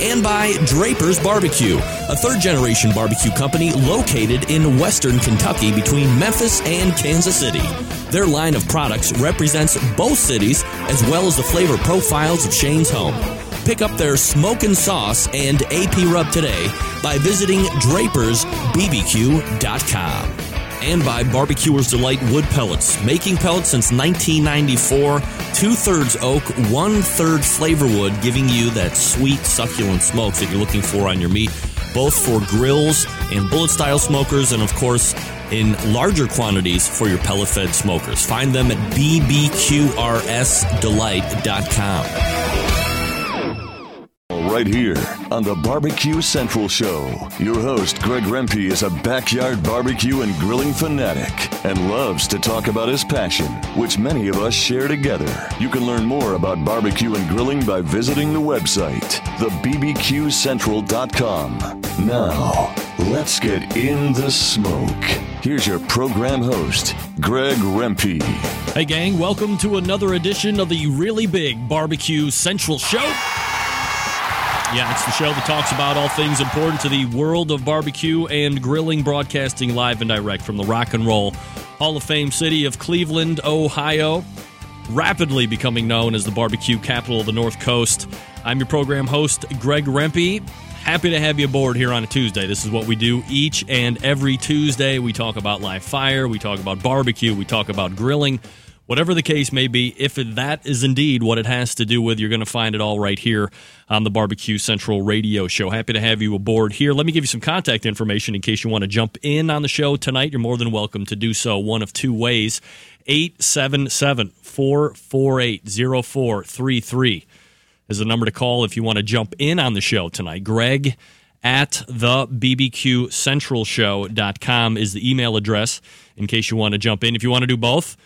and by Draper's Barbecue, a third generation barbecue company located in western Kentucky between Memphis and Kansas City. Their line of products represents both cities as well as the flavor profiles of Shane's home. Pick up their smoke and sauce and AP rub today by visiting drapersbbq.com and by Barbecuer's Delight Wood Pellets, making pellets since 1994. Two thirds oak, one third flavor wood, giving you that sweet, succulent smoke that you're looking for on your meat, both for grills and bullet style smokers, and of course, in larger quantities for your pellet fed smokers. Find them at bbqrsdelight.com right here on the Barbecue Central Show. Your host, Greg Rempe, is a backyard barbecue and grilling fanatic and loves to talk about his passion, which many of us share together. You can learn more about barbecue and grilling by visiting the website, thebbqcentral.com. Now, let's get in the smoke. Here's your program host, Greg Rempe. Hey, gang, welcome to another edition of the Really Big Barbecue Central Show. Yeah, it's the show that talks about all things important to the world of barbecue and grilling, broadcasting live and direct from the Rock and Roll Hall of Fame city of Cleveland, Ohio, rapidly becoming known as the barbecue capital of the North Coast. I'm your program host, Greg Rempe. Happy to have you aboard here on a Tuesday. This is what we do each and every Tuesday. We talk about live fire, we talk about barbecue, we talk about grilling whatever the case may be, if that is indeed what it has to do with, you're going to find it all right here on the Barbecue Central radio show. Happy to have you aboard here. Let me give you some contact information in case you want to jump in on the show tonight. You're more than welcome to do so one of two ways 877 448 0433 is the number to call if you want to jump in on the show tonight. Greg at the bbqcentralshow.com is the email address in case you want to jump in. If you want to do both,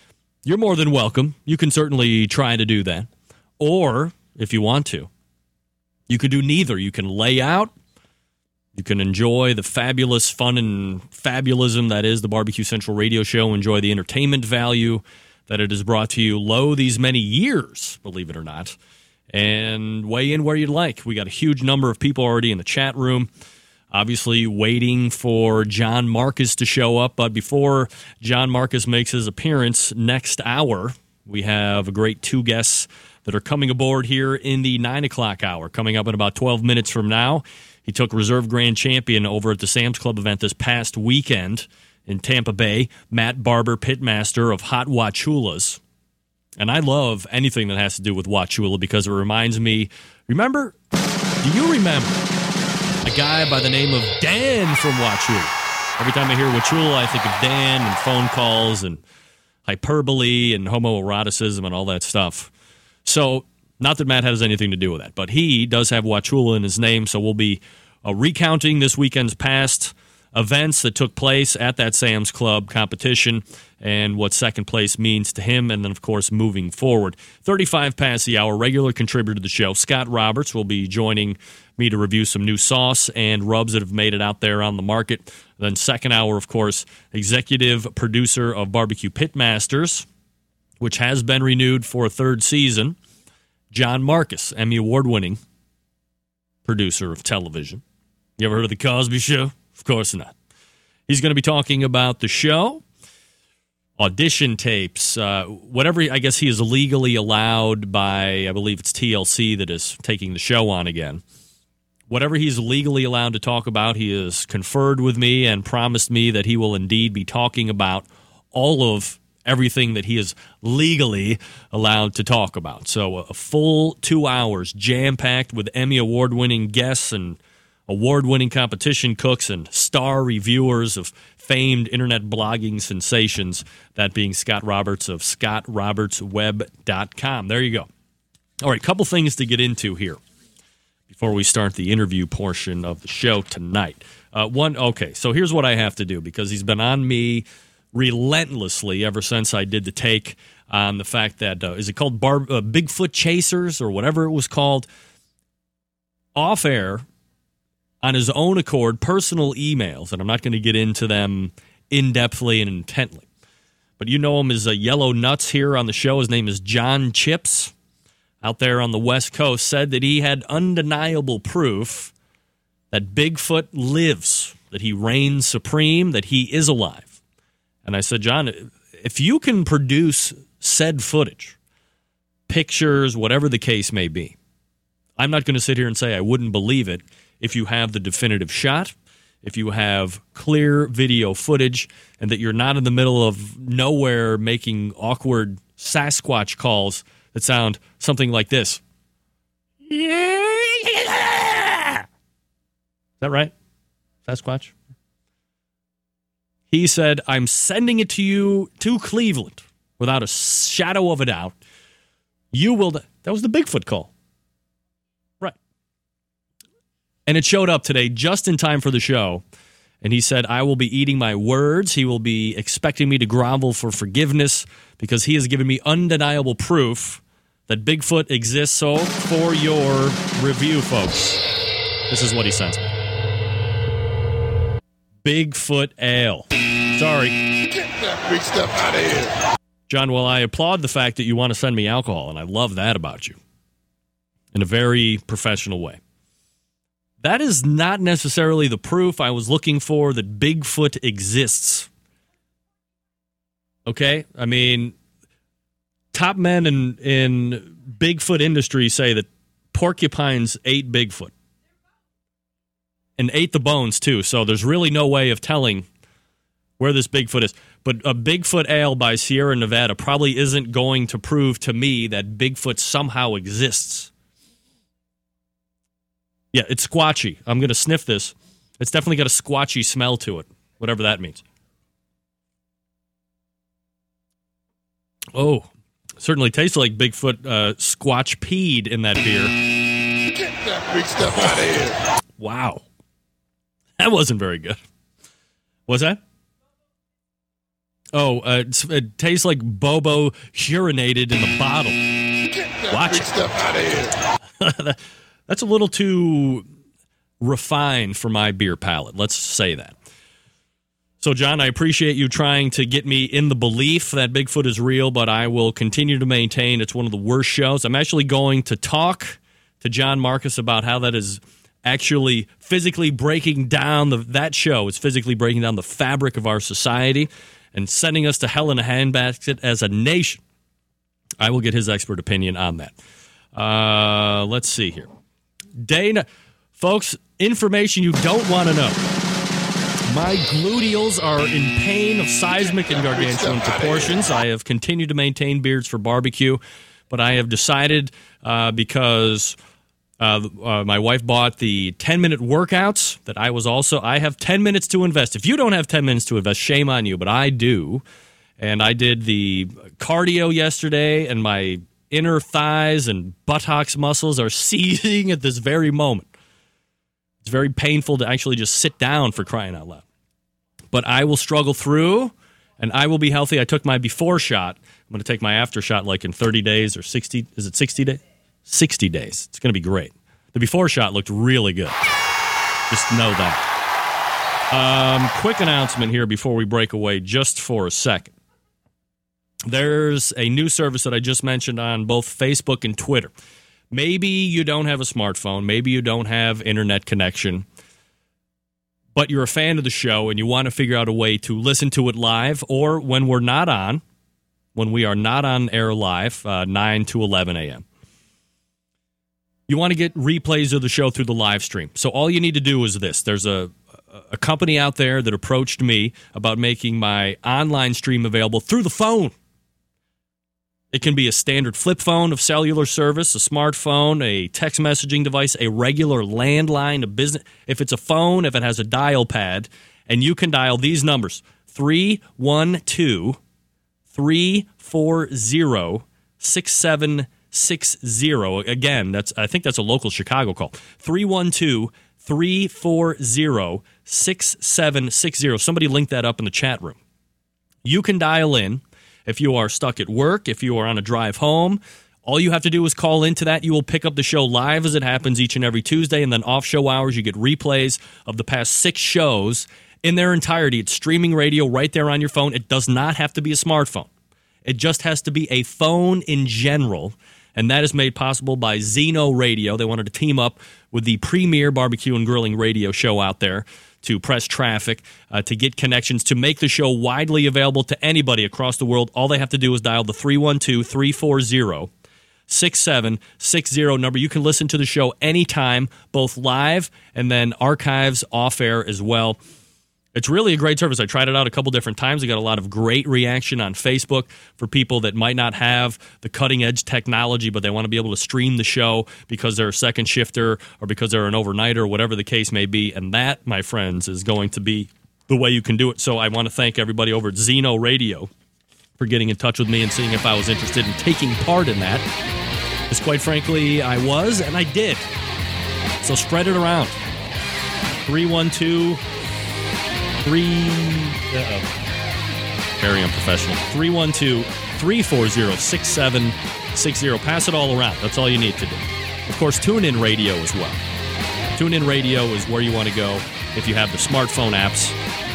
you're more than welcome. You can certainly try to do that. Or, if you want to, you could do neither. You can lay out, you can enjoy the fabulous fun and fabulism that is the Barbecue Central radio show, enjoy the entertainment value that it has brought to you low these many years, believe it or not, and weigh in where you'd like. We got a huge number of people already in the chat room. Obviously, waiting for John Markus to show up. But before John Markus makes his appearance next hour, we have a great two guests that are coming aboard here in the nine o'clock hour, coming up in about 12 minutes from now. He took Reserve Grand Champion over at the Sam's Club event this past weekend in Tampa Bay. Matt Barber, pitmaster of Hot Wachulas. And I love anything that has to do with Wachula because it reminds me. Remember? Do you remember a guy by the name of Dan from Wachula. Every time I hear Wachula, I think of Dan and phone calls and hyperbole and homoeroticism and all that stuff. So, not that Matt has anything to do with that, but he does have Wachula in his name, so we'll be uh, recounting this weekend's past events that took place at that Sam's Club competition and what second place means to him, and then, of course, moving forward. 35 past the hour, regular contributor to the show, Scott Roberts, will be joining me to review some new sauce and rubs that have made it out there on the market. Then, second hour, of course, executive producer of Barbecue Pitmasters, which has been renewed for a third season, John Markus, Emmy Award winning producer of television. You ever heard of The Cosby Show? Of course not. He's going to be talking about the show, audition tapes, uh, whatever I guess he is legally allowed by, I believe it's TLC that is taking the show on again. Whatever he's legally allowed to talk about, he has conferred with me and promised me that he will indeed be talking about all of everything that he is legally allowed to talk about. So a full two hours, jam packed with Emmy award winning guests and award winning competition cooks and star reviewers of famed internet blogging sensations, that being Scott Roberts of scottrobertsweb.com. There you go. All right, couple things to get into here before we start the interview portion of the show tonight. Uh, one, okay, so here's what I have to do because he's been on me relentlessly ever since I did the take on the fact that uh, is it called Bar- uh, Bigfoot Chasers or whatever it was called off air on his own accord personal emails, and I'm not going to get into them in depthly and intently. But you know him as a Yellow Nuts here on the show. His name is John Chips out there on the West Coast, said that he had undeniable proof that Bigfoot lives, that he reigns supreme, that he is alive. And I said, John, if you can produce said footage, pictures, whatever the case may be, I'm not going to sit here and say I wouldn't believe it if you have the definitive shot, if you have clear video footage, and that you're not in the middle of nowhere making awkward Sasquatch calls that sound something like this. Is that right? Sasquatch? He said, I'm sending it to you to Cleveland without a shadow of a doubt. You will. That was the Bigfoot call. And it showed up today just in time for the show. And he said, I will be eating my words. He will be expecting me to grovel for forgiveness because he has given me undeniable proof that Bigfoot exists. So, for your review, folks, this is what he sent me Bigfoot Ale. Sorry. Get that big stuff out of here. John, well, I applaud the fact that you want to send me alcohol, and I love that about you in a very professional way. That is not necessarily the proof I was looking for that Bigfoot exists. Okay? I mean, top men in, in Bigfoot industry say that porcupines ate Bigfoot and ate the bones too. So there's really no way of telling where this Bigfoot is. But a Bigfoot ale by Sierra Nevada probably isn't going to prove to me that Bigfoot somehow exists. Yeah, it's squatchy. I'm going to sniff this. It's definitely got a squatchy smell to it, whatever that means. Oh, certainly tastes like Bigfoot uh, squatch peed in that beer. Get that big stuff out of here. Wow. That wasn't very good. Was that? Oh, uh, it tastes like Bobo urinated in the bottle. Watch it. That's a little too refined for my beer palate. Let's say that. So, John, I appreciate you trying to get me in the belief that Bigfoot is real, but I will continue to maintain it's one of the worst shows. I'm actually going to talk to John Markus about how that is actually physically breaking down the, that show is physically breaking down the fabric of our society and sending us to hell in a handbasket as a nation. I will get his expert opinion on that. Uh, let's see here. Dana, folks, information you don't want to know. My gluteals are in pain of seismic and gargantuan proportions. I have continued to maintain beards for barbecue, but I have decided uh, because uh, uh, my wife bought the 10 minute workouts that I was also, I have 10 minutes to invest. If you don't have 10 minutes to invest, shame on you, but I do. And I did the cardio yesterday, and my inner thighs and buttocks muscles are seizing at this very moment. It's very painful to actually just sit down for crying out loud. but I will struggle through and I will be healthy. I took my before shot. I'm going to take my after shot like in 30 days or 60. Is it 60 days? 60 days. It's going to be great. The before shot looked really good. Just know that. Um, quick announcement here before we break away, just for a second. There's a new service that I just mentioned on both Facebook and Twitter. Maybe you don't have a smartphone, maybe you don't have internet connection, but you're a fan of the show and you want to figure out a way to listen to it live or when we're not on, when we are not on air live, uh, 9 to 11 a.m. You want to get replays of the show through the live stream. So all you need to do is this. There's a a company out there that approached me about making my online stream available through the phone. It can be a standard flip phone of cellular service, a smartphone, a text messaging device, a regular landline, a business. If it's a phone, if it has a dial pad, and you can dial these numbers 312 340 6760. Again, that's I think that's a local Chicago call. 312 340 6760. Somebody link that up in the chat room. You can dial in if you are stuck at work, if you are on a drive home. All you have to do is call into that. You will pick up the show live as it happens each and every Tuesday. And then off show hours, you get replays of the past six shows in their entirety. It's streaming radio right there on your phone. It does not have to be a smartphone, it just has to be a phone in general. And that is made possible by Zeno Radio. They wanted to team up with the premier barbecue and grilling radio show out there to press traffic, uh, to get connections, to make the show widely available to anybody across the world. All they have to do is dial the 312 340 6760 number. You can listen to the show anytime, both live and then archives off air as well. It's really a great service. I tried it out a couple different times. I got a lot of great reaction on Facebook for people that might not have the cutting edge technology, but they want to be able to stream the show because they're a second shifter or because they're an overnighter or whatever the case may be. And that, my friends, is going to be the way you can do it. So I want to thank everybody over at Zeno Radio for getting in touch with me and seeing if I was interested in taking part in that. Because quite frankly, I was and I did. So spread it around. 312 three. Uh-oh. Very unprofessional. 312 340 6760. Pass it all around. That's all you need to do. Of course, tune in radio as well. Tune in radio is where you want to go if you have the smartphone apps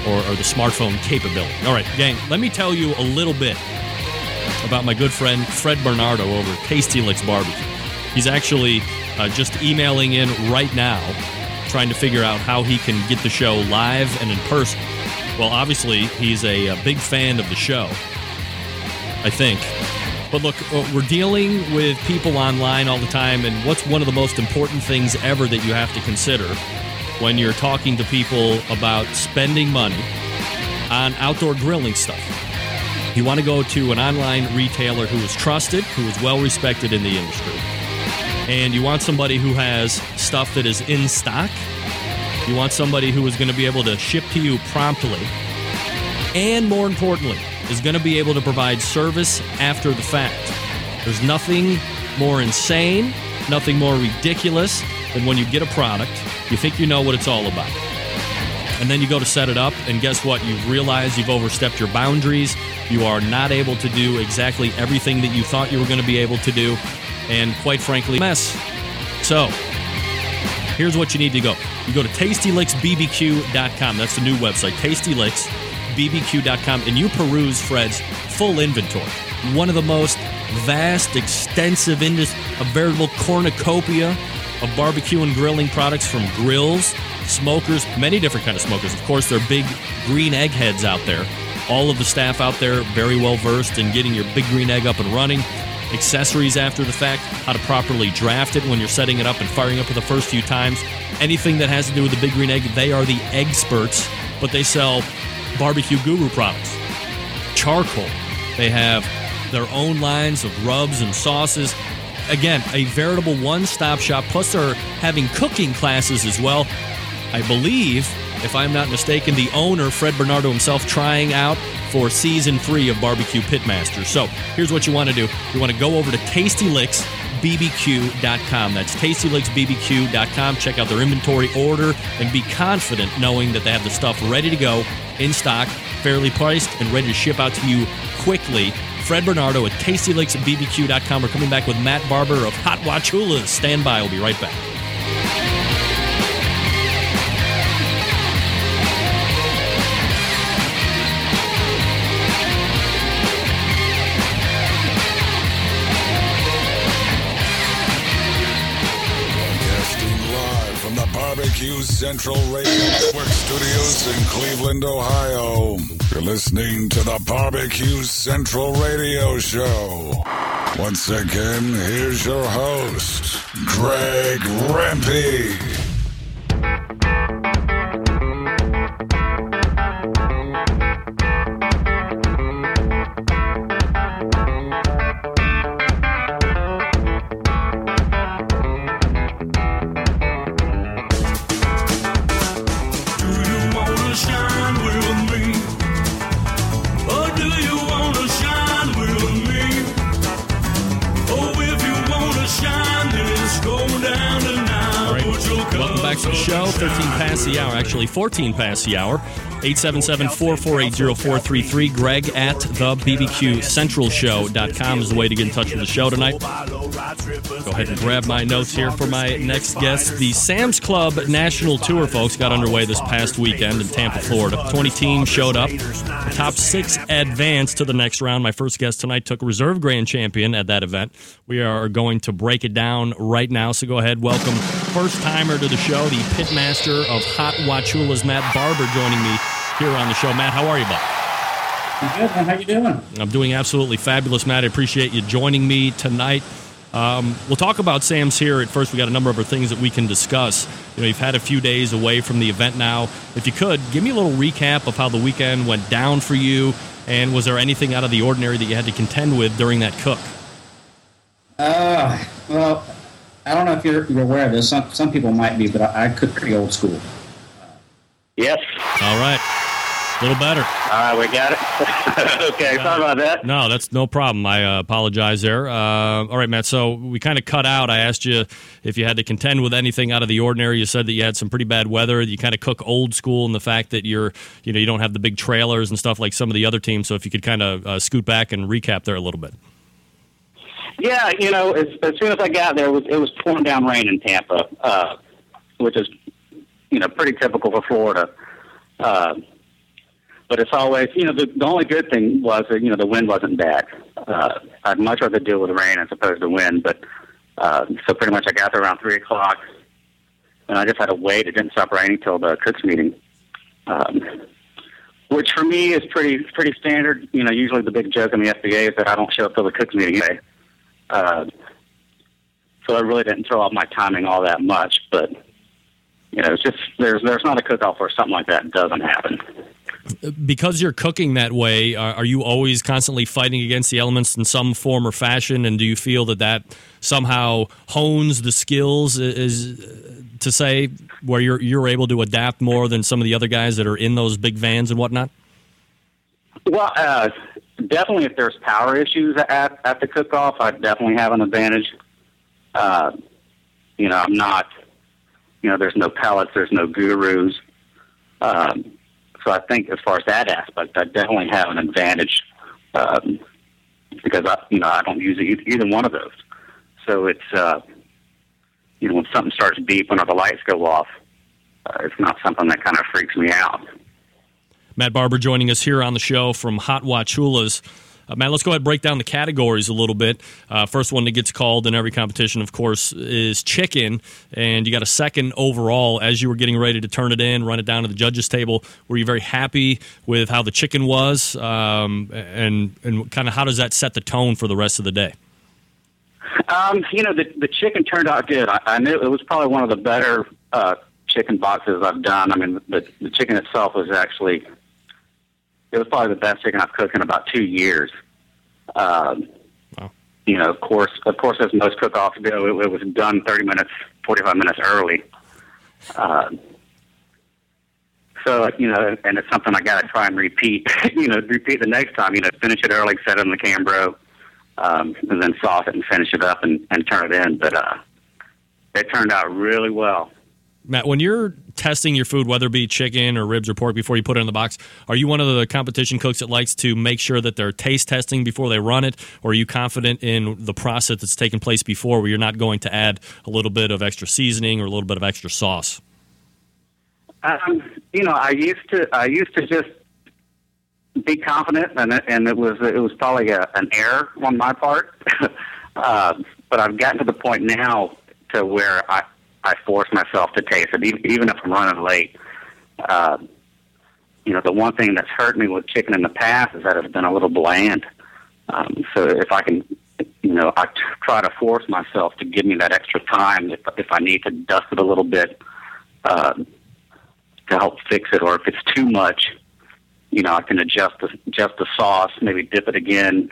or, or the smartphone capability. All right, gang, let me tell you a little bit about my good friend Fred Bernardo over at Tasty Licks Barbecue. He's actually uh, just emailing in right now trying to figure out how he can get the show live and in person. Well, obviously, he's a, a big fan of the show, I think. But look, uh, we're dealing with people online all the time, and what's one of the most important things ever that you have to consider when you're talking to people about spending money on outdoor grilling stuff? You want to go to an online retailer who is trusted, who is well respected in the industry and you want somebody who has stuff that is in stock. You want somebody who is going to be able to ship to you promptly. And more importantly, is going to be able to provide service after the fact. There's nothing more insane, nothing more ridiculous than when you get a product, you think you know what it's all about. And then you go to set it up, and guess what? You realize you've overstepped your boundaries. You are not able to do exactly everything that you thought you were going to be able to do and quite frankly, mess. So, here's what you need to go. You go to tastylicksbbq.com. That's the new website, tastylicksbbq.com, and you peruse Fred's full inventory. One of the most vast, extensive, industry, a veritable cornucopia of barbecue and grilling products from grills, smokers, many different kind of smokers. Of course, there are big green eggheads out there. All of the staff out there very well versed in getting your big green egg up and running accessories after the fact, how to properly draft it when you're setting it up and firing up for the first few times. Anything that has to do with the Big Green Egg, they are the experts, but they sell barbecue guru products. Charcoal. They have their own lines of rubs and sauces. Again, a veritable one stop shop. Plus, they're having cooking classes as well. I believe, if I'm not mistaken, the owner, Fred Bernardo himself, trying out for season three of Barbecue Pitmaster. So here's what you want to do you want to go over to Tasty Licks bbq.com. That's tastylicksbbq.com. Check out their inventory order and be confident knowing that they have the stuff ready to go in stock, fairly priced, and ready to ship out to you quickly. Fred Bernardo at tastylicksbbq.com. We're coming back with Matt Barber of Hot Wachulas. Stand by. We'll be right back. Barbecue Central Radio Network studios in Cleveland, Ohio. You're listening to the Barbecue Central Radio Show. Once again, here's your host, Greg Rempe. Past the hour, actually 14 past the hour. 877-448-0433. Greg at the BBQCentralShow.com is the way to get in touch with the show tonight. Go ahead and grab my notes here for my next guest. The Sam's Club National Tour, folks, got underway this past weekend in Tampa, Florida. 20 teams showed up. The top six advanced to the next round. My first guest tonight took reserve grand champion at that event. We are going to break it down right now. So go ahead, welcome first timer to the show, the pitmaster of Hot Wachulas, Matt Barber, joining me here on the show. Matt, how are you, bud? Good, man. How you doing? I'm doing absolutely fabulous, Matt. I appreciate you joining me tonight. Um, we'll talk about Sam's here at first. We got a number of other things that we can discuss. You know, you've had a few days away from the event now. If you could, give me a little recap of how the weekend went down for you, and was there anything out of the ordinary that you had to contend with during that cook? Uh, well, I don't know if you're, you're aware of this. Some, some people might be, but I, I cook pretty old school. Yes. All right, a little better. All right, we got it. okay, sorry about that. No, that's no problem. I uh, apologize there. Uh, all right, Matt. So we kind of cut out. I asked you if you had to contend with anything out of the ordinary. You said that you had some pretty bad weather. You kind of cook old school in the fact that you're, you know, you don't have the big trailers and stuff like some of the other teams. So if you could kind of uh, scoot back and recap there a little bit. Yeah, you know, as, as soon as I got there, it was, it was pouring down rain in Tampa, uh, which is, you know, pretty typical for Florida. But it's always, you know, the, the only good thing was that, you know, the wind wasn't bad. Uh, I'd much rather deal with rain as opposed to wind, but uh, so pretty much I got there around 3 o'clock, and I just had to wait. It didn't stop raining till the cooks meeting. Um, which for me is pretty pretty standard. You know, usually the big joke in the FBA is that I don't show up till the cooks meeting anyway. Uh, so I really didn't throw off my timing all that much, but you know, it's just there's there's not a cook off where something like that doesn't happen. Because you're cooking that way, are, are you always constantly fighting against the elements in some form or fashion? And do you feel that that somehow hones the skills? Is uh, to say where you're you're able to adapt more than some of the other guys that are in those big vans and whatnot? Well, uh, definitely if there's power issues at at the cook off, I definitely have an advantage. Uh, you know, I'm not. You know, there's no pellets, there's no gurus. Um, so I think as far as that aspect, I definitely have an advantage um, because I, you know, I don't use either, either one of those. So it's, uh, you know, when something starts beeping or the lights go off, uh, it's not something that kind of freaks me out. Matt Barber joining us here on the show from Hot Wachulas. Uh, Matt, let's go ahead and break down the categories a little bit. Uh, first one that gets called in every competition, of course, is chicken, and you got a second overall. As you were getting ready to turn it in, run it down to the judges' table, were you very happy with how the chicken was, um, and and kind of how does that set the tone for the rest of the day? Um, you know, the the chicken turned out good. I, I knew it was probably one of the better uh, chicken boxes I've done. I mean, the the chicken itself was actually it was probably the best chicken I've cooked in about two years. Um, Wow. You know, of course, of course, as most cook-offs go, it, it was done thirty minutes, forty-five minutes early. Um, so you know, and it's something I got to try and repeat. you know, repeat the next time. You know, finish it early, set it in the Cambro, um, and then sauce it and finish it up and, and turn it in. But uh, it turned out really well. Matt, when you're testing your food, whether it be chicken or ribs or pork, before you put it in the box, are you one of the competition cooks that likes to make sure that they're taste testing before they run it, or are you confident in the process that's taken place before, where you're not going to add a little bit of extra seasoning or a little bit of extra sauce? Um, you know, I used to I used to just be confident, and it, and it was it was probably a, an error on my part. uh, but I've gotten to the point now to where I I force myself to taste it, even, even if I'm running late. Uh, you know, the one thing that's hurt me with chicken in the past is that it's been a little bland. Um, so if I can, you know, I t- try to force myself to give me that extra time if if I need to dust it a little bit. Uh, to help fix it, or if it's too much, you know, I can adjust the adjust the sauce, maybe dip it again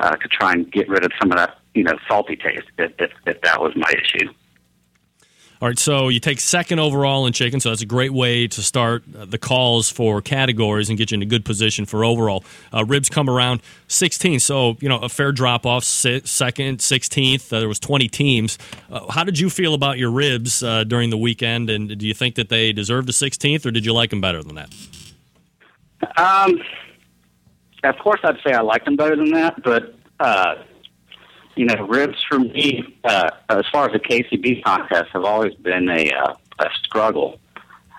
uh, to try and get rid of some of that, you know, salty taste. If, if, if that was my issue. All right, so you take second overall in chicken, so that's a great way to start uh, the calls for categories and get you in a good position for overall. Uh, ribs come around 16, so you know a fair drop off. Second, 16th, uh, there was 20 teams. Uh, how did you feel about your ribs uh, during the weekend, and do you think that they deserved a 16th, or did you like them better than that? Um, of course, I'd say I like them better than that, but uh, you know, ribs for me, uh, as far as the KCB contest, have always been a uh, a struggle.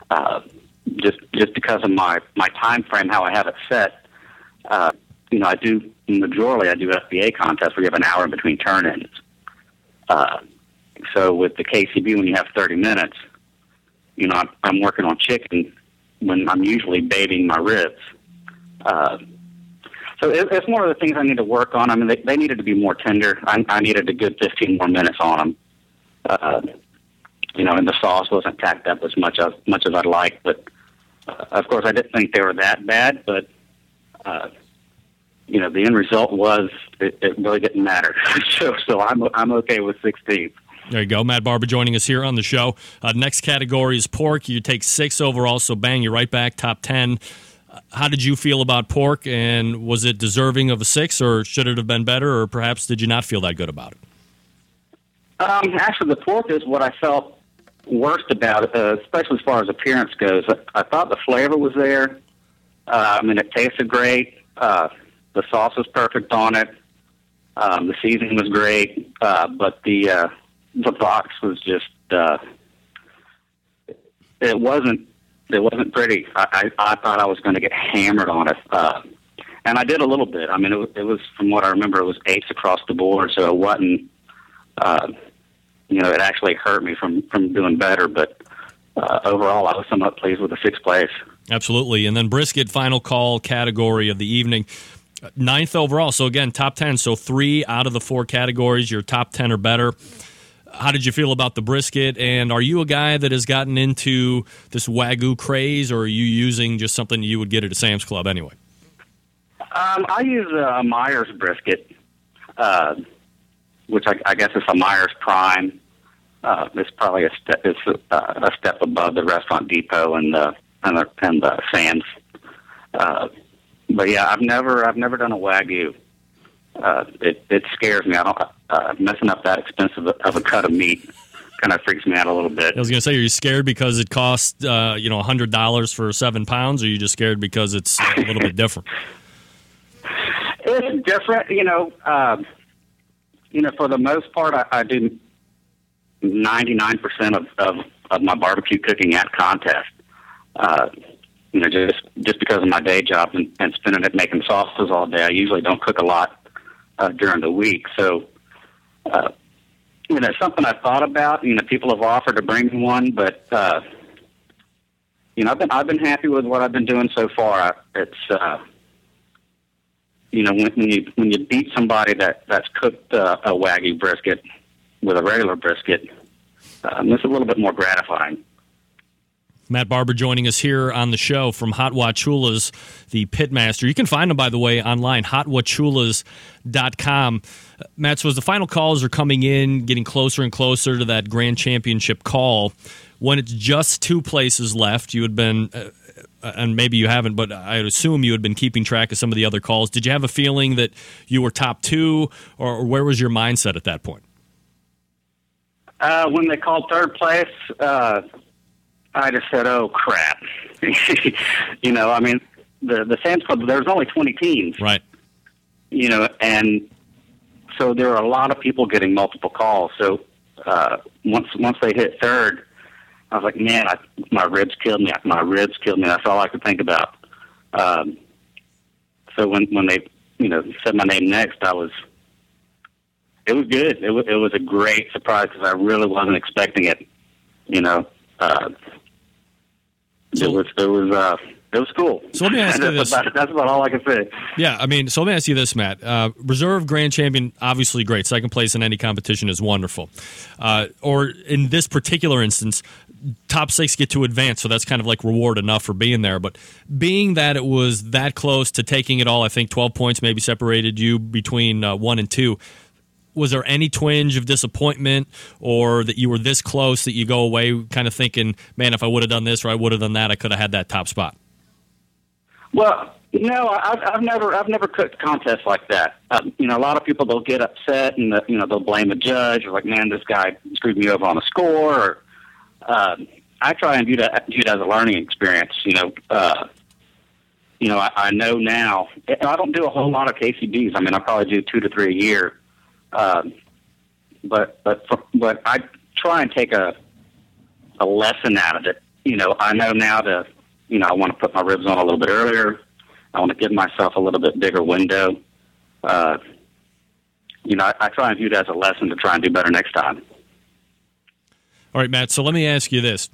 Uh, just just because of my my time frame, how I have it set. Uh, you know, I do majorly I do FBA contests where you have an hour in between turn-ins. Uh, so with the KCB, when you have 30 minutes, you know, I'm, I'm working on chicken when I'm usually baiting my ribs. Uh, so it, it's one of the things I need to work on. I mean, they, they needed to be more tender. I, I needed a good 15 more minutes on them. Uh, you know, and the sauce wasn't tacked up as much as much as I'd like. But uh, of course, I didn't think they were that bad. But uh, you know, the end result was it, it really didn't matter. so, so I'm I'm okay with 16. There you go. Matt Barber joining us here on the show. Uh, next category is pork. You take six overall, so bang, you're right back top 10. How did you feel about pork, and was it deserving of a six, or should it have been better, or perhaps did you not feel that good about it? Um, actually, the pork is what I felt worst about it, uh, especially as far as appearance goes. I, I thought the flavor was there. Uh, I mean, it tasted great. Uh, the sauce was perfect on it. Um, the seasoning was great, uh, but the uh, the box was just uh, it wasn't it wasn't pretty. I, I, I thought I was going to get hammered on it, uh, and I did a little bit. I mean, it, was- it was from what I remember, it was eights across the board, so it wasn't. Uh, you know, it actually hurt me from from doing better, but uh, overall, I was somewhat pleased with the sixth place. Absolutely. And then brisket, final call category of the evening. Ninth overall. So again, top 10. So three out of the four categories, your top 10 or better. How did you feel about the brisket? And are you a guy that has gotten into this Wagyu craze, or are you using just something you would get at a Sam's Club anyway? Um, I use a Myers brisket, uh, which I, I guess is a Myers Prime. Uh, it's probably a step. It's a, a step above the Restaurant Depot and the and the, and the Sam's. Uh, but yeah, I've never I've never done a Wagyu. Uh, it it scares me. I don't uh, messing up that expensive of a cut of meat. Kind of freaks me out a little bit. I was going to say, are you scared because it costs, uh, you know, hundred dollars for seven pounds, or are you just scared because it's a little bit different? It's different, you know. Uh, you know, for the most part, I, I do ninety nine percent of of of my barbecue cooking at contest. Uh, you know, just just because of my day job and, and spending it making sauces all day, I usually don't cook a lot uh, during the week. So, uh, you know, something I've thought about. You know, people have offered to bring one, but uh, you know, I've been I've been happy with what I've been doing so far. I, it's uh, you know, when, when you when you beat somebody that that's cooked uh, a wagyu brisket with a regular brisket, um, it's a little bit more gratifying. Matt Barber joining us here on the show from Hot Wachulas, the pitmaster. You can find him, by the way, online, hotwachulas.com. Matt, so as the final calls are coming in, getting closer and closer to that grand championship call, when it's just two places left, you had been uh, uh, and maybe you haven't, but I assume you had been keeping track of some of the other calls. Did you have a feeling that you were top two, or where was your mindset at that point? Uh, when they called third place, uh, I just said, "Oh crap!" you know, I mean, the the Sam's Club. There's only twenty teams, Right. you know, and so there were a lot of people getting multiple calls. So uh, once once they hit third, I was like, "Man, I, my ribs killed me. My ribs killed me." That's all I could think about. Um, so when when they you know said my name next, I was it was good. It was it was a great surprise because I really wasn't expecting it. You know, uh, So- it was it was uh, it was cool. So let me ask you that's this. About, that's about all I can say. Yeah, I mean, so let me ask you this, Matt. Uh, reserve grand champion, obviously great. Second place in any competition is wonderful. Uh, or in this particular instance, top six get to advance, so that's kind of like reward enough for being there. But being that it was that close to taking it all, I think 12 points maybe separated you between uh, one and two. Was there any twinge of disappointment or that you were this close that you go away kind of thinking, man, if I would have done this or I would have done that, I could have had that top spot? Well, no, I've, I've never, I've never cooked contests like that. Um, you know, a lot of people they'll get upset and uh, you know they'll blame a judge or like, man, this guy screwed me over on a score. Or um, I try and view that view it as a learning experience. You know, uh, you know, I, I know now. I don't do a whole lot of KCBs. I mean, I probably do two to three a year. Um, but but but I try and take a a lesson out of it. You know, I know now to you know, I want to put my ribs on a little bit earlier. I want to give myself a little bit bigger window. Uh, you know, I, I try and view it as a lesson to try and do better next time. All right, Matt. So let me ask you this.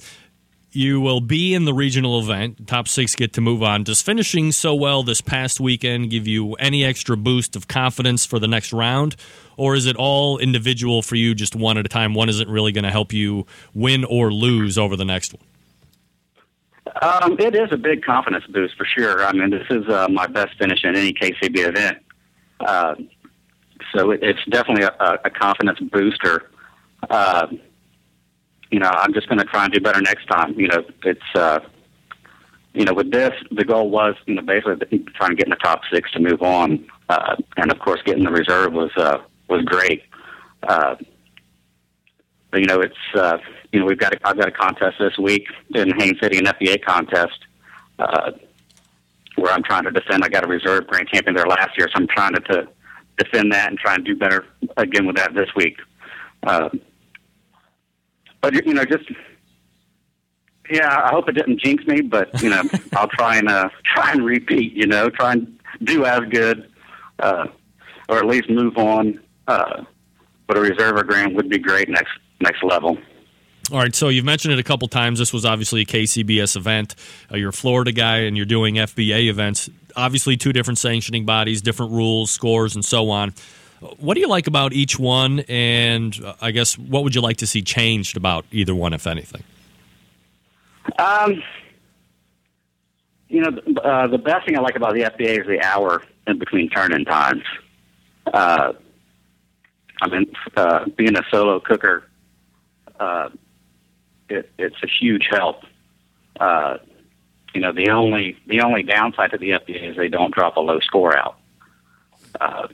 You will be in the regional event. Top six get to move on. Does finishing so well this past weekend give you any extra boost of confidence for the next round? Or is it all individual for you, just one at a time? One isn't really going to help you win or lose over the next one? Um, it is a big confidence boost for sure. I mean, this is uh, my best finish in any KCB event. Uh, so it, it's definitely a, a confidence booster. Uh, you know, I'm just going to try and do better next time. You know, it's, uh, you know, with this, the goal was, you know, basically trying to get in the top six to move on. Uh, and of course, getting the reserve was, uh, was great. Uh, but, you know, it's, uh, you know, we've got, a, I've got a contest this week in Haines City, an FBA contest, uh, where I'm trying to defend. I got a reserve grand champion there last year, so I'm trying to, to defend that and try and do better again with that this week. Uh, but you know, just yeah, I hope it didn't jinx me, but you know, I'll try and uh, try and repeat. You know, try and do as good, uh, or at least move on. Uh, but a reserve or grand would be great next next level. All right, so you've mentioned it a couple times. This was obviously a KCBS event. Uh, you're a Florida guy and you're doing FBA events. Obviously, two different sanctioning bodies, different rules, scores, and so on. What do you like about each one? And uh, I guess what would you like to see changed about either one, if anything? Um, you know, the- uh, the best thing I like about the FBA is the hour in between turn-in times. I mean, uh, being a solo cooker, uh, it, it's a huge help. Uh, you know, the only the only downside to the FBA is they don't drop a low score out. Uh,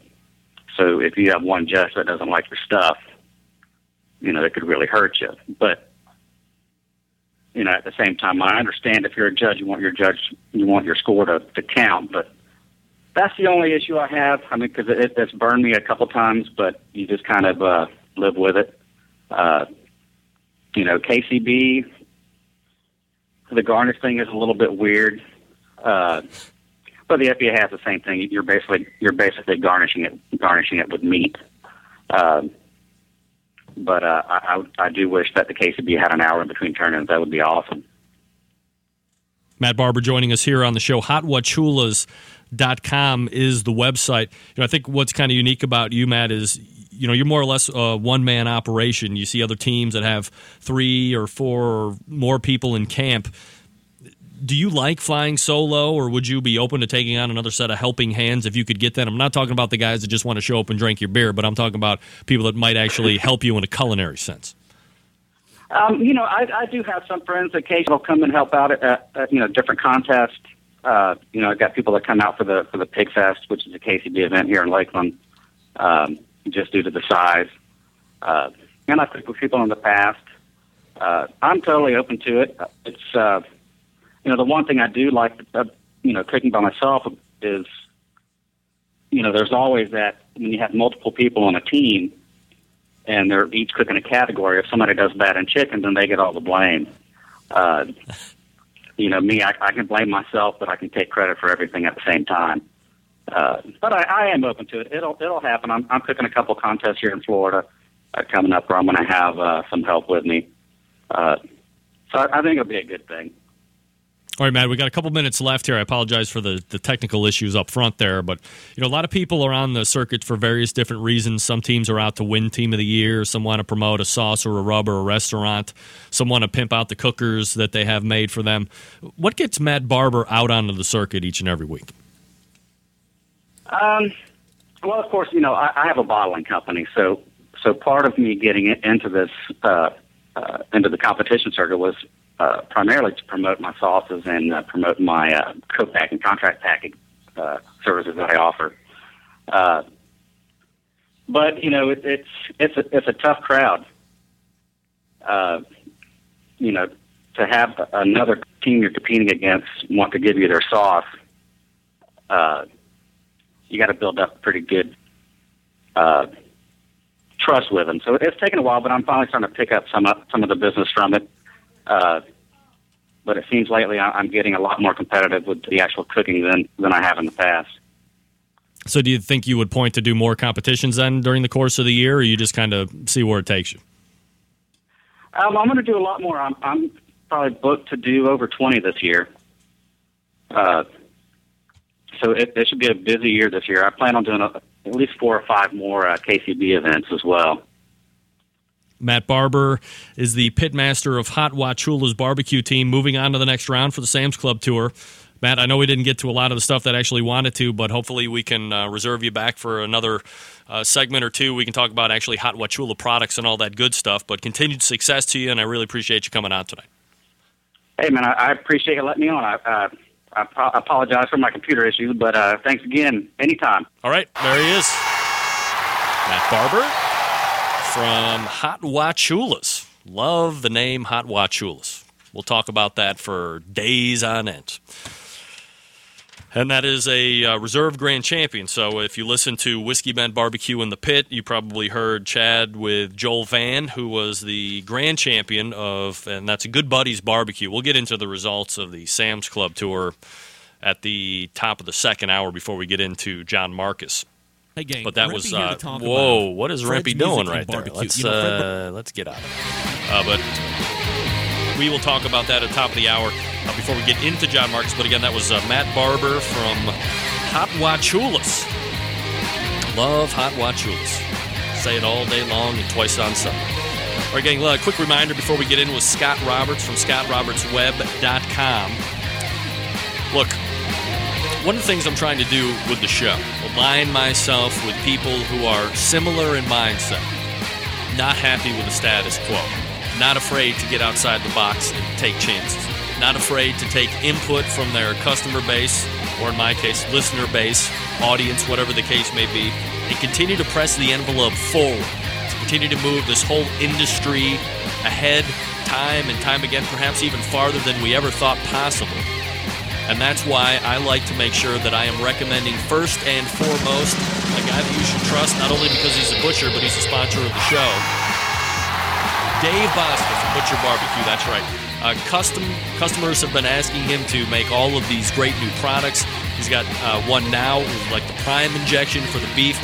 so if you have one judge that doesn't like your stuff, you know, it could really hurt you. But you know, at the same time, I understand if you're a judge, you want your judge, you want your score to, to count. But that's the only issue I have. I mean, because it, it's burned me a couple times, but you just kind of uh, live with it. Uh, you know, KCB, the garnish thing is a little bit weird. Uh, but the FBA has the same thing. You're basically you're basically garnishing it garnishing it with meat. Um, but uh, I, I do wish that the KCB had an hour in between turn-ins. That would be awesome. Matt Barber joining us here on the show. HotWachulas.com is the website. You know, I think what's kind of unique about you, Matt, is you know you're more or less a one man operation. You see other teams that have three or four or more people in camp. Do you like flying solo, or would you be open to taking on another set of helping hands if you could get that? I'm not talking about the guys that just want to show up and drink your beer, but I'm talking about people that might actually help you in a culinary sense. Um, you know, I, I do have some friends occasionally come and help out at, at you know different contests. Uh, you know, I've got people that come out for the for the Pig Fest, which is a KCB event here in Lakeland, um, just due to the size. Uh, and I've cooked with people in the past. Uh, I'm totally open to it. It's uh, you know the one thing I do like, uh, you know, cooking by myself is, you know, there's always that when you have multiple people on a team, and they're each cooking a category. If somebody does bad in chicken, then they get all the blame. Uh, you know, me, I, I can blame myself, but I can take credit for everything at the same time. Uh, but I, I am open to it. It'll it'll happen. I'm I'm cooking a couple contests here in Florida uh, coming up where I'm going to have uh, some help with me. Uh, so I, I think it'll be a good thing. All right, Matt, we got a couple minutes left here. I apologize for the, the technical issues up front there, but you know, a lot of people are on the circuit for various different reasons. Some teams are out to win team of the year, some want to promote a sauce or a rub or a restaurant, some want to pimp out the cookers that they have made for them. What gets Matt Barber out onto the circuit each and every week? Um, well, of course, you know I, I have a bottling company, so so part of me getting into this uh, uh, into the competition circuit was uh, primarily to promote my sauces and uh, promote my uh, co-pack and contract packing uh, services that I offer. Uh, but you know, it, it's it's a it's a tough crowd. Uh, you know, to have another team you're competing against want to give you their sauce. Uh, you got to build up pretty good uh, trust with them. So it's taken a while, but I'm finally starting to pick up some of, some of the business from it. Uh, but it seems lately I'm getting a lot more competitive with the actual cooking than than I have in the past. So, do you think you would point to do more competitions then during the course of the year, or you just kind of see where it takes you? Um, I'm going to do a lot more. I'm, I'm probably booked to do over 20 this year. Uh, so it, it should be a busy year this year. I plan on doing a, at least four or five more uh, KCB events as well. Matt Barber is the pitmaster of Hot Wachula's barbecue team, moving on to the next round for the Sam's Club Tour. Matt, I know we didn't get to a lot of the stuff that I actually wanted to, but hopefully we can uh, reserve you back for another uh, segment or two. We can talk about actually Hot Wachula products and all that good stuff. But continued success to you, and I really appreciate you coming out tonight. Hey, man, I, I appreciate you letting me on. I, uh, I pro- apologize for my computer issues, but uh, thanks again. Anytime. All right, there he is. Matt Barber from Hot Wachulas. Love the name Hot Wachulas. We'll talk about that for days on end. And that is a uh, reserve grand champion. So if you listen to Whiskey Bend Barbecue in the Pit, you probably heard Chad with Joel Van, who was the grand champion of, and that's a Good Buddies Barbecue. We'll get into the results of the Sam's Club tour at the top of the second hour before we get into John Markus. Hey, gang. But that Rempy was uh, whoa! What is Fred's doing right there? Let's You know, uh, let's get out of it. Uh, but we will talk about that at the top of the hour uh, before we get into John Markus. But again, that was uh, Matt Barber from Hot Wachulas. Love Hot Wachulas. Say it all day long and twice on Sunday. All right, gang, a quick reminder before we get in with Scott Roberts from scottrobertsweb.com. Look, one of the things I'm trying to do with the show, align myself with people who are similar in mindset, not happy with the status quo, not afraid to get outside the box and take chances, not afraid to take input from their customer base, or in my case, listener base, audience, whatever the case may be, and continue to press the envelope forward, to continue to move this whole industry ahead time and time again, perhaps even farther than we ever thought possible. And that's why I like to make sure that I am recommending first and foremost a guy that you should trust, not only because he's a butcher, but he's a sponsor of the show. Dave Bouska from Butcher Barbecue, that's right. Uh, custom customers have been asking him to make all of these great new products. He's got uh, one now, like the prime injection for the beef.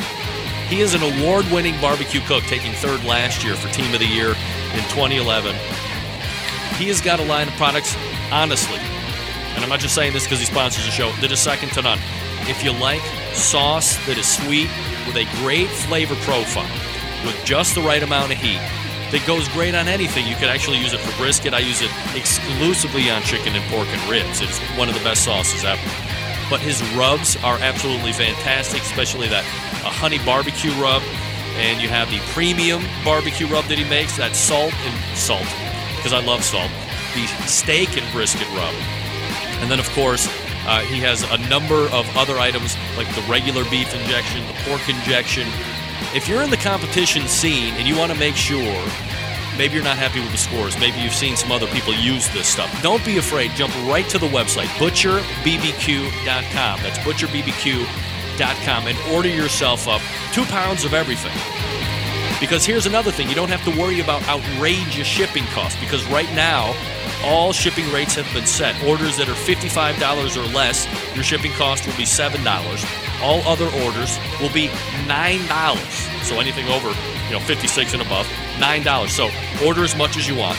He is an award-winning barbecue cook, taking third last year for Team of the Year in 2011. He has got a line of products, honestly, and I'm not just saying this because he sponsors the show, that is second to none. If you like sauce that is sweet with a great flavor profile, with just the right amount of heat, that goes great on anything. You could actually use it for brisket. I use it exclusively on chicken and pork and ribs. It's one of the best sauces ever. But his rubs are absolutely fantastic, especially that uh, honey barbecue rub. And you have the premium barbecue rub that he makes, that salt and salt, because I love salt. The steak and brisket rub. And then, of course, uh, he has a number of other items like the regular beef injection, the pork injection. If you're in the competition scene and you want to make sure, maybe you're not happy with the scores, maybe you've seen some other people use this stuff, don't be afraid. Jump right to the website, butcherbbq.com. That's butcherbbq.com and order yourself up two pounds of everything. Because here's another thing you don't have to worry about outrageous shipping costs because right now, all shipping rates have been set. Orders that are $55 or less, your shipping cost will be $7. All other orders will be $9. So anything over, you know, 56 and above, $9. So order as much as you want.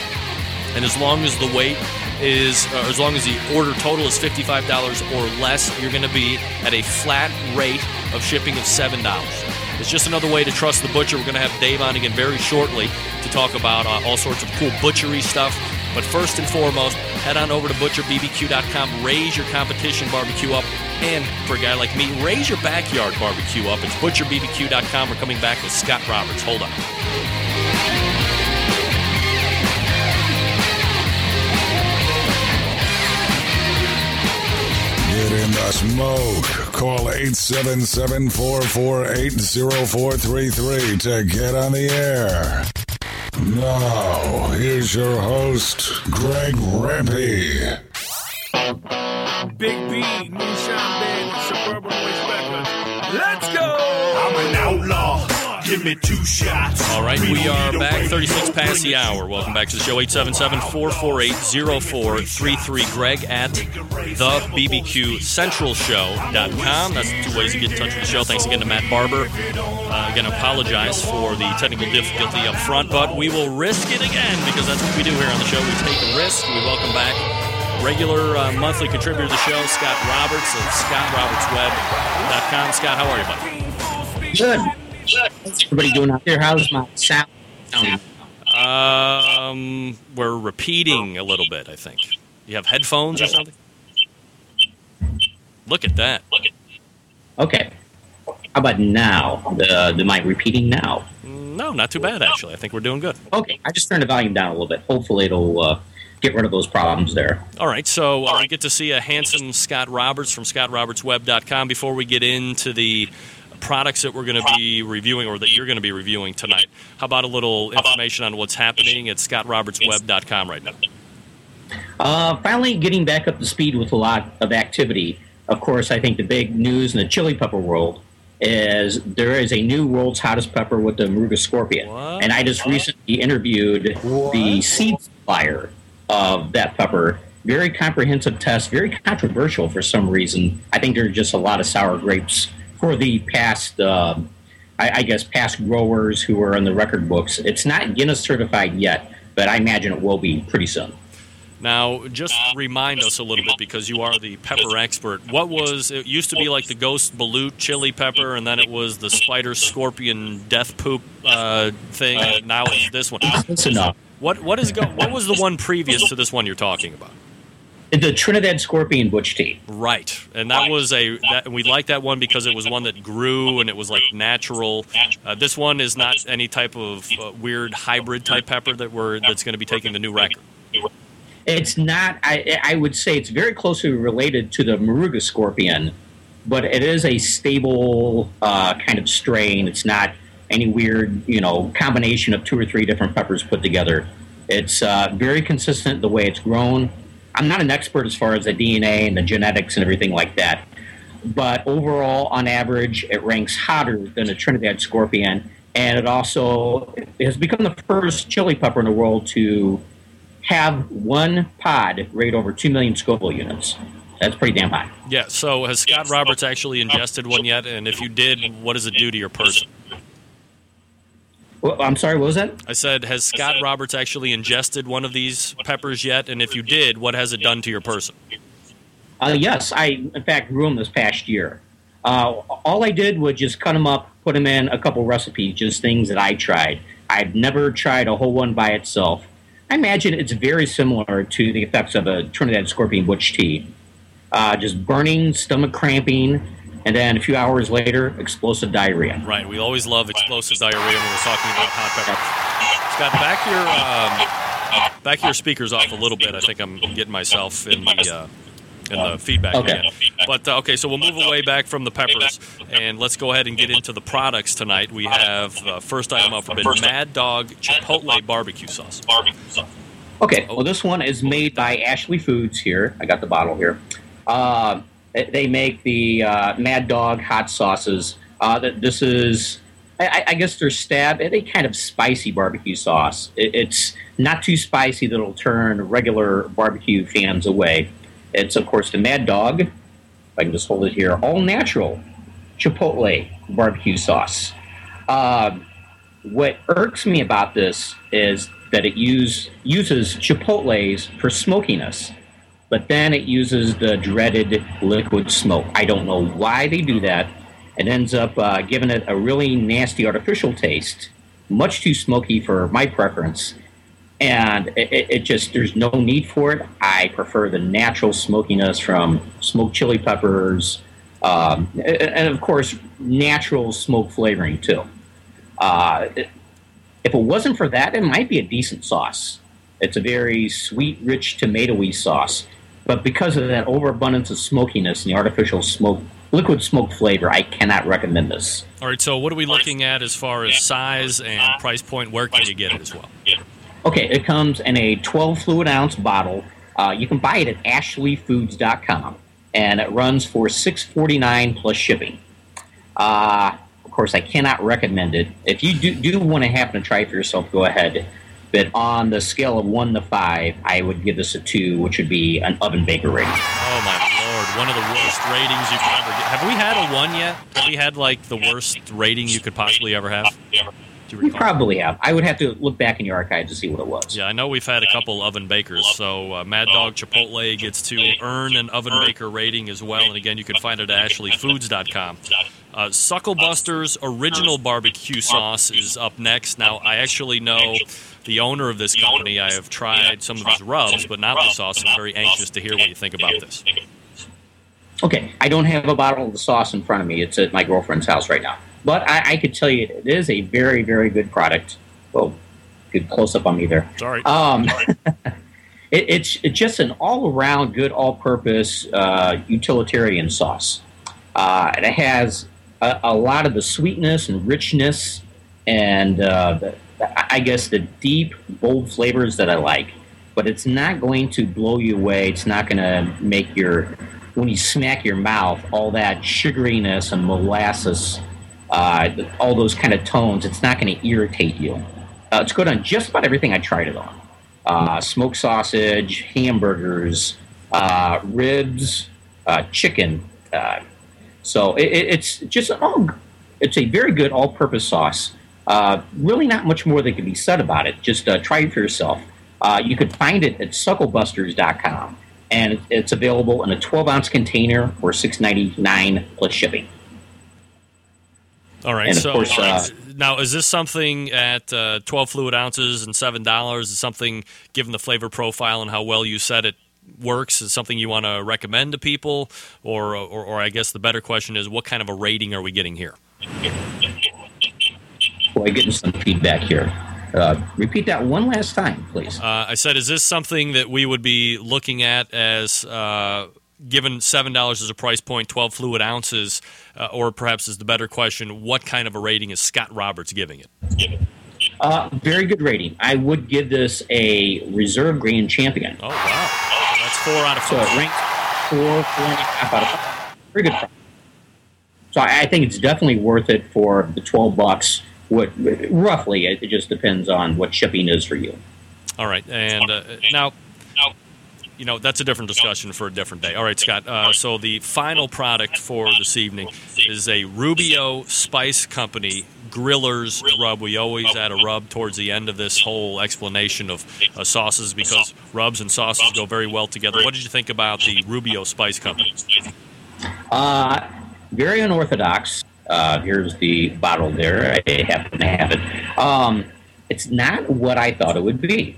And as long as the weight is, uh, as long as the order total is $55 or less, you're going to be at a flat rate of shipping of $7. It's just another way to trust the butcher. We're going to have Dave on again very shortly to talk about uh, all sorts of cool butchery stuff. But first and foremost, head on over to butcherbbq.com, raise your competition barbecue up, and for a guy like me, raise your backyard barbecue up. It's butcherbbq.com. We're coming back with Scott Roberts. Hold on. Get in the smoke. Call 877-448-0433 to get on the air. Now, here's your host, Greg Rempe. Big B, Give me two shots. All right, we are back 36 past the hour. Welcome back to the show 877 448 0433. Greg at the BBQ Central Show.com. That's the two ways to get in touch with the show. Thanks again to Matt Barber. Uh, again, apologize for the technical difficulty up front, but we will risk it again because that's what we do here on the show. We take a risk. We welcome back regular uh, monthly contributor to the show, Scott Roberts of ScottRobertsWeb.com. Scott, how are you, buddy? Good. How's everybody doing out there? How's my sound? Um, we're repeating a little bit. I think you have headphones or something. Look at that. Okay. How about now? The the mic repeating now? No, not too bad actually. I think we're doing good. Okay. I just turned the volume down a little bit. Hopefully it'll uh, get rid of those problems there. All right, so uh, we get to see a handsome Scott Roberts from ScottRobertsWeb.com. Before we get into the products that we're going to be reviewing or that you're going to be reviewing tonight, how about a little information on what's happening at ScottRobertsWeb.com right now? Uh, finally, getting back up to speed with a lot of activity. Of course, I think the big news in the chili pepper world is there is a new world's hottest pepper with the Moruga Scorpion. What? And I just recently interviewed the seed supplier of that pepper. Very comprehensive test, very controversial for some reason. I think there are just a lot of sour grapes for the past, uh, I, I guess, past growers who are in the record books. It's not Guinness certified yet, but I imagine it will be pretty soon. Now, just remind us a little bit because you are the pepper expert. What was it? Used to be like the ghost balut chili pepper, and then it was the spider scorpion death poop uh, thing. And now it's this one. That's enough. What what is go, what was the one previous to this one you're talking about? The Trinidad Scorpion Butch T. Right, and that was a that, we like that one because it was one that grew and it was like natural. Uh, this one is not any type of uh, weird hybrid type pepper that we're that's going to be taking the new record. It's not. I, I would say it's very closely related to the Moruga scorpion, but it is a stable uh, kind of strain. It's not any weird, you know, combination of two or three different peppers put together. It's uh, very consistent the way it's grown. I'm not an expert as far as the DNA and the genetics and everything like that, but overall, on average, it ranks hotter than a Trinidad scorpion, and it also has become the first chili pepper in the world to have one pod rate over 2 million Scoville units. That's pretty damn high. Yeah. So has Scott Roberts actually ingested one yet? And if you did, what does it do to your person? Well, I'm sorry, what was that? I said, has Scott Roberts actually ingested one of these peppers yet? And if you did, what has it done to your person? Uh, yes, I in fact grew them this past year. Uh, all I did was just cut them up, put them in a couple recipes, just things that I tried. I've never tried a whole one by itself. I imagine it's very similar to the effects of a Trinidad Scorpion Butch T. Uh, just burning, stomach cramping, and then a few hours later, explosive diarrhea. Right. We always love explosive diarrhea when we're talking about hot pepper. Scott, back your um, back your speakers off a little bit. I think I'm getting myself in the uh, in the feedback. Okay. again. But uh, okay, so we'll move away back from the peppers, and let's go ahead and get into the products tonight. We have uh, first item up for bid: Mad Dog Chipotle barbecue sauce. Okay, well, this one is made by Ashley Foods here. I got the bottle here. Uh, they make the uh, Mad Dog hot sauces. Uh, th- this is, I, I guess, their stab at a kind of spicy barbecue sauce. It, it's not too spicy that'll turn regular barbecue fans away. It's, of course, the Mad Dog. If I can just hold it here, all natural Chipotle barbecue sauce. Uh, what irks me about this is that it use, uses chipotles for smokiness, but then it uses the dreaded liquid smoke. I don't know why they do that. It ends up uh, giving it a really nasty artificial taste, much too smoky for my preference. And it, it, just, there's no need for it. I prefer the natural smokiness from smoked chili peppers, um, and of course, natural smoke flavoring too. Uh, if it wasn't for that, it might be a decent sauce. It's a very sweet, rich, tomatoey sauce. But because of that overabundance of smokiness and the artificial smoke, liquid smoke flavor, I cannot recommend this. All right, so what are we looking at as far as size and price point? Where can you get it as well? Okay, it comes in a 12 fluid ounce bottle. Uh, you can buy it at ashleyfoods.com, and it runs for $6.49 plus shipping. Uh, of course, I cannot recommend it. If you do, do want to happen to try it for yourself, go ahead. But on the scale of one to five, I would give this a two, which would be an oven baker rating. Oh my lord, one of the worst ratings you could ever get. Have we had a one yet? Have we had like the worst rating you could possibly ever have? You We probably have. I would have to look back in your archives to see what it was. Yeah, I know we've had a couple oven bakers. So uh, Mad Dog Chipotle gets to earn an oven baker rating as well. And again, you can find it at ashleyfoods.com. Uh, Sucklebuster's original barbecue sauce is up next. Now, I actually know the owner of this company. I have tried some of his rubs, but not the sauce. I'm very anxious to hear what you think about this. Okay, I don't have a bottle of the sauce in front of me. It's at my girlfriend's house right now. But I, I could tell you it is a very, very good product. Well, good close up on me there. Sorry. Um, it, it's it's just an all around good, all purpose uh, utilitarian sauce. Uh, and it has a, a lot of the sweetness and richness, and uh, the, I guess the deep, bold flavors that I like. But it's not going to blow you away. It's not going to make your when you smack your mouth all that sugariness and molasses, uh, all those kind of tones. It's not going to irritate you. Uh, it's good on just about everything I tried it on. Uh, smoked sausage, hamburgers, uh, ribs, uh, chicken. Uh, so it, it- it's just all. It's a very good all-purpose sauce. Uh, really, not much more that can be said about it. Just uh, try it for yourself. Uh, you could find it at sucklebusters.com, and it's available in a 12-ounce container for $6.99 plus shipping. All right. And of so course, uh, now, is this something at uh, 12 fluid ounces and seven dollars? Is something, given the flavor profile and how well you said it works, is something you want to recommend to people, or, or, or I guess the better question is, what kind of a rating are we getting here? Boy, getting some feedback here. Uh, repeat that one last time, please. Uh, I said, is this something that we would be looking at as uh, given seven dollars as a price point, 12 fluid ounces, uh, or perhaps is the better question, what kind of a rating is Scott Roberts giving it? Uh, very good rating. I would give this a reserve grand champion. Oh wow, that's four out of So four. it ranks four, four and a half out of five. Very good. product. So I, I think it's definitely worth it for the twelve bucks. What roughly? It, just depends on what shipping is for you. All right, and uh, now, you know, that's a different discussion for a different day. All right, Scott. Uh, so the final product for this evening is a Rubio Spice Company Grillers rub. We always add a rub towards the end of this whole explanation of uh, sauces because rubs and sauces go very well together. What did you think about the Rubio Spice Company? Uh, very unorthodox. Uh, here's the bottle there. I happen to have it. Um, it's not what I thought it would be.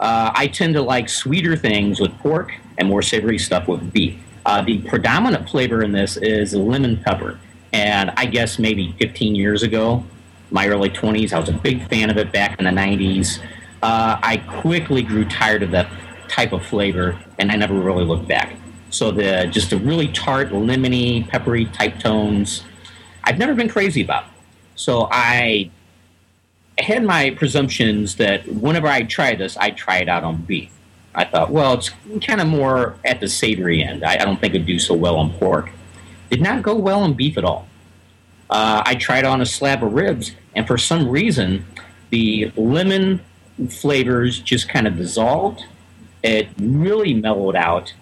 Uh, I tend to like sweeter things with pork and more savory stuff with beef. Uh, the predominant flavor in this is lemon pepper. And I guess maybe 15 years ago, my early 20s, I was a big fan of it back in the 90s. uh, I quickly grew tired of that type of flavor, and I never really looked back. So the just the really tart, lemony, peppery type tones, I've never been crazy about. So I had my presumptions that whenever I try this, I'd try it out on beef. I thought, well, it's kind of more at the savory end. I, I don't think it'd do so well on pork. Did not go well on beef at all. Uh, I tried on a slab of ribs, and for some reason, the lemon flavors just kind of dissolved. It really mellowed out,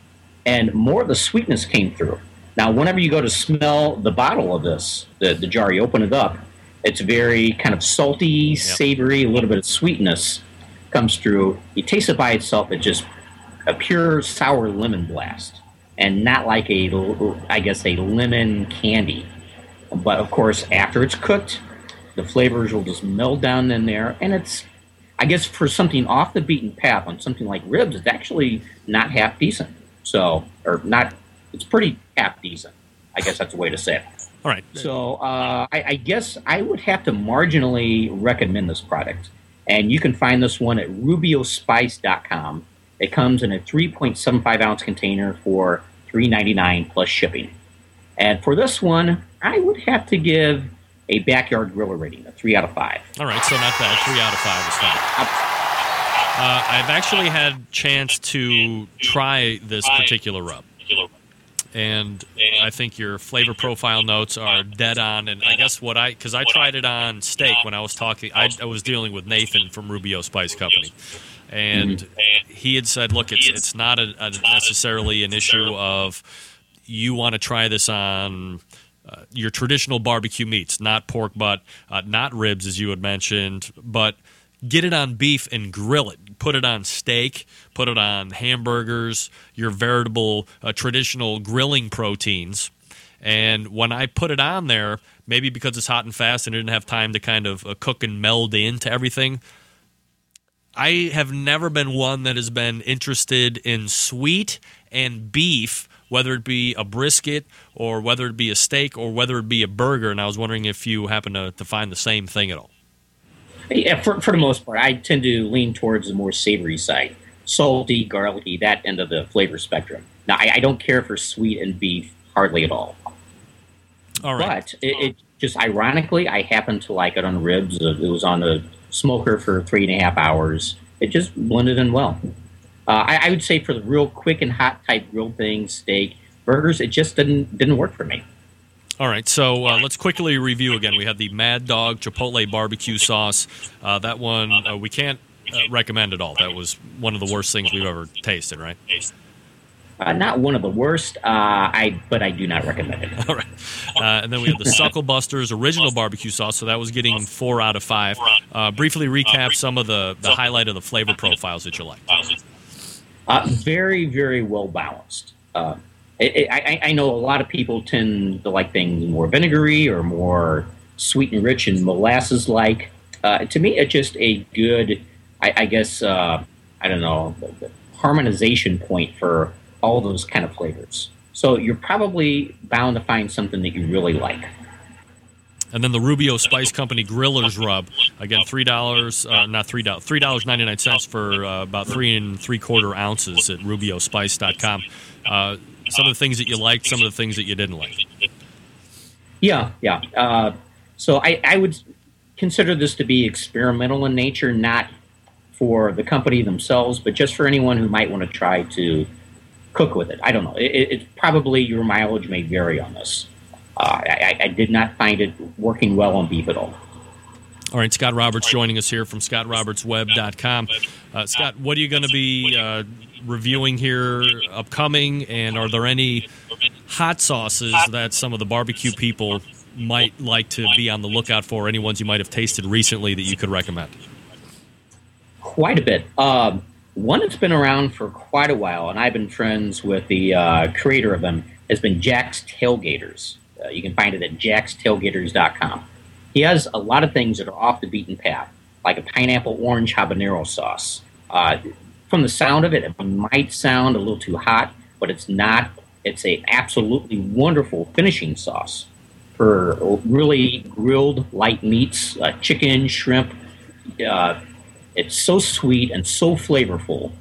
and more of the sweetness came through. Now, whenever you go to smell the bottle of this, the, the jar, you open it up, it's very kind of salty, savory, a little bit of sweetness comes through. You taste it by itself, it's just a pure sour lemon blast, and not like a, I guess, a lemon candy. But of course, after it's cooked, the flavors will just meld down in there, and it's, I guess, for something off the beaten path on something like ribs, it's actually not half decent. So, or not, it's pretty half decent. I guess that's the way to say it. All right. So uh, I, I guess I would have to marginally recommend this product. And you can find this one at rubiospice.com. It comes in a 3.75 ounce container for $3.99 plus shipping. And for this one, I would have to give a backyard griller rating, a 3 out of 5. All right, so not bad. Three out of five is fine. Uh, I've actually had chance to try this particular rub, and I think your flavor profile notes are dead on. And I guess what I because I tried it on steak when I was talking, I, I was dealing with Nathan from Rubio Spice Company, and he had said, "Look, it's it's not a, a necessarily an issue of you want to try this on." Uh, your traditional barbecue meats, not pork butt, uh, not ribs, as you had mentioned, but get it on beef and grill it. Put it on steak, put it on hamburgers, your veritable uh, traditional grilling proteins. And when I put it on there, maybe because it's hot and fast and I didn't have time to kind of uh, cook and meld into everything, I have never been one that has been interested in sweet and beef, whether it be a brisket or whether it be a steak or whether it be a burger. And I was wondering if you happen to, to find the same thing at all. Yeah, for, for the most part, I tend to lean towards the more savory side. Salty, garlicky, that end of the flavor spectrum. Now, I, I don't care for sweet and beef hardly at all. All right. But it, it just ironically, I happen to like it on ribs. It was on the smoker for three and a half hours. It just blended in well. Uh, I, I would say for the real quick and hot type grilled things, steak, burgers, it just didn't didn't work for me. All right, so uh, let's quickly review again. We had the Mad Dog Chipotle barbecue sauce. Uh, that one uh, we can't uh, recommend at all. That was one of the worst things we've ever tasted, right? Uh, not one of the worst, uh, I but I do not recommend it. All right. Uh, and then we have the Suckle Busters original barbecue sauce. So that was getting four out of five. Uh, briefly recap some of the, the highlight of the flavor profiles that you like. Uh, very, very well balanced. It, I, I know a lot of people tend to like things more vinegary or more sweet and rich and molasses like. Uh, to me, it's just a good, I, I guess, uh, I don't know, harmonization point for all those kind of flavors. So you're probably bound to find something that you really like. And then the Rubio Spice Company Grillers Rub. Again, three dollars, uh, not three dollars, three dollars ninety nine cents for uh, about three and three quarter ounces at RubioSpice.com. Uh, some of the things that you liked, some of the things that you didn't like. Yeah, yeah. Uh, so I, I would consider this to be experimental in nature, not for the company themselves, but just for anyone who might want to try to cook with it. I don't know. It, it, probably your mileage may vary on this. Uh, I, I did not find it working well on beef at all. All right, Scott Roberts joining us here from scottrobertsweb.com. Uh, Scott, what are you going to be uh, reviewing here upcoming? And are there any hot sauces that some of the barbecue people might like to be on the lookout for? Any ones you might have tasted recently that you could recommend? Quite a bit. Um, one that's been around for quite a while, and I've been friends with the uh, creator of them, has been Jack's Tailgaters. Uh, you can find it at jackstailgaters.com. He has a lot of things that are off the beaten path, like a pineapple orange habanero sauce. Uh, from the sound of it, it might sound a little too hot, but it's not. It's a absolutely wonderful finishing sauce for really grilled light meats, uh, chicken, shrimp, uh, It's so sweet and so flavorful.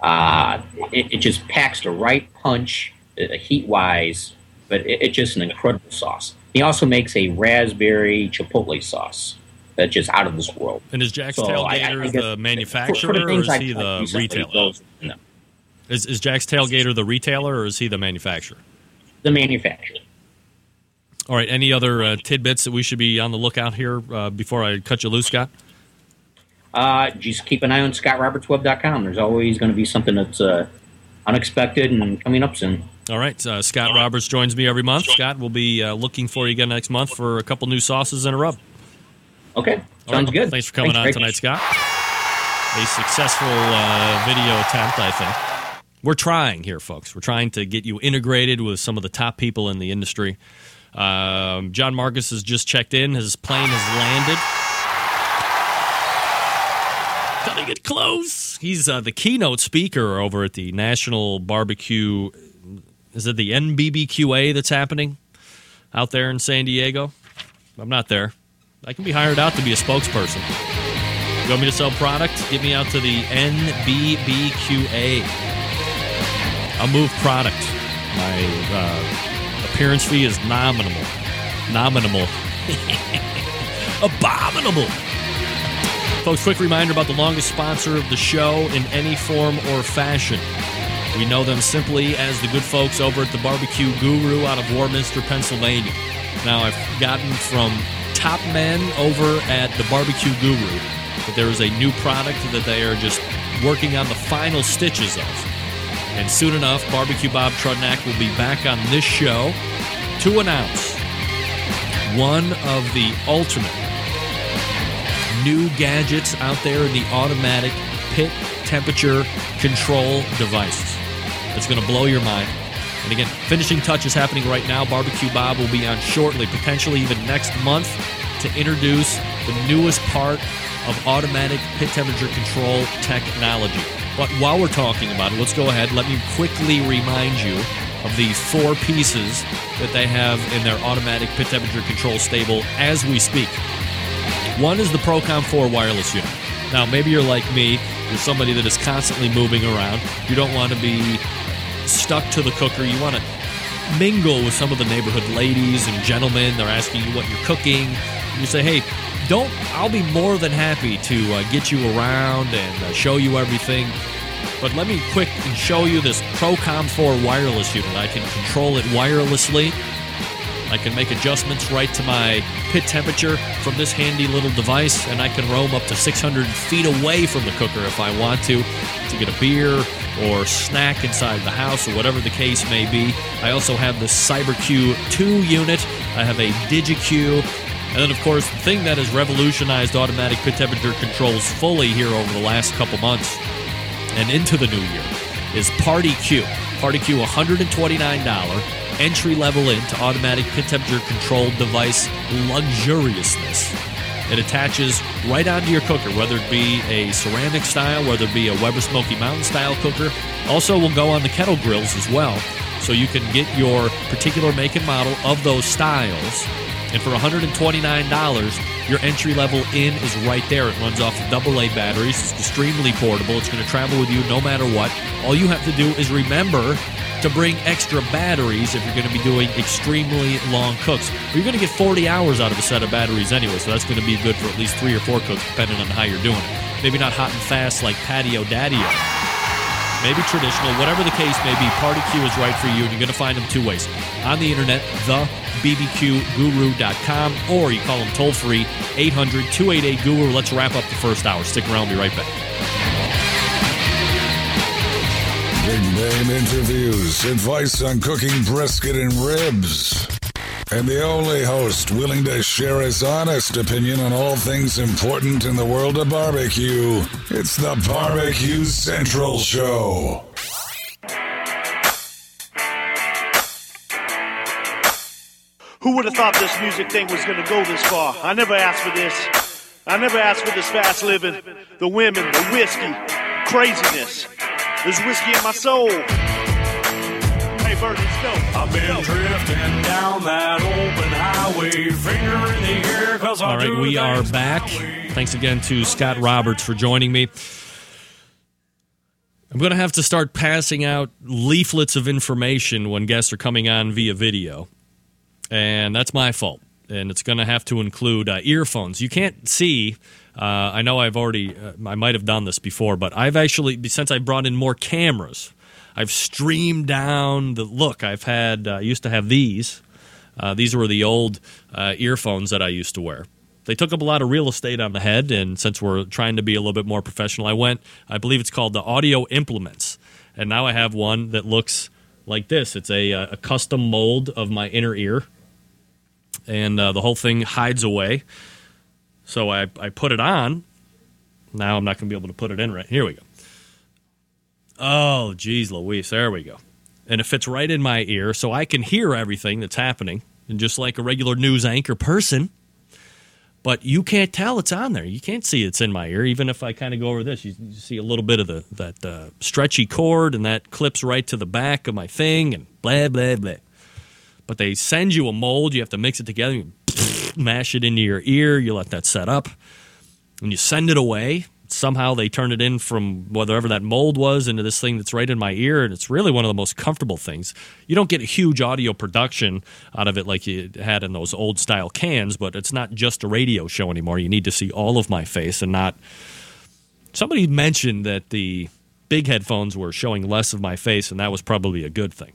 Uh, it, it just packs the right punch, uh, heat wise, but it, it's just an incredible sauce. He also makes a raspberry chipotle sauce that's just out of this world. And is Jack's So I- I- Tailgater I the manufacturer for the or is I he the retailer? no, Is, is Jack's Tailgater the retailer or is he the manufacturer? the manufacturer. All right. Any other uh, tidbits that we should be on the lookout here uh, before I cut you loose, Scott? Uh, just keep an eye on ScottRobertsWeb.com. There's always going to be something that's uh, unexpected and coming up soon. All right. Uh, Scott Roberts joins me every month. Scott, we'll be uh, looking for you again next month for a couple new sauces and a rub. Okay, sounds right. good. Thanks for coming on Greg. tonight, Scott. A successful uh, video attempt, I think. We're trying here, folks. We're trying to get you integrated with some of the top people in the industry. Um, John Markus has just checked in. His plane has landed. Cutting it close. He's uh, the keynote speaker over at the National Barbecue. Is it the NBBQA that's happening out there in San Diego? I'm not there. I can be hired out to be a spokesperson. You want me to sell product? Get me out to the NBBQA. I'll move product. My uh, appearance fee is nominal. Nominal. Abominable. Folks, quick reminder about the longest sponsor of the show in any form or fashion. We know them simply as the good folks over at the Barbecue Guru out of Warminster, Pennsylvania. Now, I've gotten from top men over at the Barbecue Guru that there is a new product that they are just working on the final stitches of. And soon enough, Barbecue Bob Trudnak will be back on this show to announce one of the ultimate new gadgets out there in the automatic pit temperature control devices. It's going to blow your mind. And again, finishing touches happening right now. Barbecue Bob will be on shortly, potentially even next month, to introduce the newest part of automatic pit temperature control technology. But while we're talking about it, let's go ahead. Let me quickly remind you of the four pieces that they have in their automatic pit temperature control stable as we speak. One is the Procom 4 wireless unit. Now, maybe you're like me, you're somebody that is constantly moving around. You don't want to be stuck to the cooker. You want to mingle with some of the neighborhood ladies and gentlemen. They're asking you what you're cooking. You say, hey, don't, I'll be more than happy to uh, get you around and uh, show you everything. But let me quick and show you this Procom 4 wireless unit. I can control it wirelessly. I can make adjustments right to my pit temperature from this handy little device, and I can roam up to 600 feet away from the cooker if I want to, to get a beer or snack inside the house or whatever the case may be. I also have the CyberQ 2 unit. I have a DigiQ. And then, of course, the thing that has revolutionized automatic pit temperature controls fully here over the last couple months and into the new year is Party Q. Party Q, $129 entry level into automatic pit temperature controlled device luxuriousness. It attaches right onto your cooker, whether it be a ceramic style, whether it be a Weber Smoky Mountain style cooker. Also, will go on the kettle grills as well, so you can get your particular make and model of those styles. And for $129, your entry level in is right there. It runs off of AA batteries. It's extremely portable. It's going to travel with you no matter what. All you have to do is remember to bring extra batteries if you're going to be doing extremely long cooks. You're going to get 40 hours out of a set of batteries anyway, so that's going to be good for at least three or four cooks, depending on how you're doing it. Maybe not hot and fast like patio daddio. Maybe traditional, whatever the case may be, Party Q is right for you, and you're going to find them two ways. On the internet, thebbqguru.com, or you call them toll free, 800 288 Guru. Let's wrap up the first hour. Stick around, we'll be right back. Big name interviews, advice on cooking brisket and ribs. And the only host willing to share his honest opinion on all things important in the world of barbecue. It's the Barbecue Central Show. Who would have thought this music thing was going to go this far? I never asked for this. I never asked for this fast living, the women, the whiskey, craziness. There's whiskey in my soul. Hey, Bert, let's go. I've been drifting down that open highway, finger in the air, Cause All right, we are back. Thanks again to Scott Roberts for joining me. I'm going to have to start passing out leaflets of information when guests are coming on via video. And that's my fault. And it's going to have to include uh, earphones. You can't see. Uh, I know I've already, uh, I might have done this before, but I've actually, since I brought in more cameras, I've streamed down the look. I've had, uh, I used to have these. Uh, these were the old uh, earphones that I used to wear. They took up a lot of real estate on the head, and since we're trying to be a little bit more professional, I went. I believe it's called the Audio Implements, and now I have one that looks like this. It's a, uh, a custom mold of my inner ear, and uh, the whole thing hides away. So I, I put it on. Now I'm not going to be able to put it in right. Here we go. Oh, geez, Louise. There we go. And it fits right in my ear, so I can hear everything that's happening, and just like a regular news anchor person. But you can't tell it's on there. You can't see it's in my ear, even if I kind of go over this. You, you see a little bit of the that uh, stretchy cord, and that clips right to the back of my thing, and blah blah blah. But they send you a mold. You have to mix it together. You mash it into your ear. You let that set up, and you send it away. Somehow they turn it in from whatever that mold was into this thing that's right in my ear, and it's really one of the most comfortable things. You don't get a huge audio production out of it like you had in those old style cans, but it's not just a radio show anymore. You need to see all of my face and not. Somebody mentioned that the big headphones were showing less of my face, and that was probably a good thing.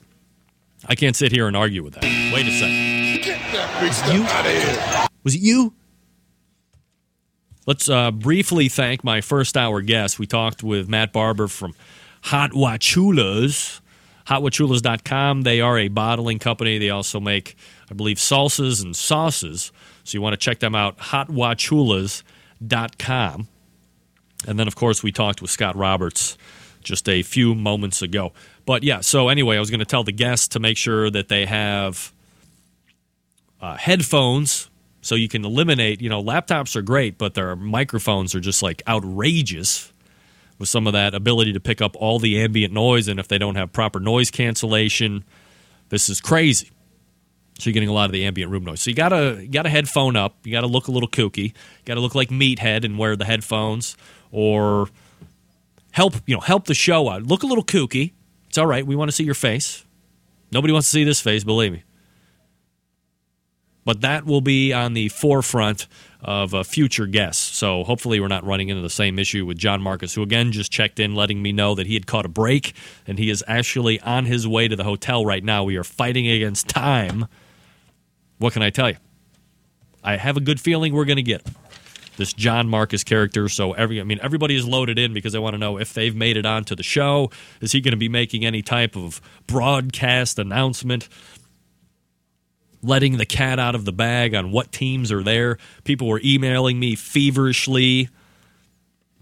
I can't sit here and argue with that. Wait a second. Get that big stuff out of here. Was it you? Let's uh, briefly thank my first hour guest. We talked with Matt Barber from Hot Wachulas, hotwachulas.com. They are a bottling company. They also make, I believe, salsas and sauces. So you want to check them out, hotwachulas.com. And then, of course, we talked with Scott Roberts just a few moments ago. But yeah, so anyway, I was going to tell the guests to make sure that they have uh, headphones so you can eliminate you know laptops are great but their microphones are just like outrageous with some of that ability to pick up all the ambient noise and if they don't have proper noise cancellation this is crazy. So you're getting a lot of the ambient room noise. So you gotta you gotta headphone up. You gotta look a little kooky. You gotta look like meathead and wear the headphones or help you know help the show out. Look a little kooky. It's all right. We want to see your face. Nobody wants to see this face believe me but that will be on the forefront of uh, future guests. So hopefully, we're not running into the same issue with John Markus, who again just checked in, letting me know that he had caught a break and he is actually on his way to the hotel right now. We are fighting against time. What can I tell you? I have a good feeling we're going to get this John Markus character. So every, I mean, everybody is loaded in because they want to know if they've made it onto the show. Is he going to be making any type of broadcast announcement? Letting the cat out of the bag on what teams are there. People were emailing me feverishly.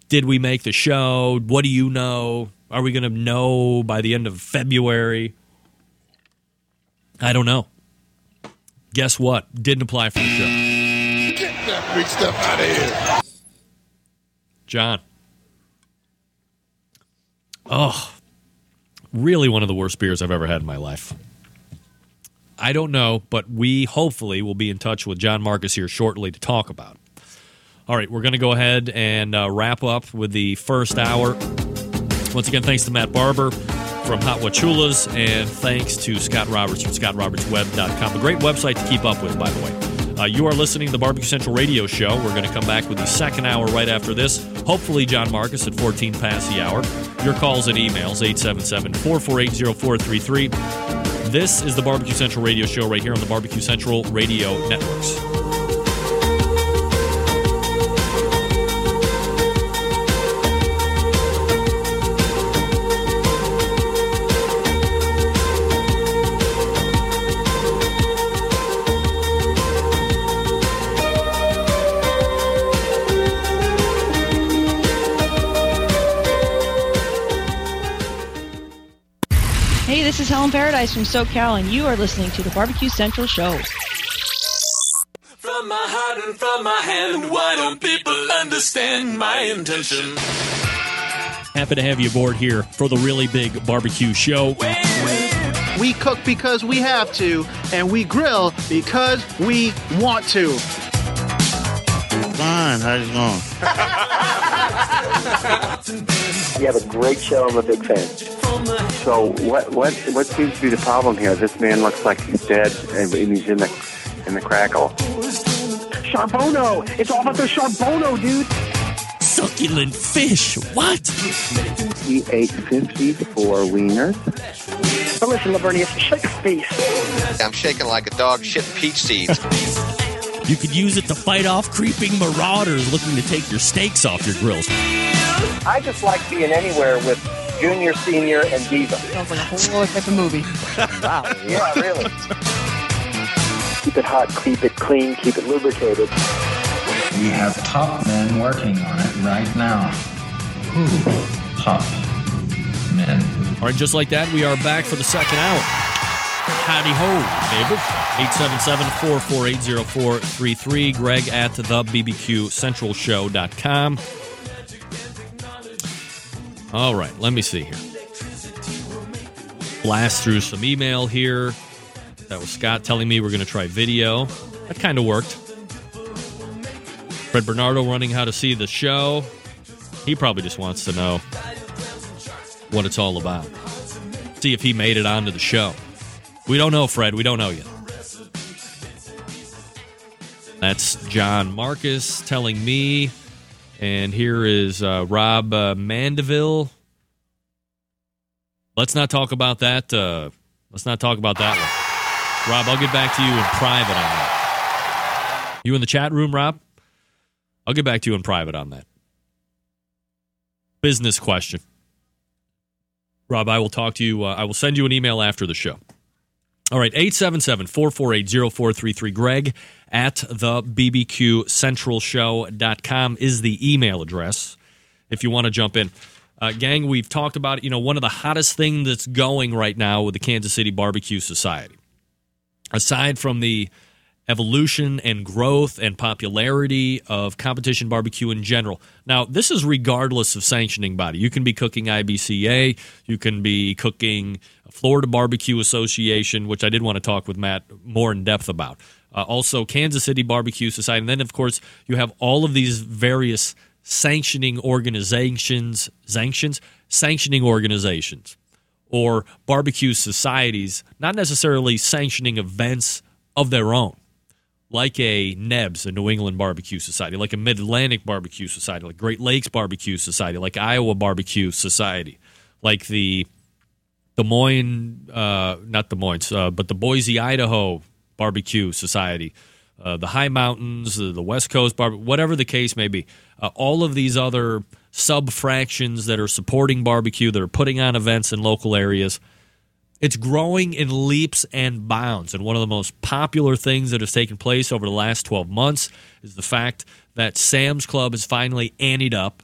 Did we make the show? What do you know? Are we going to know by the end of February? I don't know. Guess what? Didn't apply for the show. Get that big stuff out of here. John. Oh, really one of the worst beers I've ever had in my life. I don't know, but we hopefully will be in touch with John Markus here shortly to talk about. All right, we're going to go ahead and uh, wrap up with the first hour. Once again, thanks to Matt Barber from Hot Wachulas, and thanks to Scott Roberts from ScottRobertsWeb.com. A great website to keep up with, by the way. Uh, you are listening to the Barbecue Central Radio Show. We're going to come back with the second hour right after this. Hopefully, John Markus at 14 past the hour. Your calls and emails, 877 448 0433. This is the Barbecue Central Radio Show right here on the Barbecue Central Radio Networks. Hey, this is Helen Paradise from SoCal, and you are listening to the Barbecue Central Show. From my heart and from my hand, why don't people understand my intention? Happy to have you aboard here for the really big barbecue show. We cook because we have to, and we grill because we want to. Fine. How's it going? You have a great show. I'm a big fan. So what what what seems to be the problem here? This man looks like he's dead, and he's in the in the crackle. Charbono! It's all about the Charbono, dude! Succulent fish. What? He ate 54 wieners. But listen, Lavernius, shake a face. I'm shaking like a dog shit peach seeds. You could use it to fight off creeping marauders looking to take your steaks off your grills. I just like being anywhere with Junior, Senior, and Diva. Sounds like a whole other type of movie. wow. Yeah, really. keep it hot, keep it clean, keep it lubricated. We have top men working on it right now. Ooh, top men. All right, just like that, we are back for the second hour. Howdy ho, neighbor. 877-448-0433. Greg at the BBQCentralShow.com. All right, let me see here. Blast through some email here. That was Scott telling me we're going to try video. That kind of worked. Fred Bernardo running how to see the show. He probably just wants to know what it's all about. See if he made it onto the show. We don't know, Fred. We don't know yet. That's John Markus telling me. And here is uh, Rob uh, Mandeville. Let's not talk about that. Uh, let's not talk about that one. Rob, I'll get back to you in private on that. You in the chat room, Rob? I'll get back to you in private on that. Business question. Rob, I will talk to you. Uh, I will send you an email after the show. All right, 877 448 0433. Greg at the BBQCentralShow.com is the email address if you want to jump in. Uh, gang, we've talked about, you know, one of the hottest things that's going right now with the Kansas City Barbecue Society. Aside from the evolution and growth and popularity of competition barbecue in general. Now, this is regardless of sanctioning body. You can be cooking IBCA, you can be cooking Florida Barbecue Association, which I did want to talk with Matt more in depth about. Uh, also, Kansas City Barbecue Society. And then, of course, you have all of these various sanctioning organizations, sanctions, sanctioning organizations, or barbecue societies, not necessarily sanctioning events of their own like a NEBS, a New England Barbecue Society, like a Mid Atlantic Barbecue Society, like Great Lakes Barbecue Society, like Iowa Barbecue Society, like the Des Moines, uh, not Des Moines, uh, but the Boise, Idaho Barbecue Society, uh, the High Mountains, the West Coast Barbecue, whatever the case may be. Uh, all of these other sub fractions that are supporting barbecue, that are putting on events in local areas it's growing in leaps and bounds. And one of the most popular things that has taken place over the last 12 months is the fact that Sam's Club has finally anteed up,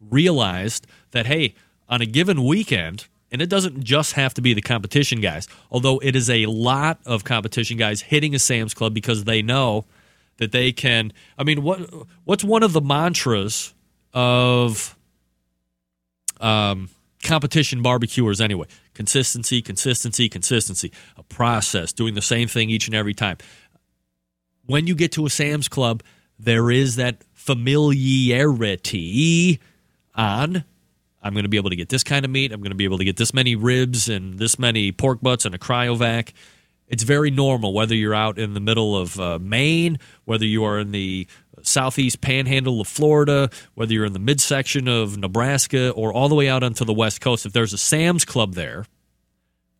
realized that, hey, on a given weekend, and it doesn't just have to be the competition guys, although it is a lot of competition guys hitting a Sam's Club because they know that they can. I mean, what what's one of the mantras of um, competition barbecuers anyway? Consistency, consistency, consistency. A process, doing the same thing each and every time. When you get to a Sam's Club, there is that familiarity on I'm going to be able to get this kind of meat. I'm going to be able to get this many ribs and this many pork butts and a cryovac. It's very normal whether you're out in the middle of uh, Maine, whether you are in the southeast panhandle of Florida, whether you're in the midsection of Nebraska, or all the way out onto the west coast. If there's a Sam's Club there,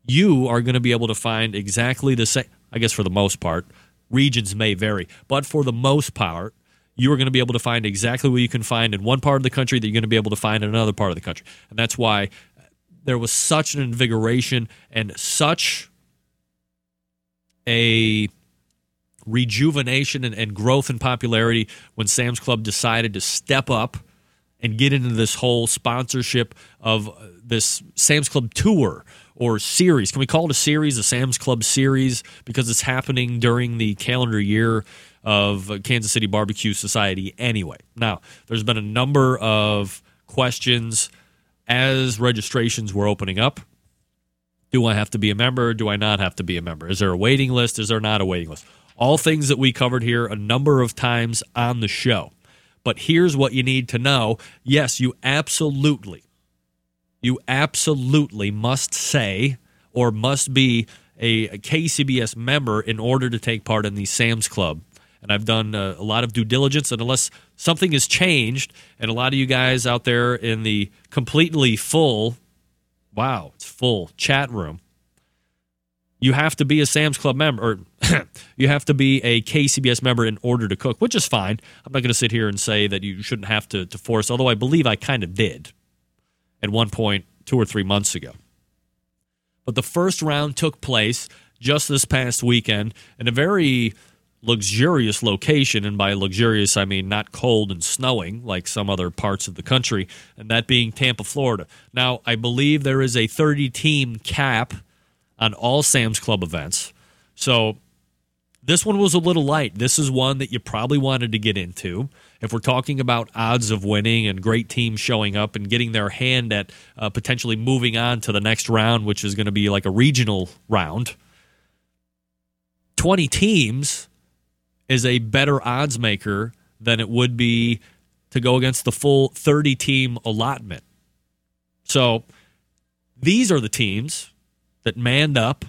you are going to be able to find exactly the same. I guess for the most part, regions may vary, but for the most part, you are going to be able to find exactly what you can find in one part of the country that you're going to be able to find in another part of the country. And that's why uh, there was such an invigoration and such a rejuvenation and, and, growth in popularity when Sam's Club decided to step up and get into this whole sponsorship of uh, this Sam's Club tour or series. Can we call it a series, a Sam's Club series, because it's happening during the calendar year of Kansas City Barbecue Society anyway. Now, there's been a number of questions as registrations were opening up. Do I have to be a member? Do I not have to be a member? Is there a waiting list? Is there not a waiting list? All things that we covered here a number of times on the show. But here's what you need to know. Yes, you absolutely, you absolutely must say or must be a, a KCBS member in order to take part in the Sam's Club. And I've done uh, a lot of due diligence, and unless something has changed, and a lot of you guys out there in the completely full, wow, it's full chat room, you have to be a Sam's Club member, or you have to be a KCBS member in order to cook, which is fine. I'm not going to sit here and say that you shouldn't have to, to force, although I believe I kind of did at one point two or three months ago. But the first round took place just this past weekend in a very luxurious location. And by luxurious, I mean not cold and snowing like some other parts of the country, and that being Tampa, Florida. Now, I believe there is a 30 team cap on all Sam's Club events. So this one was a little light. This is one that you probably wanted to get into. If we're talking about odds of winning and great teams showing up and getting their hand at uh, potentially moving on to the next round, which is going to be like a regional round, 20 teams is a better odds maker than it would be to go against the full 30 team allotment. So these are the teams that manned up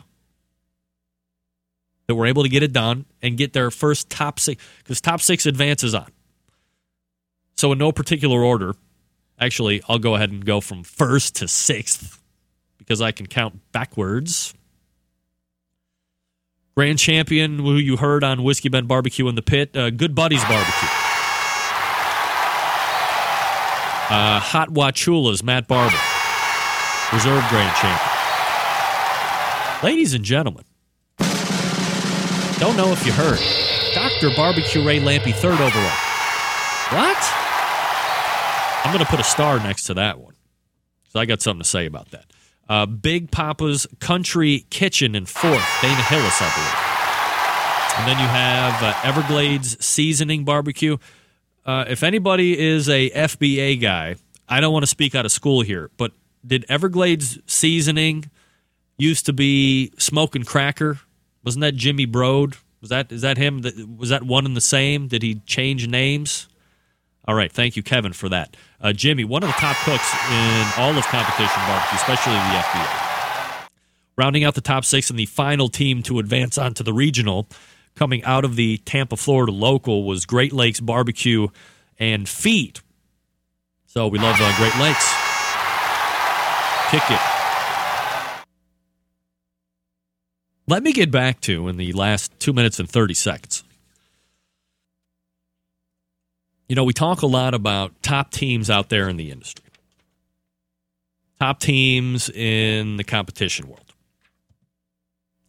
that were able to get it done and get their first top six because top six advances on. So, in no particular order, actually, I'll go ahead and go from first to sixth because I can count backwards. Grand champion, who you heard on Whiskey Bend Barbecue in the Pit, uh, Good Buddies Barbecue. Uh, Hot Wachulas, Matt Barber, Reserve Grand Champion. Ladies and gentlemen, don't know if you heard, Dr. Barbecue Ray Lampe, third overall. What? I'm going to put a star next to that one. So I got something to say about that. Uh, Big Papa's Country Kitchen in fourth, Dana Hillis, I believe. And then you have uh, Everglades Seasoning Barbecue. Uh, if anybody is a FBA guy, I don't want to speak out of school here, but did Everglades Seasoning used to be Smoking Cracker? Wasn't that Jimmy Brode? Was that is that him? Was that one and the same? Did he change names? All right, thank you, Kevin, for that. Uh, Jimmy, one of the top cooks in all of competition barbecue, especially the FBA. Rounding out the top six and the final team to advance onto the regional, coming out of the Tampa, Florida local, was Great Lakes Barbecue and Feed. So we love uh, Great Lakes. Kick it. Let me get back to in the last two minutes and 30 seconds. You know, we talk a lot about top teams out there in the industry, top teams in the competition world.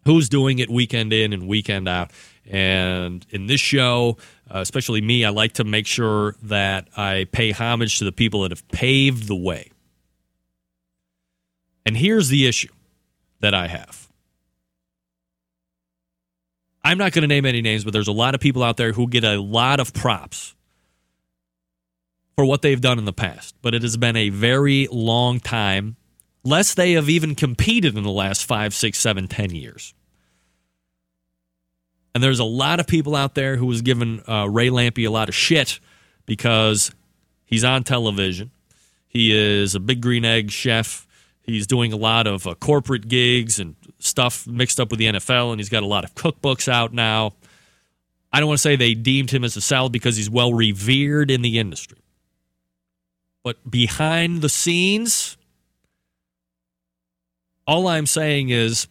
Who's doing it weekend in and weekend out? And in this show, uh, especially me, I like to make sure that I pay homage to the people that have paved the way. And here's the issue that I have. I'm not going to name any names, but there's a lot of people out there who get a lot of props for what they've done in the past. But it has been a very long time, less they have even competed in the last five, six, seven, ten years. And there's a lot of people out there who was giving uh, Ray Lampe a lot of shit because he's on television. He is a big green egg chef. He's doing a lot of uh, corporate gigs and stuff mixed up with the NFL, and he's got a lot of cookbooks out now. I don't want to say they deemed him as a salad because he's well revered in the industry. But behind the scenes, all I'm saying is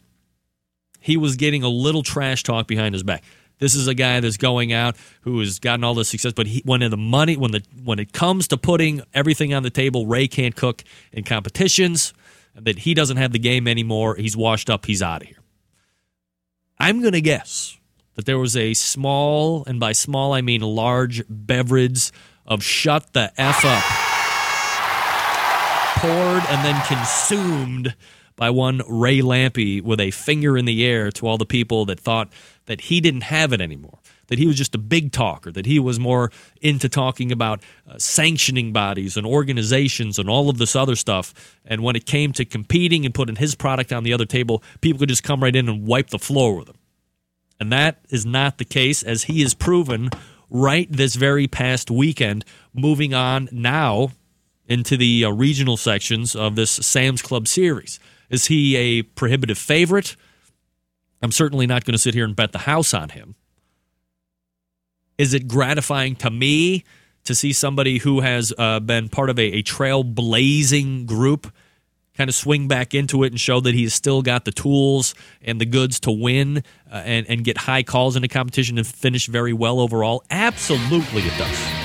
he was getting a little trash talk behind his back. This is a guy that's going out who has gotten all the success, but he, when the money, when the when it comes to putting everything on the table, Ray can't cook in competitions. That he doesn't have the game anymore. He's washed up. He's out of here. I'm going to guess that there was a small, and by small I mean large, beverage of shut the f up, poured and then consumed by one Ray Lampe with a finger in the air to all the people that thought that he didn't have it anymore, that he was just a big talker, that he was more into talking about uh, sanctioning bodies and organizations and all of this other stuff. And when it came to competing and putting his product on the other table, people could just come right in and wipe the floor with him. And that is not the case, as he has proven right this very past weekend, moving on now into the uh, regional sections of this Sam's Club series. Is he a prohibitive favorite? I'm certainly not going to sit here and bet the house on him. Is it gratifying to me to see somebody who has uh, been part of a, a trailblazing group kind of swing back into it and show that he's still got the tools and the goods to win uh, and, and get high calls in a competition and finish very well overall? Absolutely, it does.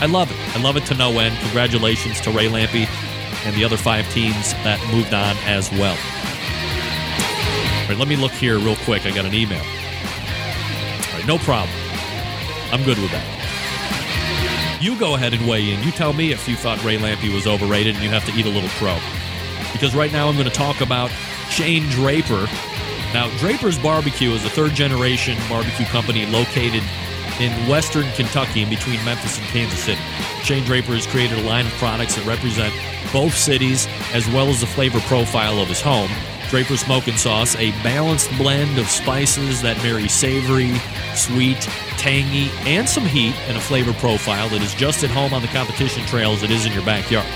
I love it. I love it to no end. Congratulations to Ray Lampe and the other five teams that moved on as well. All right, let me look here real quick. I got an email. All right, no problem. I'm good with that. You go ahead and weigh in. You tell me if you thought Ray Lampe was overrated and you have to eat a little crow. Because right now I'm going to talk about Shane Draper. Now, Draper's Barbecue is a third generation barbecue company located in western Kentucky in between Memphis and Kansas City. Shane Draper has created a line of products that represent both cities as well as the flavor profile of his home. Draper Smoke and Sauce, a balanced blend of spices that marry savory, sweet, tangy, and some heat in a flavor profile that is just at home on the competition trail as it is in your backyard.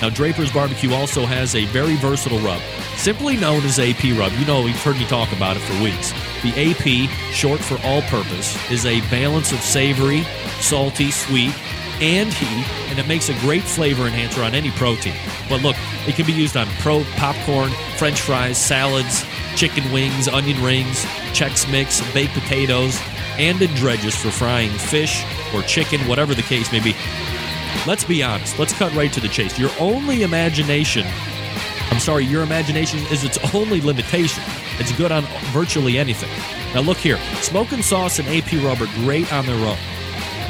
Now, Draper's Barbecue also has a very versatile rub, simply known as AP Rub. You know, you've heard me talk about it for weeks. The AP, short for all purpose, is a balance of savory, salty, sweet, and heat, and it makes a great flavor enhancer on any protein. But look, it can be used on pro popcorn, french fries, salads, chicken wings, onion rings, Chex Mix, baked potatoes, and in dredges for frying fish or chicken, whatever the case may be. Let's be honest. Let's cut right to the chase. Your only imagination, I'm sorry, your imagination is its only limitation. It's good on virtually anything. Now, look here smoke and sauce and AP rub are great on their own,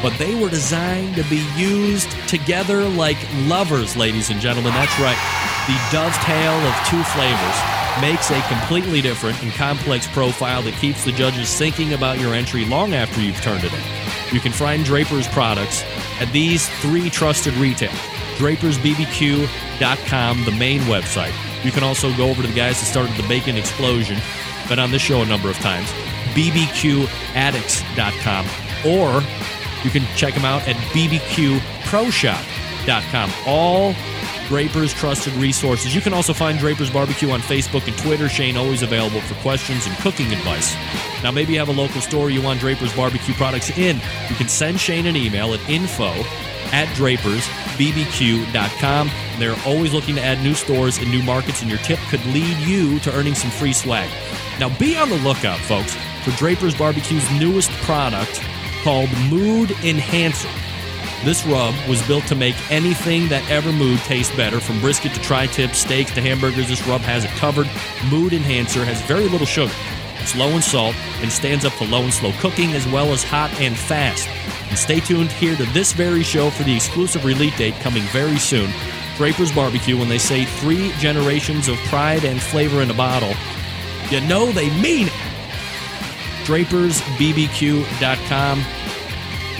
but they were designed to be used together like lovers, ladies and gentlemen. That's right. The dovetail of two flavors makes a completely different and complex profile that keeps the judges thinking about your entry long after you've turned it in. You can find Draper's products at these three trusted retailers drapersbbq.com, the main website. You can also go over to the guys that started the bacon explosion, been on this show a number of times, bbqaddicts.com, or you can check them out at bbqproshop.com. All Draper's trusted resources. You can also find Draper's Barbecue on Facebook and Twitter. Shane always available for questions and cooking advice. Now, maybe you have a local store you want Draper's Barbecue products in. You can send Shane an email at info at drapersbbq.com. They're always looking to add new stores and new markets, and your tip could lead you to earning some free swag. Now, be on the lookout, folks, for Draper's Barbecue's newest product called Mood Enhancer. This rub was built to make anything that ever moved taste better. From brisket to tri tips, steaks to hamburgers, this rub has it covered. Mood Enhancer has very little sugar. It's low in salt and stands up to low and slow cooking as well as hot and fast. And stay tuned here to this very show for the exclusive release date coming very soon. Draper's Barbecue, when they say three generations of pride and flavor in a bottle, you know they mean it. DrapersBBQ.com.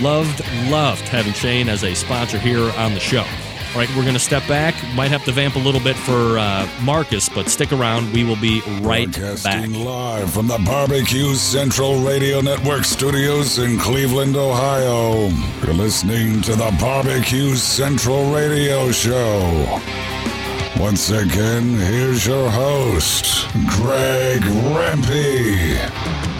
Loved, loved having Shane as a sponsor here on the show. All right, we're going to step back. Might have to vamp a little bit for uh, Markus, but stick around. We will be right back. Live from the Barbecue Central Radio Network studios in Cleveland, Ohio. You're listening to the Barbecue Central Radio Show. Once again, here's your host, Greg Rempe.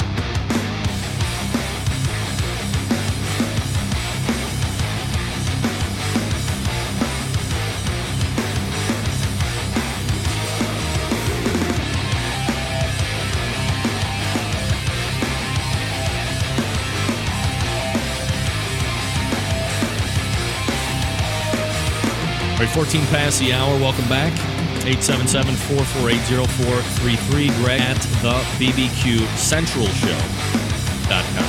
14 past the hour. Welcome back. 877-448-0433. Greg at the BBQ Central Show.com.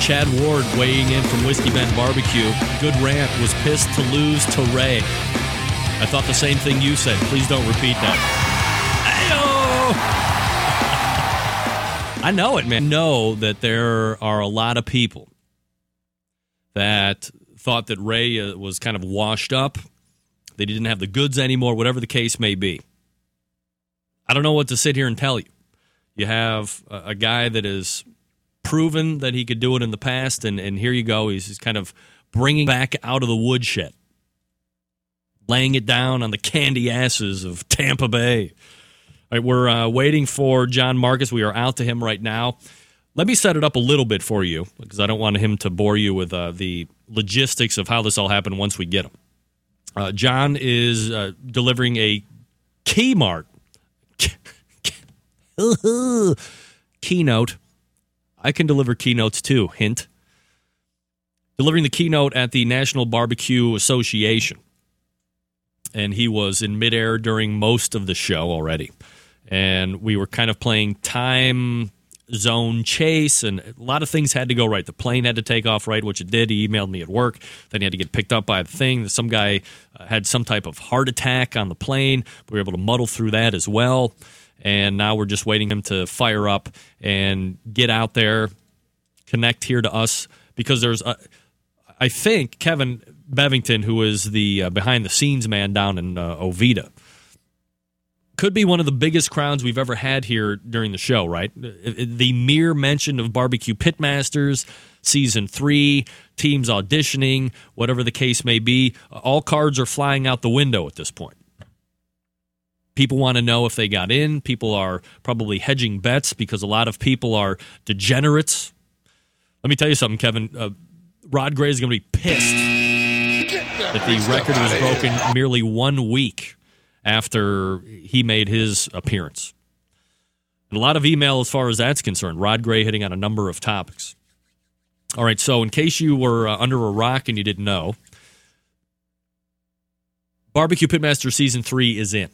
Chad Ward weighing in from Whiskey Bend Barbecue. Good rant. Was pissed to lose to Ray. I thought the same thing you said. Please don't repeat that. I know it, man. I Know that there are a lot of people that thought that Ray uh, was kind of washed up. They didn't have the goods anymore, whatever the case may be. I don't know what to sit here and tell you. You have a, a guy that is proven that he could do it in the past, and, and here you go. He's just kind of bringing back out of the woodshed, laying it down on the candy asses of Tampa Bay. All right, we're uh, waiting for John Markus. We are out to him right now. Let me set it up a little bit for you because I don't want him to bore you with uh, the logistics of how this all happened once we get them. Uh, John is uh, delivering a Kmart keynote. I can deliver keynotes too. Hint. Delivering the keynote at the National Barbecue Association. And he was in midair during most of the show already. And we were kind of playing time zone chase, and a lot of things had to go right. The plane had to take off right, which it did. He emailed me at work. Then he had to get picked up by the thing. Some guy uh, had some type of heart attack on the plane. We were able to muddle through that as well. And now we're just waiting him to fire up and get out there, connect here to us because there's, a, I think Kevin Bevington, who is the uh, behind the scenes man down in uh, Oviedo could be one of the biggest crowds we've ever had here during the show, right? The mere mention of Barbecue Pitmasters, season three, teams auditioning, whatever the case may be, all cards are flying out the window at this point. People want to know if they got in. People are probably hedging bets because a lot of people are degenerates. Let me tell you something, Kevin. Uh, Rod Gray is going to be pissed that the record was broken merely one week after he made his appearance. And a lot of email as far as that's concerned. Rod Gray hitting on a number of topics. All right, so in case you were uh, under a rock and you didn't know, Barbecue Pitmaster Season 3 is in.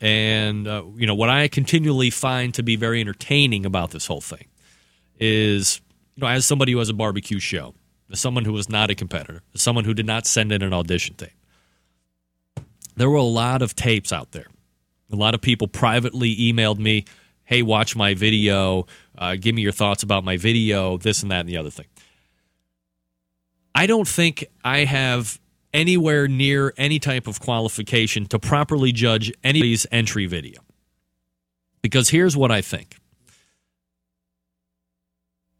And, uh, you know, what I continually find to be very entertaining about this whole thing is, you know, as somebody who has a barbecue show, as someone who was not a competitor, as someone who did not send in an audition tape, there were a lot of tapes out there. A lot of people privately emailed me, hey, watch my video, uh, give me your thoughts about my video, this and that and the other thing. I don't think I have anywhere near any type of qualification to properly judge anybody's entry video. Because here's what I think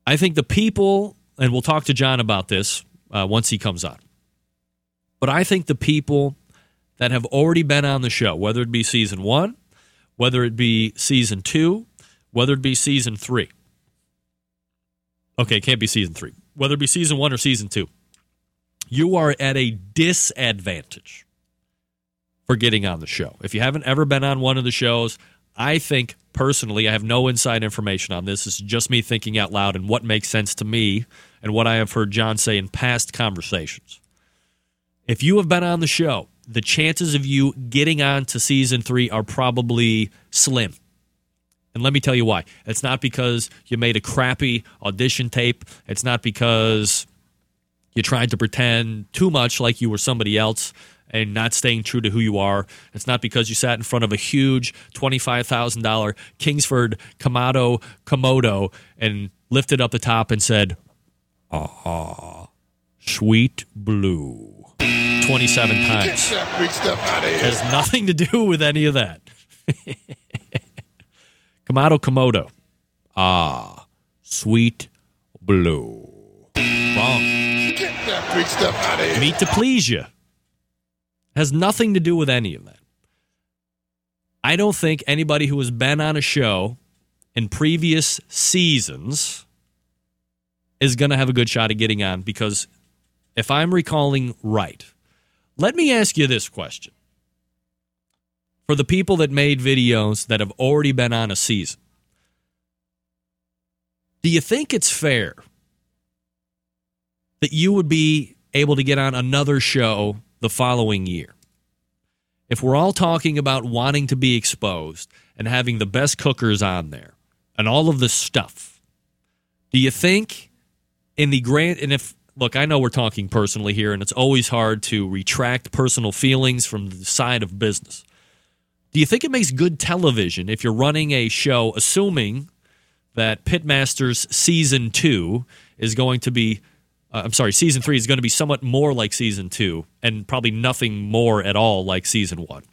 I think the people, and we'll talk to John about this uh, once he comes on, but I think the people that have already been on the show, whether it be season one, whether it be season two, whether it be season three. Okay, it can't be season three. Whether it be season one or season two, you are at a disadvantage for getting on the show. If you haven't ever been on one of the shows, I think personally, I have no inside information on this. Is just me thinking out loud and what makes sense to me and what I have heard John say in past conversations. If you have been on the show the chances of you getting on to season three are probably slim. And let me tell you why. It's not because you made a crappy audition tape. It's not because you tried to pretend too much like you were somebody else and not staying true to who you are. It's not because you sat in front of a huge $25,000 Kingsford Kamado Komodo and lifted up the top and said, Ah, sweet blue. 27 times. Has nothing to do with any of that. Kamado Komodo. Ah, sweet blue. Wrong. Meat to please you. Has nothing to do with any of that. I don't think anybody who has been on a show in previous seasons is going to have a good shot at getting on because if I'm recalling right, let me ask you this question. For the people that made videos that have already been on a season, do you think it's fair that you would be able to get on another show the following year? If we're all talking about wanting to be exposed and having the best cookers on there and all of this stuff, do you think in the grand and if look, I know we're talking personally here, and it's always hard to retract personal feelings from the side of business. Do you think it makes good television if you're running a show, assuming that Pitmasters season two is going to be, uh, I'm sorry, season three is going to be somewhat more like season two, and probably nothing more at all like season one?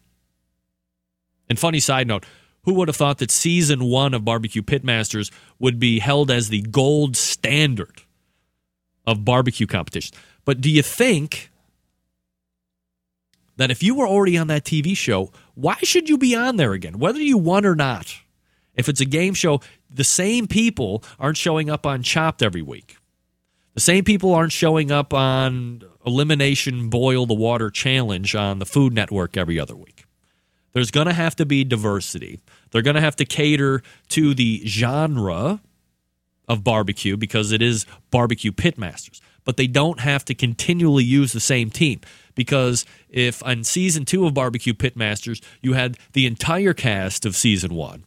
And funny side note, Who would have thought that season one of Barbecue Pitmasters would be held as the gold standard of barbecue competition? But do you think that if you were already on that TV show, why should you be on there again, whether you won or not? If it's a game show, the same people aren't showing up on Chopped every week. The same people aren't showing up on Elimination Boil the Water Challenge on the Food Network every other week. There's going to have to be diversity. They're going to have to cater to the genre of barbecue because it is barbecue pitmasters. But they don't have to continually use the same team because if on season two of Barbecue Pitmasters you had the entire cast of season one,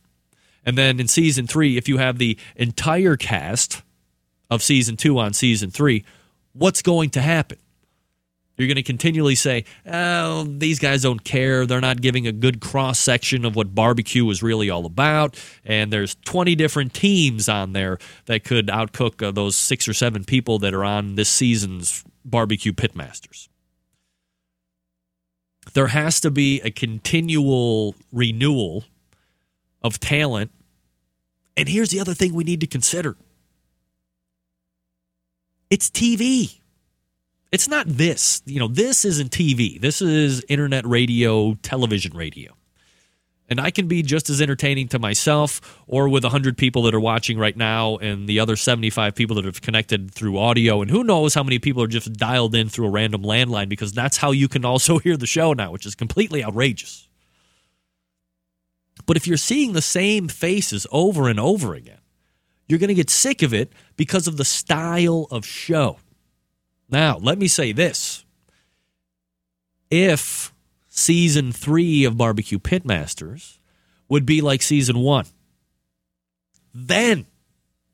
and then in season three, if you have the entire cast of season two on season three, what's going to happen? You're going to continually say, oh, these guys don't care. They're not giving a good cross section of what barbecue is really all about. And there's 20 different teams on there that could outcook uh, those six or seven people that are on this season's barbecue pitmasters. There has to be a continual renewal of talent. And here's the other thing we need to consider it's TV. It's not this. You know, this isn't TV. This is internet radio, television radio. And I can be just as entertaining to myself or with 100 people that are watching right now and the other 75 people that have connected through audio. And who knows how many people are just dialed in through a random landline because that's how you can also hear the show now, which is completely outrageous. But if you're seeing the same faces over and over again, you're going to get sick of it because of the style of show. Now, let me say this. If season three of Barbecue Pitmasters would be like season one, then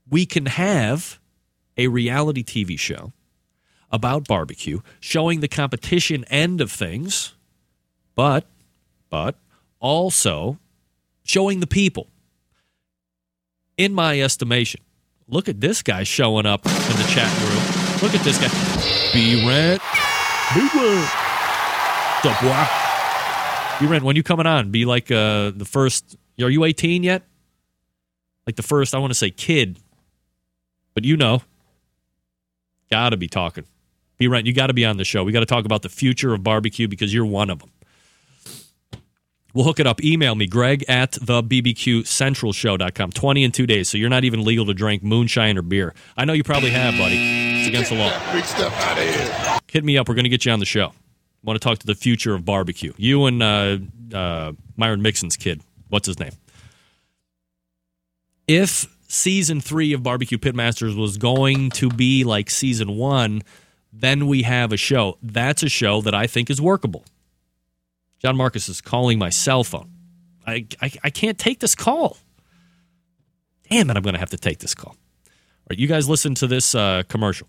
we can have a reality TV show about barbecue showing the competition end of things, but, but also showing the people. In my estimation, look at this guy showing up in the chat room. Look at this guy. B Rent. B Rent. What's up, boy? B Rent, when you coming on? Be like uh, the first. Are you 18 yet? Like the first, I want to say kid, but you know. Gotta be talking. B Rent, you got to be on the show. We got to talk about the future of barbecue because you're one of them. We'll hook it up. Email me, greg at the bbqcentralshow.com. 20 in two days, so you're not even legal to drink moonshine or beer. I know you probably have, buddy. Against the law. Big stuff out of here. Hit me up. We're going to get you on the show. want to talk to the future of barbecue. You and uh, uh, Myron Mixon's kid. What's his name? If season three of Barbecue Pitmasters was going to be like season one, then we have a show. That's a show that I think is workable. John Markus is calling my cell phone. I, I, I can't take this call. Damn it, I'm going to have to take this call. All right, you guys listen to this uh, commercial.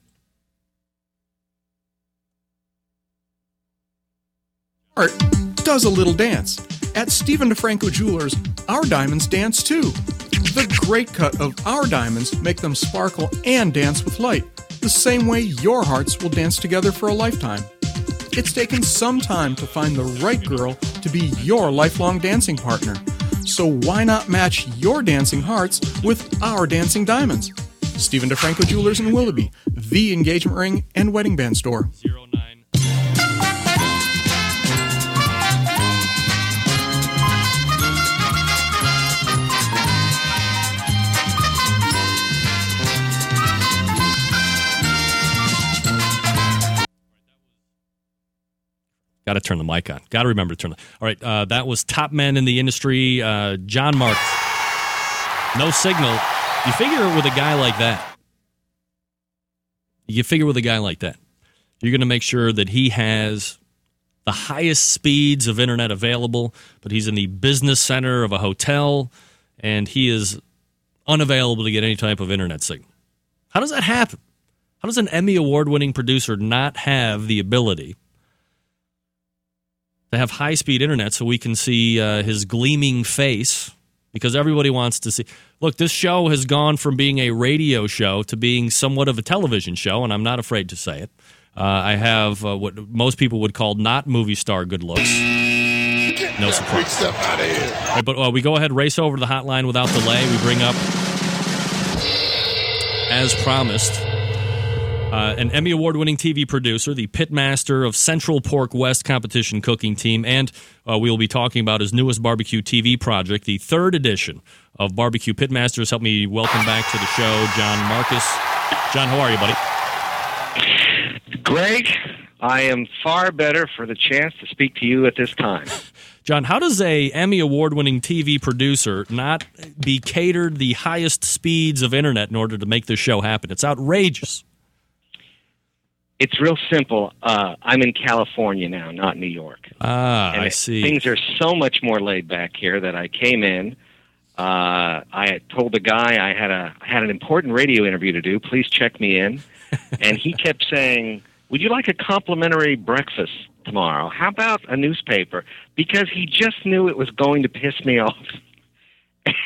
Art does a little dance. At Stephen DeFranco Jewelers, our diamonds dance too. The great cut of our diamonds make them sparkle and dance with light, the same way your hearts will dance together for a lifetime. It's taken some time to find the right girl to be your lifelong dancing partner. So why not match your dancing hearts with our dancing diamonds? Stephen DeFranco Jewelers in Willoughby, the engagement ring and wedding band store. Got to turn the mic on. Got to remember to turn the. All right, uh, that was top men in the industry. Uh, John Marks. No signal. You figure with a guy like that. You figure with a guy like that, you're going to make sure that he has the highest speeds of internet available, but he's in the business center of a hotel, and he is unavailable to get any type of internet signal. How does that happen? How does an Emmy award winning producer not have the ability? To have high speed internet so we can see uh, his gleaming face because everybody wants to see. Look, this show has gone from being a radio show to being somewhat of a television show, and I'm not afraid to say it. Uh, I have uh, what most people would call not movie star good looks. No surprise. Step out of here. Right, but uh, we go ahead, race over to the hotline without delay. We bring up, as promised, uh, an Emmy Award winning TV producer, the pitmaster of Central Pork West competition cooking team, and uh, we will be talking about his newest barbecue TV project, the third edition of Barbecue Pitmasters. Help me welcome back to the show, John Markus. John, how are you, buddy? Greg, I am far better for the chance to speak to you at this time. John, how does a Emmy award-winning TV producer not be catered the highest speeds of internet in order to make this show happen? It's outrageous. It's real simple. Uh, I'm in California now, not New York. Ah, and I see. Things are so much more laid back here that I came in. Uh, I told the guy I had a I had an important radio interview to do. Please check me in. and he kept saying, "Would you like a complimentary breakfast tomorrow? How about a newspaper?" Because he just knew it was going to piss me off.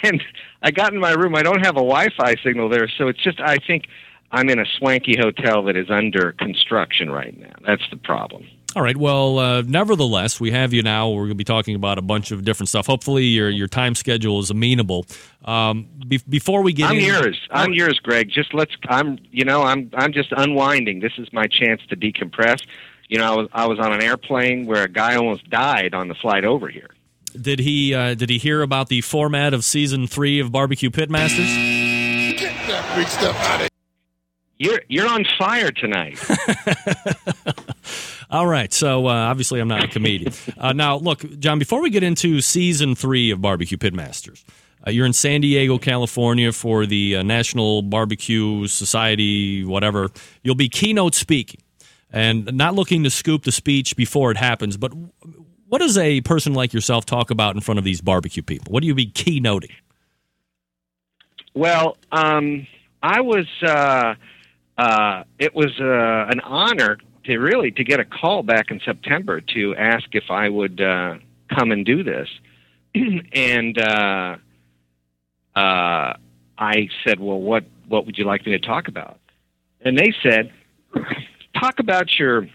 And I got in my room. I don't have a Wi-Fi signal there, so it's just I think I'm in a swanky hotel that is under construction right now. That's the problem. All right. Well, uh, nevertheless, we have you now. We're going to be talking about a bunch of different stuff. Hopefully, your your time schedule is amenable. Um, be- before we get I'm in, yours. I'm yours, Greg. Just let's. I'm. You know. I'm. I'm just unwinding. This is my chance to decompress. You know, I was. I was on an airplane where a guy almost died on the flight over here. Did he uh, did he hear about the format of season three of Barbecue Pitmasters? Get that big stuff out of You're. You're on fire tonight. All right. So uh, obviously, I'm not a comedian. uh, now, look, John. Before we get into season three of Barbecue Pitmasters, uh, you're in San Diego, California, for the uh, National Barbecue Society, whatever. You'll be keynote speaking, and not looking to scoop the speech before it happens. But what does a person like yourself talk about in front of these barbecue people? What do you be keynoting? Well, um, I was. Uh, it was uh, an honor to really to get a call back in September to ask if I would uh, come and do this, and uh, uh, I said, "Well, what what would you like me to talk about?" And they said, "Talk about your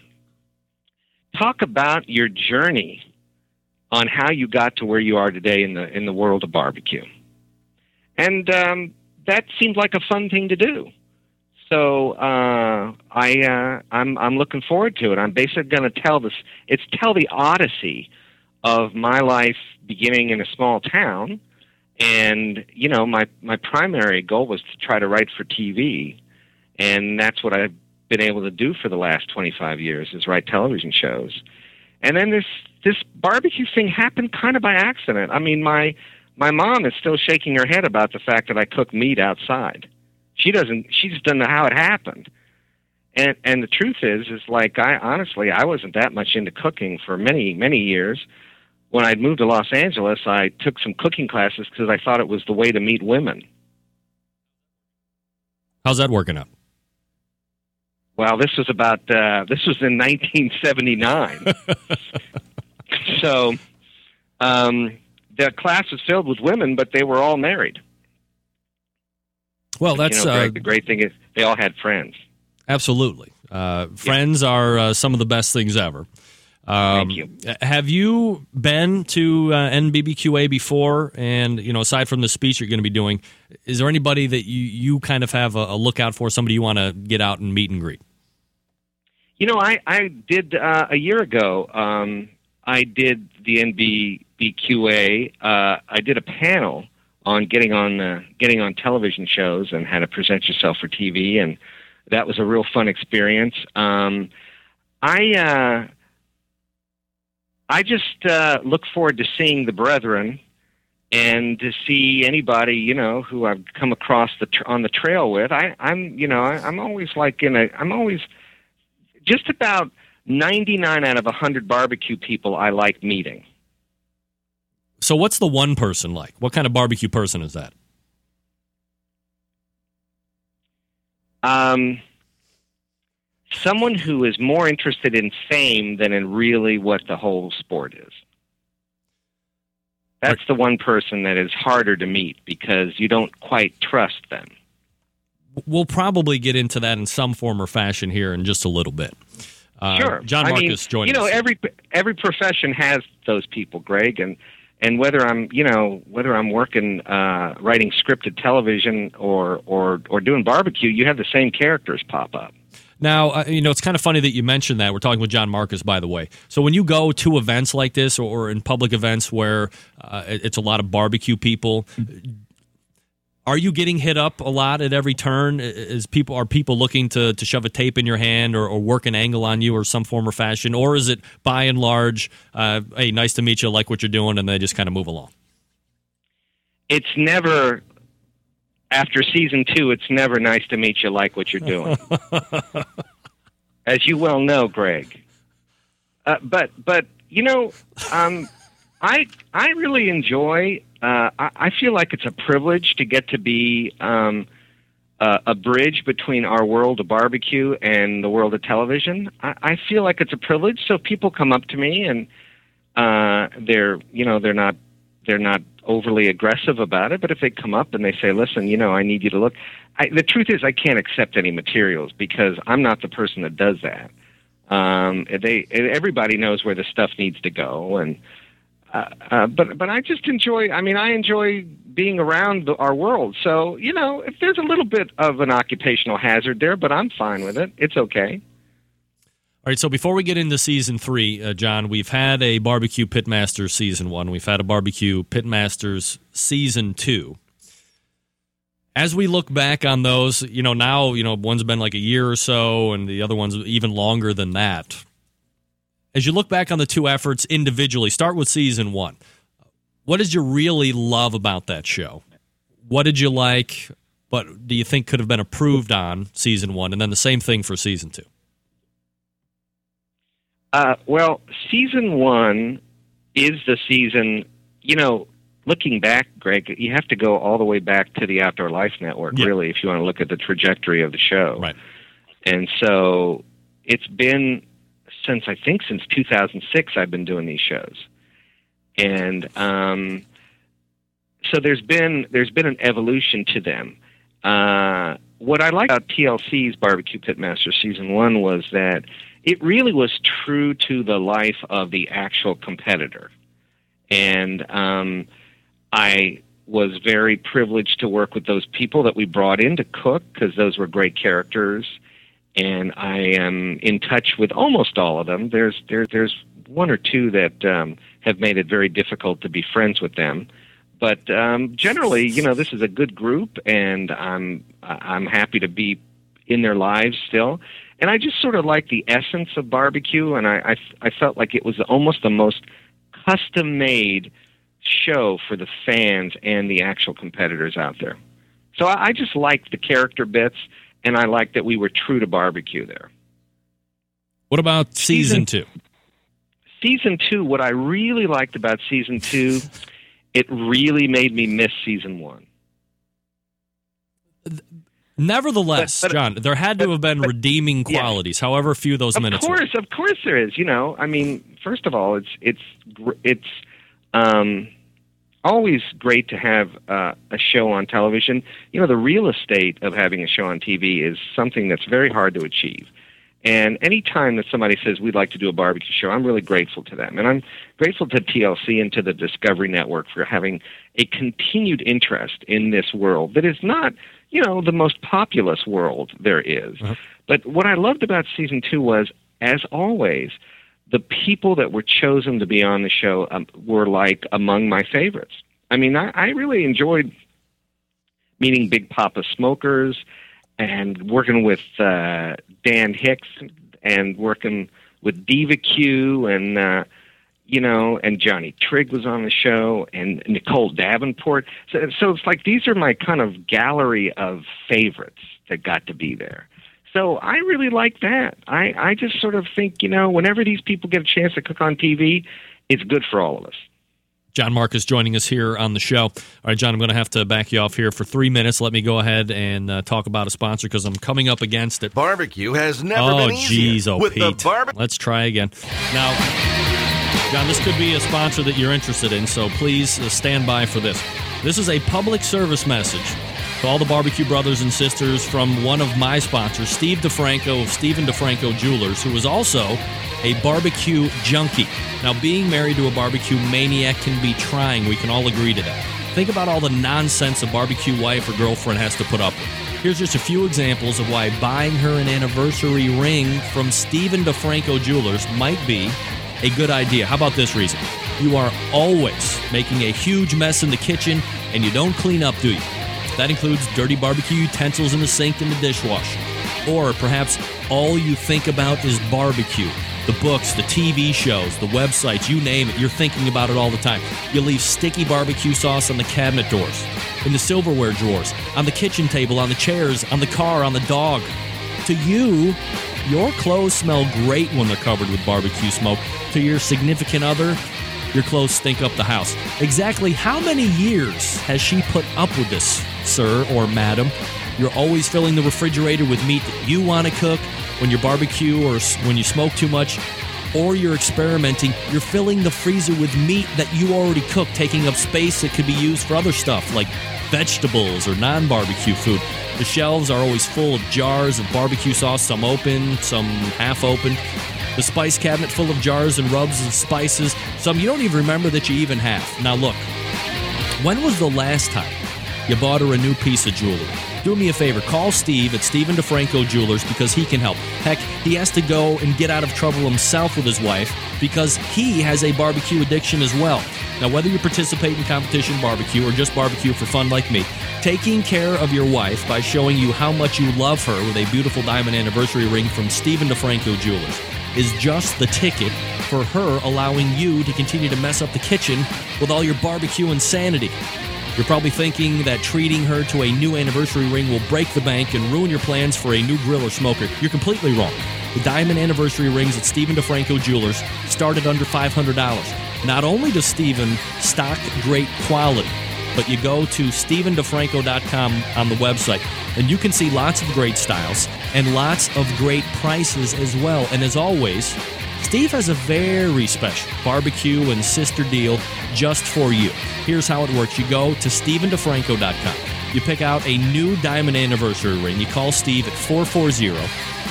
talk about your journey on how you got to where you are today in the in the world of barbecue." and um, that seemed like a fun thing to do. So uh, I uh, I'm I'm looking forward to it. I'm basically going to tell this. It's tell the odyssey of my life beginning in a small town, and you know my my primary goal was to try to write for TV, and that's what I've been able to do for the last 25 years is write television shows. And then this this barbecue thing happened kind of by accident. I mean, my my mom is still shaking her head about the fact that I cook meat outside. She doesn't. She just doesn't know how it happened. And and the truth is, is like I honestly I wasn't that much into cooking for many many years. When I moved to Los Angeles, I took some cooking classes because I thought it was the way to meet women. How's that working out? Well, this was about uh, this was in 1979. so um, the class was filled with women, but they were all married. Well, that's you know, Greg, uh, the great thing is they all had friends. Absolutely. Uh, friends are uh, some of the best things ever. Um, Thank you. Have you been to uh, NBBQA before? And you know, aside from the speech you're going to be doing, is there anybody that you you kind of have a, a lookout for? Somebody you want to get out and meet and greet? You know, I I did uh, a year ago. Um, I did the NBBQA. Uh, I did a panel on getting on uh, getting on television shows and how to present yourself for TV, and that was a real fun experience. Um, I uh, I just uh, look forward to seeing the brethren and to see anybody you know who I've come across the tr- on the trail with. I, I'm you know I, I'm always like in a I'm always just about 99 out of 100 barbecue people I like meeting. So, what's the one person like? What kind of barbecue person is that? Um, someone who is more interested in fame than in really what the whole sport is. That's the one person that is harder to meet because you don't quite trust them. We'll probably get into that in some form or fashion here in just a little bit. Uh, sure, John I Markus mean, joining You know, us. every every profession has those people, Greg, and and whether I'm you know whether I'm working uh, writing scripted television or or or doing barbecue, you have the same characters pop up. Now, uh, you know, it's kind of funny that you mentioned that. We're talking with John Markus, by the way. So when you go to events like this or, or in public events where uh, it's a lot of barbecue people, are you getting hit up a lot at every turn? Is people are people looking to, to shove a tape in your hand or, or work an angle on you or some form or fashion, or is it by and large, uh, hey, nice to meet you, like what you're doing, and they just kind of move along? It's never after season two. It's never nice to meet you, like what you're doing, as you well know, Greg. Uh, but but you know, um, I I really enjoy. Uh, I, I feel like it's a privilege to get to be um, uh, a bridge between our world of barbecue and the world of television. I, I feel like it's a privilege. So people come up to me and uh, they're you know they're not they're not overly aggressive about it. But if they come up and they say, "Listen, you know, I need you to look," I, the truth is I can't accept any materials because I'm not the person that does that. Um, they everybody knows where the stuff needs to go, and uh, uh, but but I just enjoy. I mean, I enjoy being around the, our world. So you know, if there's a little bit of an occupational hazard there, but I'm fine with it. It's okay. All right, so before we get into season three, uh, John, we've had a barbecue pitmasters season one. We've had a barbecue pitmasters season two. As we look back on those, you know, now, you know, one's been like a year or so, and the other one's even longer than that. As you look back on the two efforts individually, start with season one. What did you really love about that show? What did you like, but do you think could have been improved on season one? And then the same thing for season two. Uh, well, season one is the season. You know, looking back, Greg, you have to go all the way back to the Outdoor Life Network, really, if you want to look at the trajectory of the show. Right. And so it's been since I think since 2006 I've been doing these shows, and um, so there's been there's been an evolution to them. Uh, what I like about TLC's Barbecue Pitmaster season one was that it really was true to the life of the actual competitor, and um, I was very privileged to work with those people that we brought in to cook because those were great characters and I am in touch with almost all of them. There's there, there's one or two that um, have made it very difficult to be friends with them, but um, generally, you know, this is a good group, and I'm I'm happy to be in their lives still. And I just sort of like the essence of barbecue, and I I, I felt like it was almost the most custom made show for the fans and the actual competitors out there. So I, I just liked the character bits and I liked that we were true to barbecue there. What about season, Season- two? Season two, what I really liked about season two, it really made me miss season one. Nevertheless, But- but- John, there had to have been redeeming qualities, however few those Of minutes Of course, of course there is. You know, I mean, first of all, it's it's it's um, always great to have uh, a show on television. You know, the real estate of having a show on TV is something that's very hard to achieve. And any time that somebody says we'd like to do a barbecue show, I'm really grateful to them, and I'm grateful to TLC and to the Discovery Network for having a continued interest in this world that is not, you know, the most populous world there is. But what I loved about season two was, as always, the people that were chosen to be on the show um, were like among my favorites. I mean, I, I really enjoyed meeting Big Poppa Smokers and working with uh, Dan Hicks and working with Diva Q and uh, you know, and Johnny Trigg was on the show and Nicole Davenport. So, so it's like these are my kind of gallery of favorites that got to be there. So I really like that. I, I just sort of think, you know, whenever these people get a chance to cook on TV, it's good for all of us. John Markus joining us here on the show. All right, John, I'm going to have to back you off here for three minutes. Let me go ahead and uh, talk about a sponsor because I'm coming up against it. Barbecue has never oh, been easier. geez, oh, With the Pete. barbe- Let's try again. Now, John, this could be a sponsor that you're interested in, so please uh, stand by for this. This is a public service message to all the barbecue brothers and sisters from one of my sponsors, Steve DeFranco of Stephen DeFranco Jewelers, who is also a barbecue junkie. Now, being married to a barbecue maniac can be trying. We can all agree to that. Think about all the nonsense a barbecue wife or girlfriend has to put up with. Here's just a few examples of why buying her an anniversary ring from Stephen DeFranco Jewelers might be a good idea. How about this reason? You are always making a huge mess in the kitchen and you don't clean up, do you? That includes dirty barbecue utensils in the sink and the dishwasher. Or perhaps all you think about is barbecue. The books, the TV shows, the websites, you name it, you're thinking about it all the time. You leave sticky barbecue sauce on the cabinet doors, in the silverware drawers, on the kitchen table, on the chairs, on the car, on the dog. To you, your clothes smell great when they're covered with barbecue smoke. To your significant other, your clothes stink up the house. Exactly how many years has she put up with this, sir or madam? You're always filling the refrigerator with meat that you want to cook when you barbecue or when you smoke too much, or you're experimenting. You're filling the freezer with meat that you already cooked, taking up space that could be used for other stuff like vegetables or non barbecue food. The shelves are always full of jars of barbecue sauce, some open, some half open. The spice cabinet full of jars and rubs and spices, some you don't even remember that you even have. Now, look, when was the last time you bought her a new piece of jewelry? Do me a favor, call Steve at Stephen DeFranco Jewelers because he can help. Heck, he has to go and get out of trouble himself with his wife because he has a barbecue addiction as well. Now, whether you participate in competition barbecue or just barbecue for fun like me, taking care of your wife by showing you how much you love her with a beautiful diamond anniversary ring from Stephen DeFranco Jewelers is just the ticket for her allowing you to continue to mess up the kitchen with all your barbecue insanity. You're probably thinking that treating her to a new anniversary ring will break the bank and ruin your plans for a new grill or smoker. You're completely wrong. The diamond anniversary rings at Stephen DeFranco Jewelers start at under $500. Not only does Stephen stock great quality, but you go to StephenDeFranco.com on the website and you can see lots of great styles and lots of great prices as well. And as always, Steve has a very special barbecue and sister deal just for you. Here's how it works you go to StephenDeFranco.com. You pick out a new diamond anniversary ring. You call Steve at 440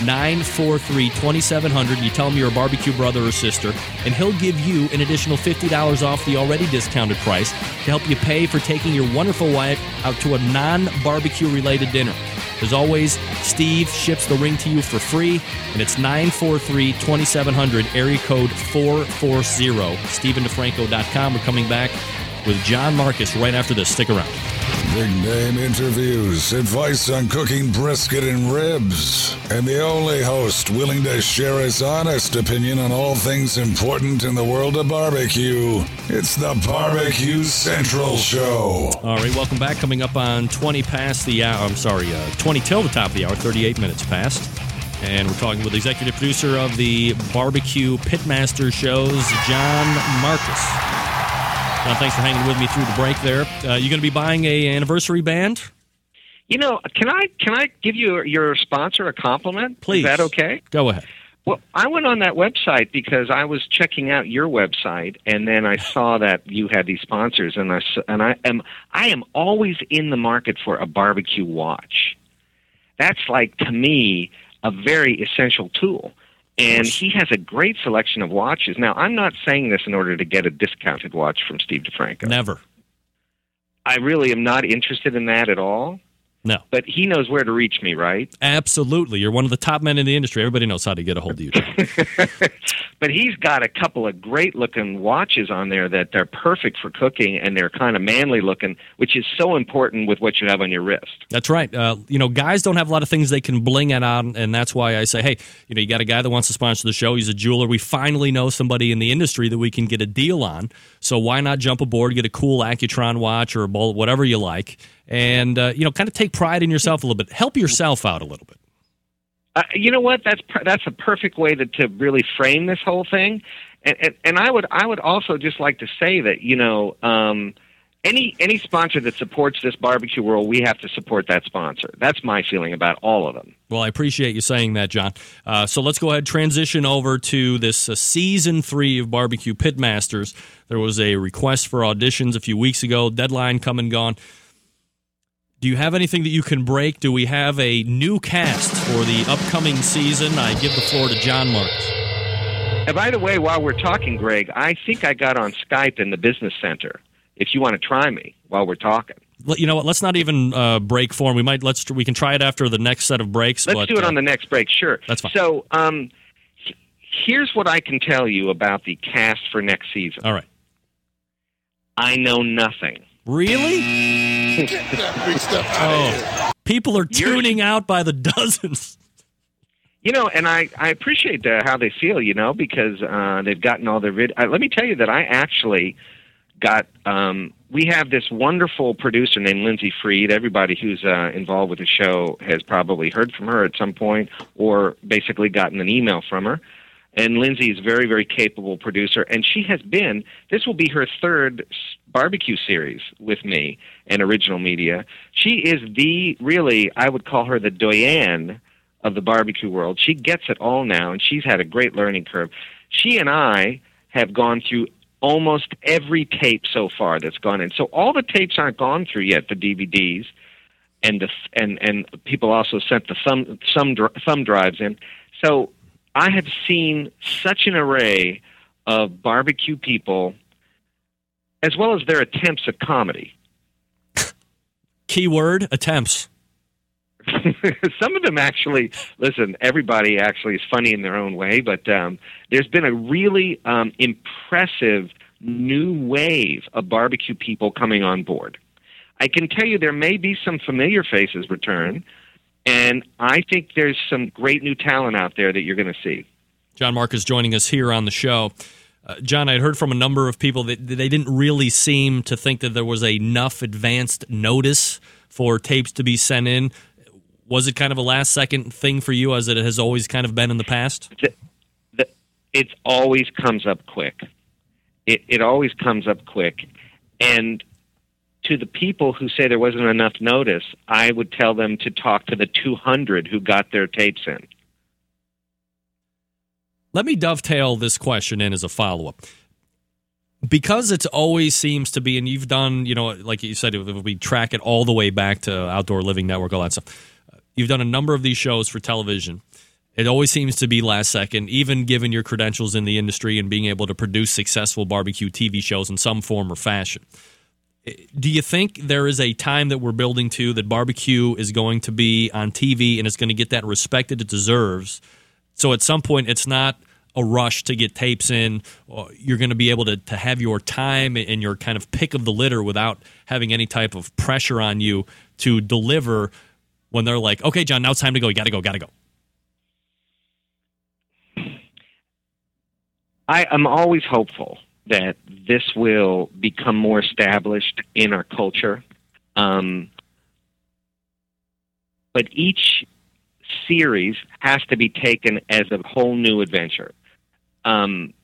943 2700. You tell him you're a barbecue brother or sister, and he'll give you an additional $50 off the already discounted price to help you pay for taking your wonderful wife out to a non barbecue related dinner. As always, Steve ships the ring to you for free, and it's 943 2700, area code 440. StephenDeFranco.com. We're coming back with John Markus right after this. Stick around. Big name interviews, advice on cooking brisket and ribs, and the only host willing to share his honest opinion on all things important in the world of barbecue. It's the Barbecue Central Show. All right, welcome back. Coming up on 20 past the hour. I'm sorry, uh, 20 till the top of the hour, 38 minutes past. And we're talking with the executive producer of the Barbecue Pitmaster shows, John Markus. John, thanks for hanging with me through the break there. Uh, you going to be buying a anniversary band? You know, can I can I give you your sponsor a compliment? Please. Is that okay? Go ahead. Well, I went on that website because I was checking out your website, and then I saw that you had these sponsors, and I and I am I am always in the market for a barbecue watch. That's like to me a very essential tool. And he has a great selection of watches. Now, I'm not saying this in order to get a discounted watch from Steve DeFranco. Never. I really am not interested in that at all. No. But he knows where to reach me, right? Absolutely. You're one of the top men in the industry. Everybody knows how to get a hold of you. But he's got a couple of great looking watches on there that they're perfect for cooking and they're kind of manly looking, which is so important with what you have on your wrist. That's right. Uh, you know, guys don't have a lot of things they can bling it on, and that's why I say, hey, you know, you got a guy that wants to sponsor the show. He's a jeweler. We finally know somebody in the industry that we can get a deal on. So why not jump aboard, get a cool Accutron watch or a bowl, whatever you like, and uh, you know, kind of take pride in yourself a little bit. Help yourself out a little bit. Uh, you know what? That's per- that's a perfect way to, to really frame this whole thing. And, and and I would I would also just like to say that you know um, any any sponsor that supports this barbecue world, we have to support that sponsor. That's my feeling about all of them. Well, I appreciate you saying that, John. Uh, so let's go ahead and transition over to this uh, season three of Barbecue Pitmasters. There was a request for auditions a few weeks ago. Deadline come and gone. Do you have anything that you can break? Do we have a new cast for the upcoming season? I give the floor to John Markus. And by the way, while we're talking, Greg, I think I got on Skype in the business center. If you want to try me while we're talking, You know what? Let's not even uh, break form. We might let's we can try it after the next set of breaks. let's but, do it uh, on the next break. Sure. That's fine. So, um, here's what I can tell you about the cast for next season. All right. I know nothing. Really? oh, people are tuning out by the dozens. You know, and I I appreciate uh, how they feel. You know, because uh, they've gotten all their vid. Uh, let me tell you that I actually got. Um, we have this wonderful producer named Lindsay Freed. Everybody who's uh, involved with the show has probably heard from her at some point, or basically gotten an email from her. And Lindsay is a very, very capable producer, and she has been. This will be her third barbecue series with me and Original Media. She is the really, I would call her the doyenne of the barbecue world. She gets it all now, and she's had a great learning curve. She and I have gone through almost every tape so far that's gone in. So all the tapes aren't gone through yet, the DVDs, and the and and people also sent the thumb thumb thumb drives in. So I have seen such an array of barbecue people, as well as their attempts at comedy. Keyword attempts. some of them actually listen everybody actually is funny in their own way but um, there's been a really um, impressive new wave of barbecue people coming on board i can tell you there may be some familiar faces return and i think there's some great new talent out there that you're going to see John Markus joining us here on the show. Uh, John, I'd heard from a number of people that they didn't really seem to think that there was enough advanced notice for tapes to be sent in. Was it kind of a last second thing for you, as it has always kind of been in the past? it always comes up quick. It it always comes up quick, and to the people who say there wasn't enough notice, I would tell them to talk to the 200 who got their tapes in. Let me dovetail this question in as a follow up. Because it always seems to be, and you've done, you know, like you said, we track it all the way back to Outdoor Living Network, all that stuff. You've done a number of these shows for television. It always seems to be last second, even given your credentials in the industry and being able to produce successful barbecue TV shows in some form or fashion. Do you think there is a time that we're building to that barbecue is going to be on TV and it's going to get that respect that it deserves? So at some point, it's not a rush to get tapes in. Uh, you're going to be able to, to have your time and your kind of pick of the litter without having any type of pressure on you to deliver when they're like, okay, John, now it's time to go. You got to go, got to go. I am always hopeful that this will become more established in our culture. Um, but each series has to be taken as a whole new adventure. Um,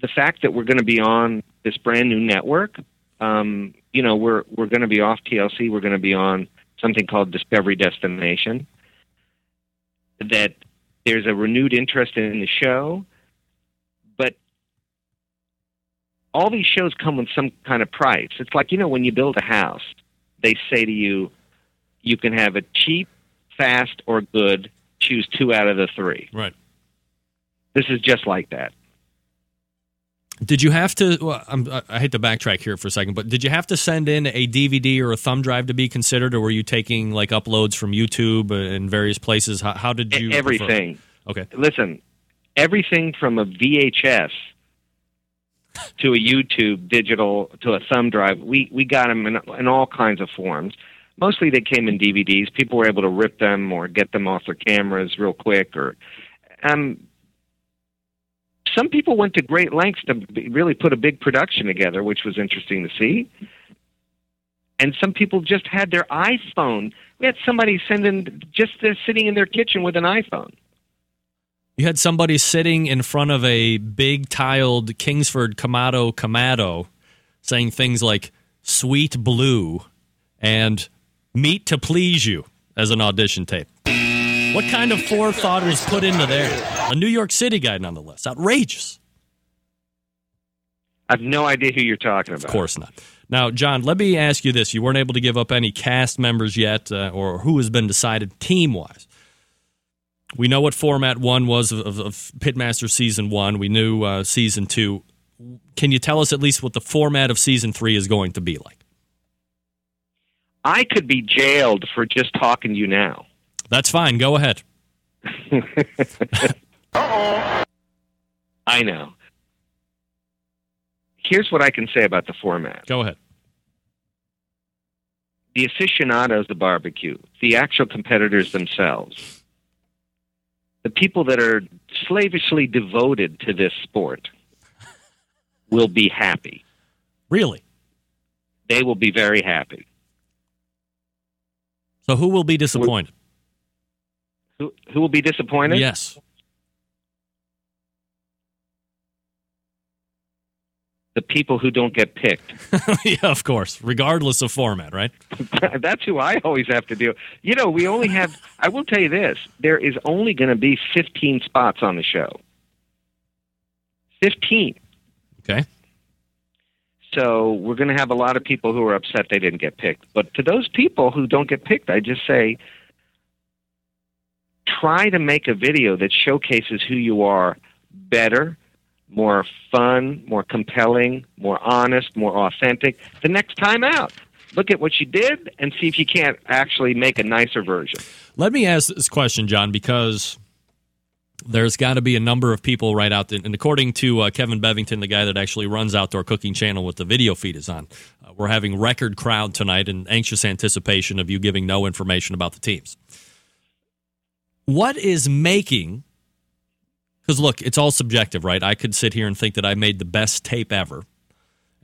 the fact that we're going to be on this brand new network, um, you know, we're we're going to be off TLC. We're going to be on something called Discovery Destination. That there's a renewed interest in the show, but all these shows come with some kind of price. It's like, you know, when you build a house, they say to you, you can have it cheap, fast, or good. Choose two out of the three. Right. This is just like that. Did you have to? Well, I'm, I- hate to backtrack here for a second, but did you have to send in a DVD or a thumb drive to be considered, or were you taking like uploads from YouTube and various places? How, how did you? prefer? Everything. Okay. Listen, everything from a VHS to a YouTube digital to a thumb drive, we, we got them in, in all kinds of forms. Mostly they came in DVDs. People were able to rip them or get them off their cameras real quick. Or um, some people went to great lengths to really put a big production together, which was interesting to see. And some people just had their iPhone. We had somebody sending just sitting in their kitchen with an iPhone. You had somebody sitting in front of a big tiled Kingsford Kamado Kamado saying things like sweet blue and meat to please you as an audition tape. What kind of forethought was put into there? A New York City guy, nonetheless. Outrageous. I have no idea who you're talking about. Of course not. Now, John, let me ask you this: You weren't able to give up any cast members yet, uh, or who has been decided team wise. We know what format one was of, of Pitmaster season one. We knew uh, season two. Can you tell us at least what the format of season three is going to be like? I could be jailed for just talking to you now. That's fine. Go ahead. Uh-oh. I know. Here's what I can say about the format. Go ahead. The aficionados of barbecue, the actual competitors themselves, the people that are slavishly devoted to this sport will be happy. Really? They will be very happy. So who will be disappointed? Who, who will be disappointed? Yes. The people who don't get picked. yeah, of course, regardless of format, right? That's who I always have to do. You know, we only have, I will tell you this there is only going to be 15 spots on the show. 15. Okay. So we're going to have a lot of people who are upset they didn't get picked. But to those people who don't get picked, I just say try to make a video that showcases who you are better, more fun, more compelling, more honest, more authentic the next time out. Look at what you did and see if you can't actually make a nicer version. Let me ask this question, John, because there's got to be a number of people right out there. And according to uh, Kevin Bevington, the guy that actually runs Outdoor Cooking Channel with the video feed is on, uh, we're having record crowd tonight in anxious anticipation of you giving no information about the teams. What is making, because look, it's all subjective, right? I could sit here and think that I made the best tape ever.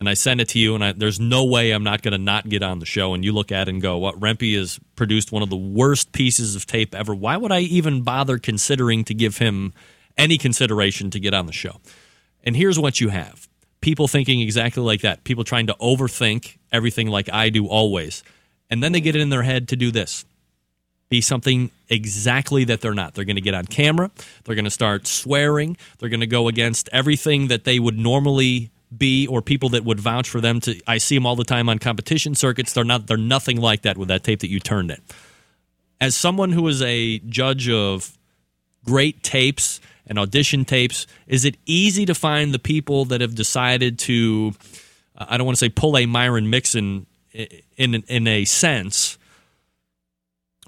And I send it to you, and I, there's no way I'm not going to not get on the show. And you look at it and go, "What Rempe has produced one of the worst pieces of tape ever. Why would I even bother considering to give him any consideration to get on the show?" And here's what you have: people thinking exactly like that. People trying to overthink everything, like I do always, and then they get it in their head to do this be something exactly that they're not. They're going to get on camera. They're going to start swearing. They're going to go against everything that they would normally be or people that would vouch for them to I see them all the time on competition circuits. They're not they're nothing like that with that tape that you turned in. As someone who is a judge of great tapes and audition tapes, is it easy to find the people that have decided to I don't want to say pull a Myron Mixon in in a sense,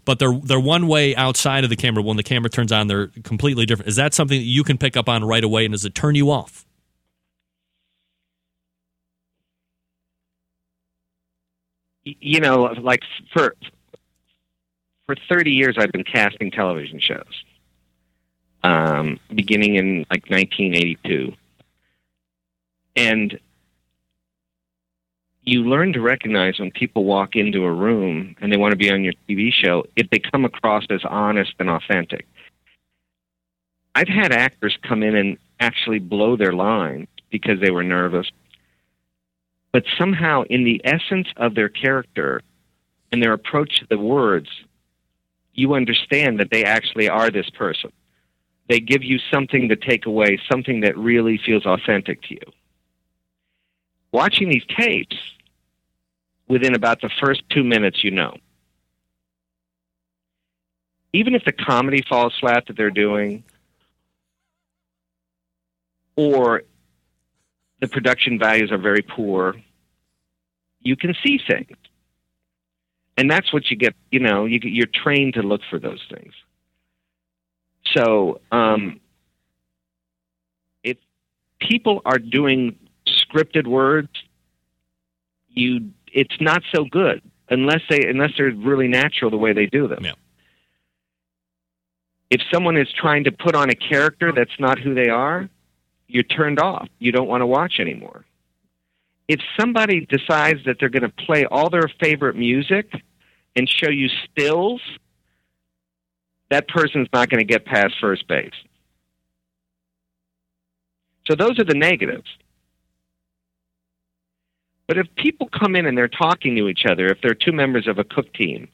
but they're they're one way outside of the camera. When the camera turns on, they're completely different. Is that something that you can pick up on right away, and does it turn you off? You know, like for for 30 years, I've been casting television shows, um, beginning in like 1982, and you learn to recognize when people walk into a room and they want to be on your TV show if they come across as honest and authentic. I've had actors come in and actually blow their line because they were nervous. But somehow, in the essence of their character and their approach to the words, you understand that they actually are this person. They give you something to take away, something that really feels authentic to you. Watching these tapes, within about the first two minutes, you know. Even if the comedy falls flat that they're doing, or the production values are very poor, you can see things. And that's what you get, you know, you, you're trained to look for those things. So, um, if people are doing scripted words, you it's not so good unless they unless they're really natural the way they do them. Yeah. If someone is trying to put on a character that's not who they are, you're turned off. You don't want to watch anymore. If somebody decides that they're going to play all their favorite music and show you stills, that person's not going to get past first base. So those are the negatives. But if people come in and they're talking to each other, if they're two members of a cook team,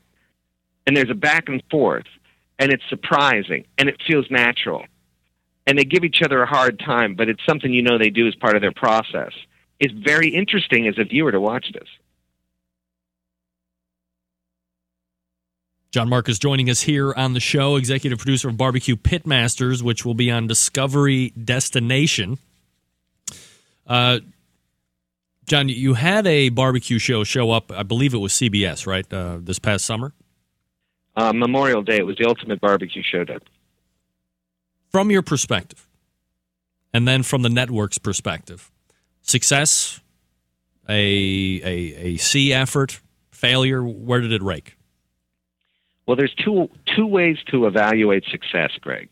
and there's a back and forth, and it's surprising, and it feels natural, and they give each other a hard time, but it's something you know they do as part of their process, it's very interesting as a viewer to watch this. John Markus joining us here on the show, executive producer of Barbecue Pitmasters, which will be on Discovery Destination. Uh, John, you had a barbecue show show up. I believe it was CBS, right? Uh, this past summer. Uh, Memorial Day, it was the ultimate barbecue show. showdown. From your perspective, and then from the network's perspective, success, a a, a C effort, failure. Where did it rake? Well, there's two two ways to evaluate success, Greg.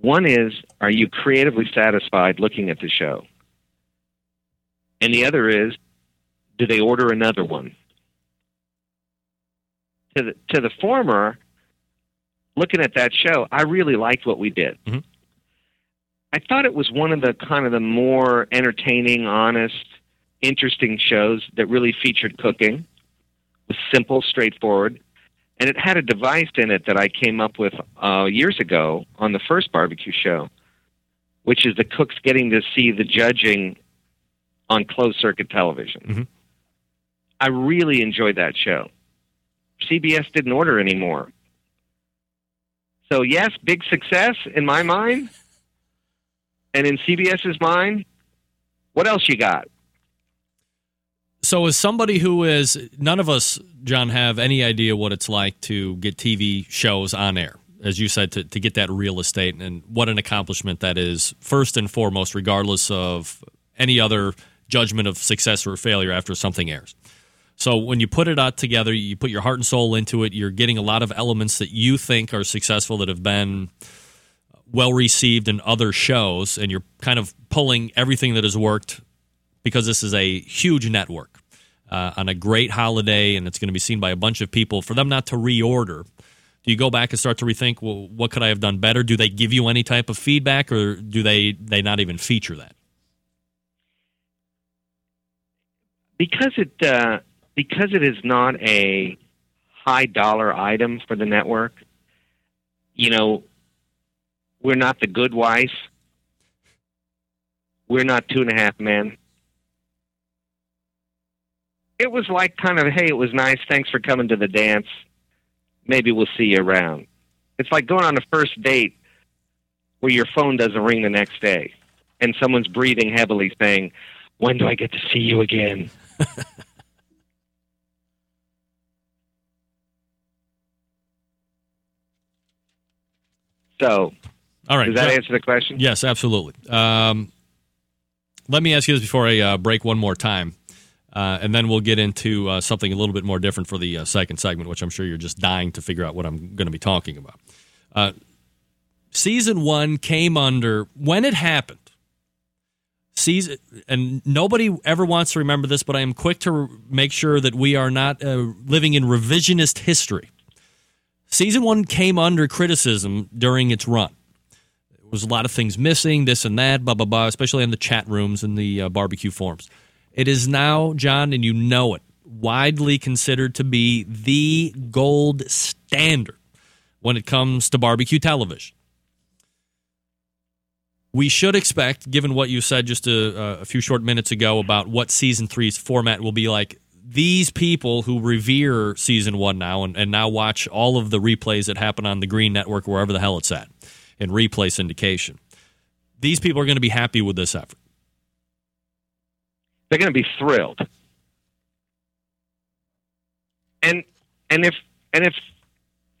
One is, are you creatively satisfied looking at the show? And the other is, do they order another one? To the to the former, looking at that show, I really liked what we did. Mm-hmm. I thought it was one of the kind of the more entertaining, honest, interesting shows that really featured cooking. It was simple, straightforward, and it had a device in it that I came up with uh, years ago on the first barbecue show, which is the cooks getting to see the judging on closed circuit television. Mm-hmm. I really enjoyed that show. CBS didn't order anymore. So, yes, big success in my mind. And in CBS's mind, what else you got? So, as somebody who is, none of us, John, have any idea what it's like to get TV shows on air, as you said, to, to get that real estate and what an accomplishment that is, first and foremost, regardless of any other judgment of success or failure after something airs. So, when you put it out together, you put your heart and soul into it, you're getting a lot of elements that you think are successful that have been well received in other shows, and you're kind of pulling everything that has worked because this is a huge network uh, on a great holiday and it's going to be seen by a bunch of people. For them not to reorder, do you go back and start to rethink, well, what could I have done better? Do they give you any type of feedback, or do they they not even feature that? Because it uh, because it is not a high dollar item for the network. You know, we're not the good wife. We're not two and a half men it was like kind of, hey, it was nice. Thanks for coming to the dance. Maybe we'll see you around. It's like going on a first date where your phone doesn't ring the next day and someone's breathing heavily saying, When do I get to see you again? so, all right. Does that so, answer the question? Yes, absolutely. Um, let me ask you this before I uh, break one more time. Uh, and then we'll get into uh, something a little bit more different for the uh, second segment, which I'm sure you're just dying to figure out what I'm going to be talking about. Uh, season one came under when it happened. Season and nobody ever wants to remember this, but I am quick to make sure that we are not uh, living in revisionist history. Season one came under criticism during its run. There was a lot of things missing, this and that, blah blah blah, especially in the chat rooms and the uh, barbecue forums. It is now, John, and you know it, widely considered to be the gold standard when it comes to barbecue television. We should expect, given what you said just a, a few short minutes ago about what season three's format will be like, these people who revere season one now and, and now watch all of the replays that happen on the Green Network, wherever the hell it's at, in replay syndication, these people are going to be happy with this effort they're going to be thrilled. And and if and if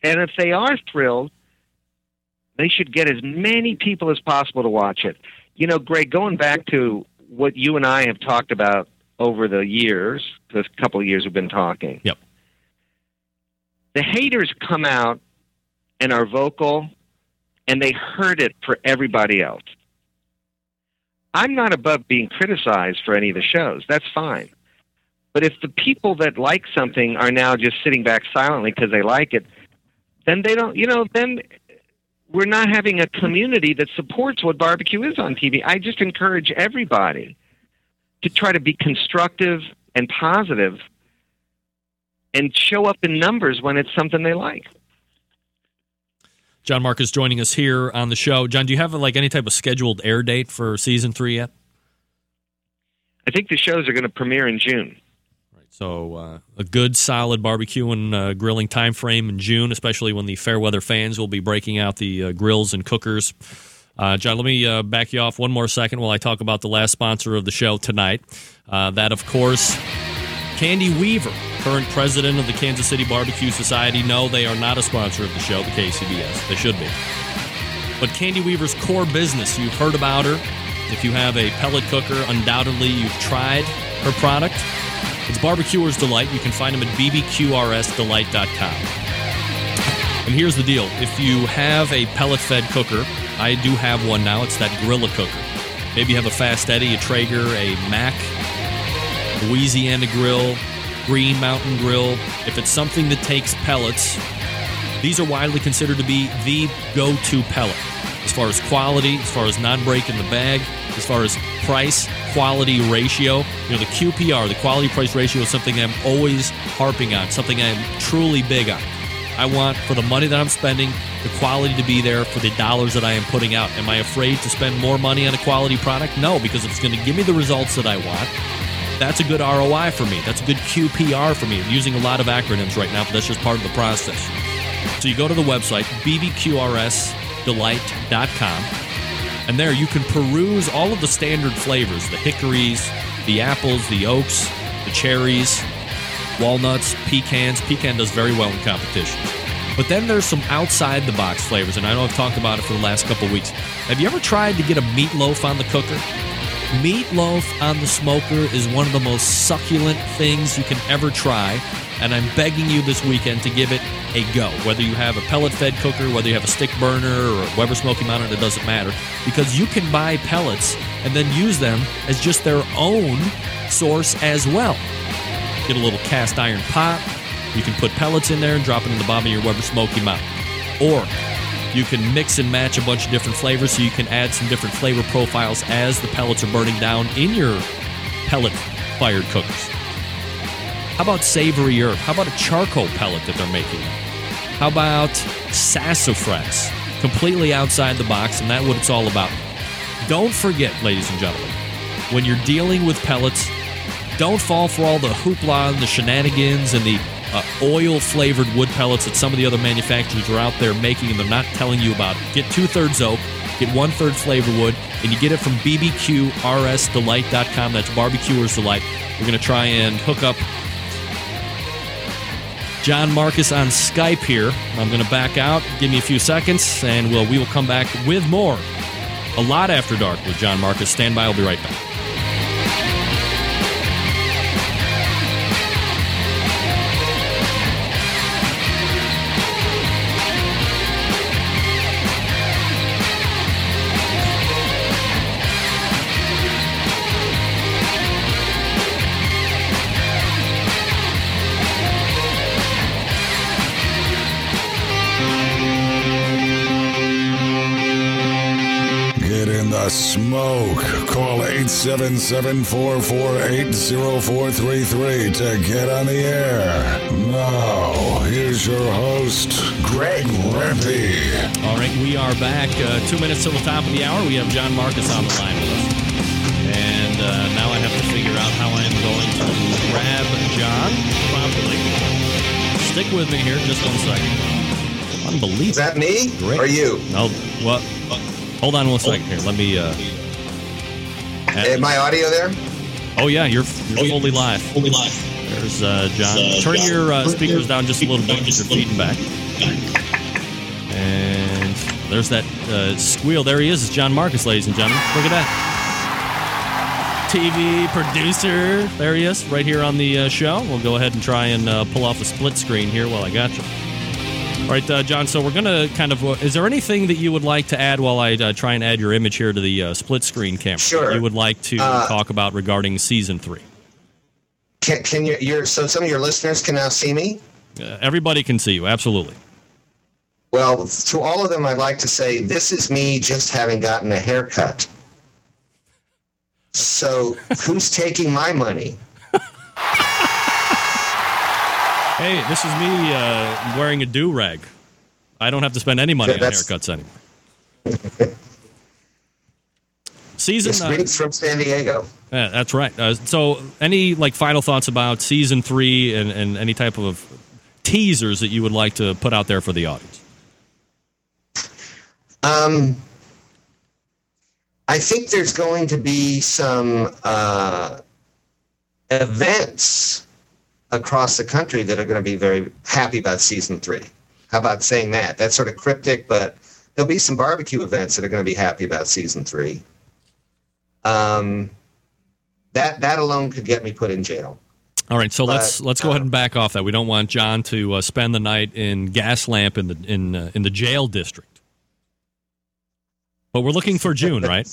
and if they are thrilled, they should get as many people as possible to watch it. You know, Greg, going back to what you and I have talked about over the years, the couple of years we've been talking. Yep. The haters come out and are vocal and they hurt it for everybody else. I'm not above being criticized for any of the shows. That's fine. But if the people that like something are now just sitting back silently because they like it, then they don't, you know, then we're not having a community that supports what barbecue is on TV. I just encourage everybody to try to be constructive and positive and show up in numbers when it's something they like. John Markus joining us here on the show. John, do you have like any type of scheduled air date for season three yet? I think the shows are going to premiere in June. So uh, a good, solid barbecue and uh, grilling time frame in June, especially when the fair weather fans will be breaking out the uh, grills and cookers. Uh, John, let me uh, back you off one more second while I talk about the last sponsor of the show tonight. Uh, that, of course, Candy Weaver, current president of the Kansas City Barbecue Society. No, they are not a sponsor of the show, the KCBS. They should be. But Candy Weaver's core business, you've heard about her. If you have a pellet cooker, undoubtedly you've tried her product. It's Barbecuer's Delight. You can find them at bbqrsdelight.com. And here's the deal if you have a pellet fed cooker, I do have one now. It's that Gorilla cooker. Maybe you have a Fast Eddie, a Traeger, a Mac, Louisiana Grill, Green Mountain Grill. If it's something that takes pellets, these are widely considered to be the go to pellet as far as quality, as far as non break in the bag, as far as price quality ratio. You know, the QPR, the quality price ratio, is something I'm always harping on, something I'm truly big on. I want, for the money that I'm spending, the quality to be there for the dollars that I am putting out. Am I afraid to spend more money on a quality product? No, because it's going to give me the results that I want, that's a good ROI for me. That's a good QPR for me. I'm using a lot of acronyms right now, but that's just part of the process. So you go to the website, bbqrsdelight.com, and there you can peruse all of the standard flavors the hickories, the apples, the oaks, the cherries, walnuts, pecans. Pecan does very well in competitions. But then there's some outside the box flavors, and I know I've talked about it for the last couple weeks. Have you ever tried to get a meatloaf on the cooker? Meatloaf on the smoker is one of the most succulent things you can ever try, and I'm begging you this weekend to give it a go. Whether you have a pellet fed cooker, whether you have a stick burner or a Weber Smoky Mountain, it doesn't matter because you can buy pellets and then use them as just their own source as well. Get a little cast iron pot. You can put pellets in there and drop it in the bottom of your Weber Smoky Mountain. Or you can mix and match a bunch of different flavors so you can add some different flavor profiles as the pellets are burning down in your pellet fired cookers. How about savory herb? How about a charcoal pellet that they're making? How about sassafras? Completely outside the box, and that's what it's all about. Don't forget, ladies and gentlemen, when you're dealing with pellets, don't fall for all the hoopla and the shenanigans and the uh, oil flavored wood pellets that some of the other manufacturers are out there making and they're not telling you about. Get two thirds oak, get one third flavor wood, and you get it from bbqrsdelight.com. That's Barbecuer's Delight. We're going to try and hook up John Markus on Skype here. I'm going to back out. Give me a few seconds, and we'll, we will come back with more. A lot after dark with John Markus. Stand by. I'll be right back. 877-448-0433 to get on the air. Now, here's your host, Greg Rempe. All right, we are back. Uh, two minutes till the top of the hour. We have John Markus on the line with us. And uh, now I have to figure out how I am going to grab John properly. Stick with me here just one second. Unbelievable. Is that me Great. or you? Oh, well, hold on one second here. Let me. Uh, My audio there? Oh, yeah, you're, you're fully live. Fully live. There's uh, John. Uh, Turn John. your uh, speakers your down just a little bit because you're feeding back. And there's that uh, squeal. There he is. It's John Markus, ladies and gentlemen. Look at that. TV producer. There he is, right here on the uh, show. We'll go ahead and try and uh, pull off a split screen here while I got you. All right, uh, John. So we're going to kind of. Uh, is there anything that you would like to add while I uh, try and add your image here to the uh, split screen camera? Sure. You would like to Uh, talk about regarding season three? Can, can you? Your so some of your listeners can now see me. Uh, everybody can see you. Absolutely. Well, to all of them, I'd like to say this is me just having gotten a haircut. So who's taking my money? Hey, this is me uh, wearing a do rag. I don't have to spend any money Yeah, on haircuts anymore. season. Yes, uh, greetings from San Diego. Yeah, that's right. Uh, so, any like final thoughts about season three and, and any type of teasers that you would like to put out there for the audience? Um, I think there's going to be some uh, events across the country that are going to be very happy about season three. How about saying that? That's sort of cryptic, but there'll be some barbecue events that are going to be happy about season three. Um, that that alone could get me put in jail. All right, so But, let's let's go ahead and back off that. We don't want John to uh, spend the night in Gaslamp in the in uh, in the jail district. But we're looking for June, right?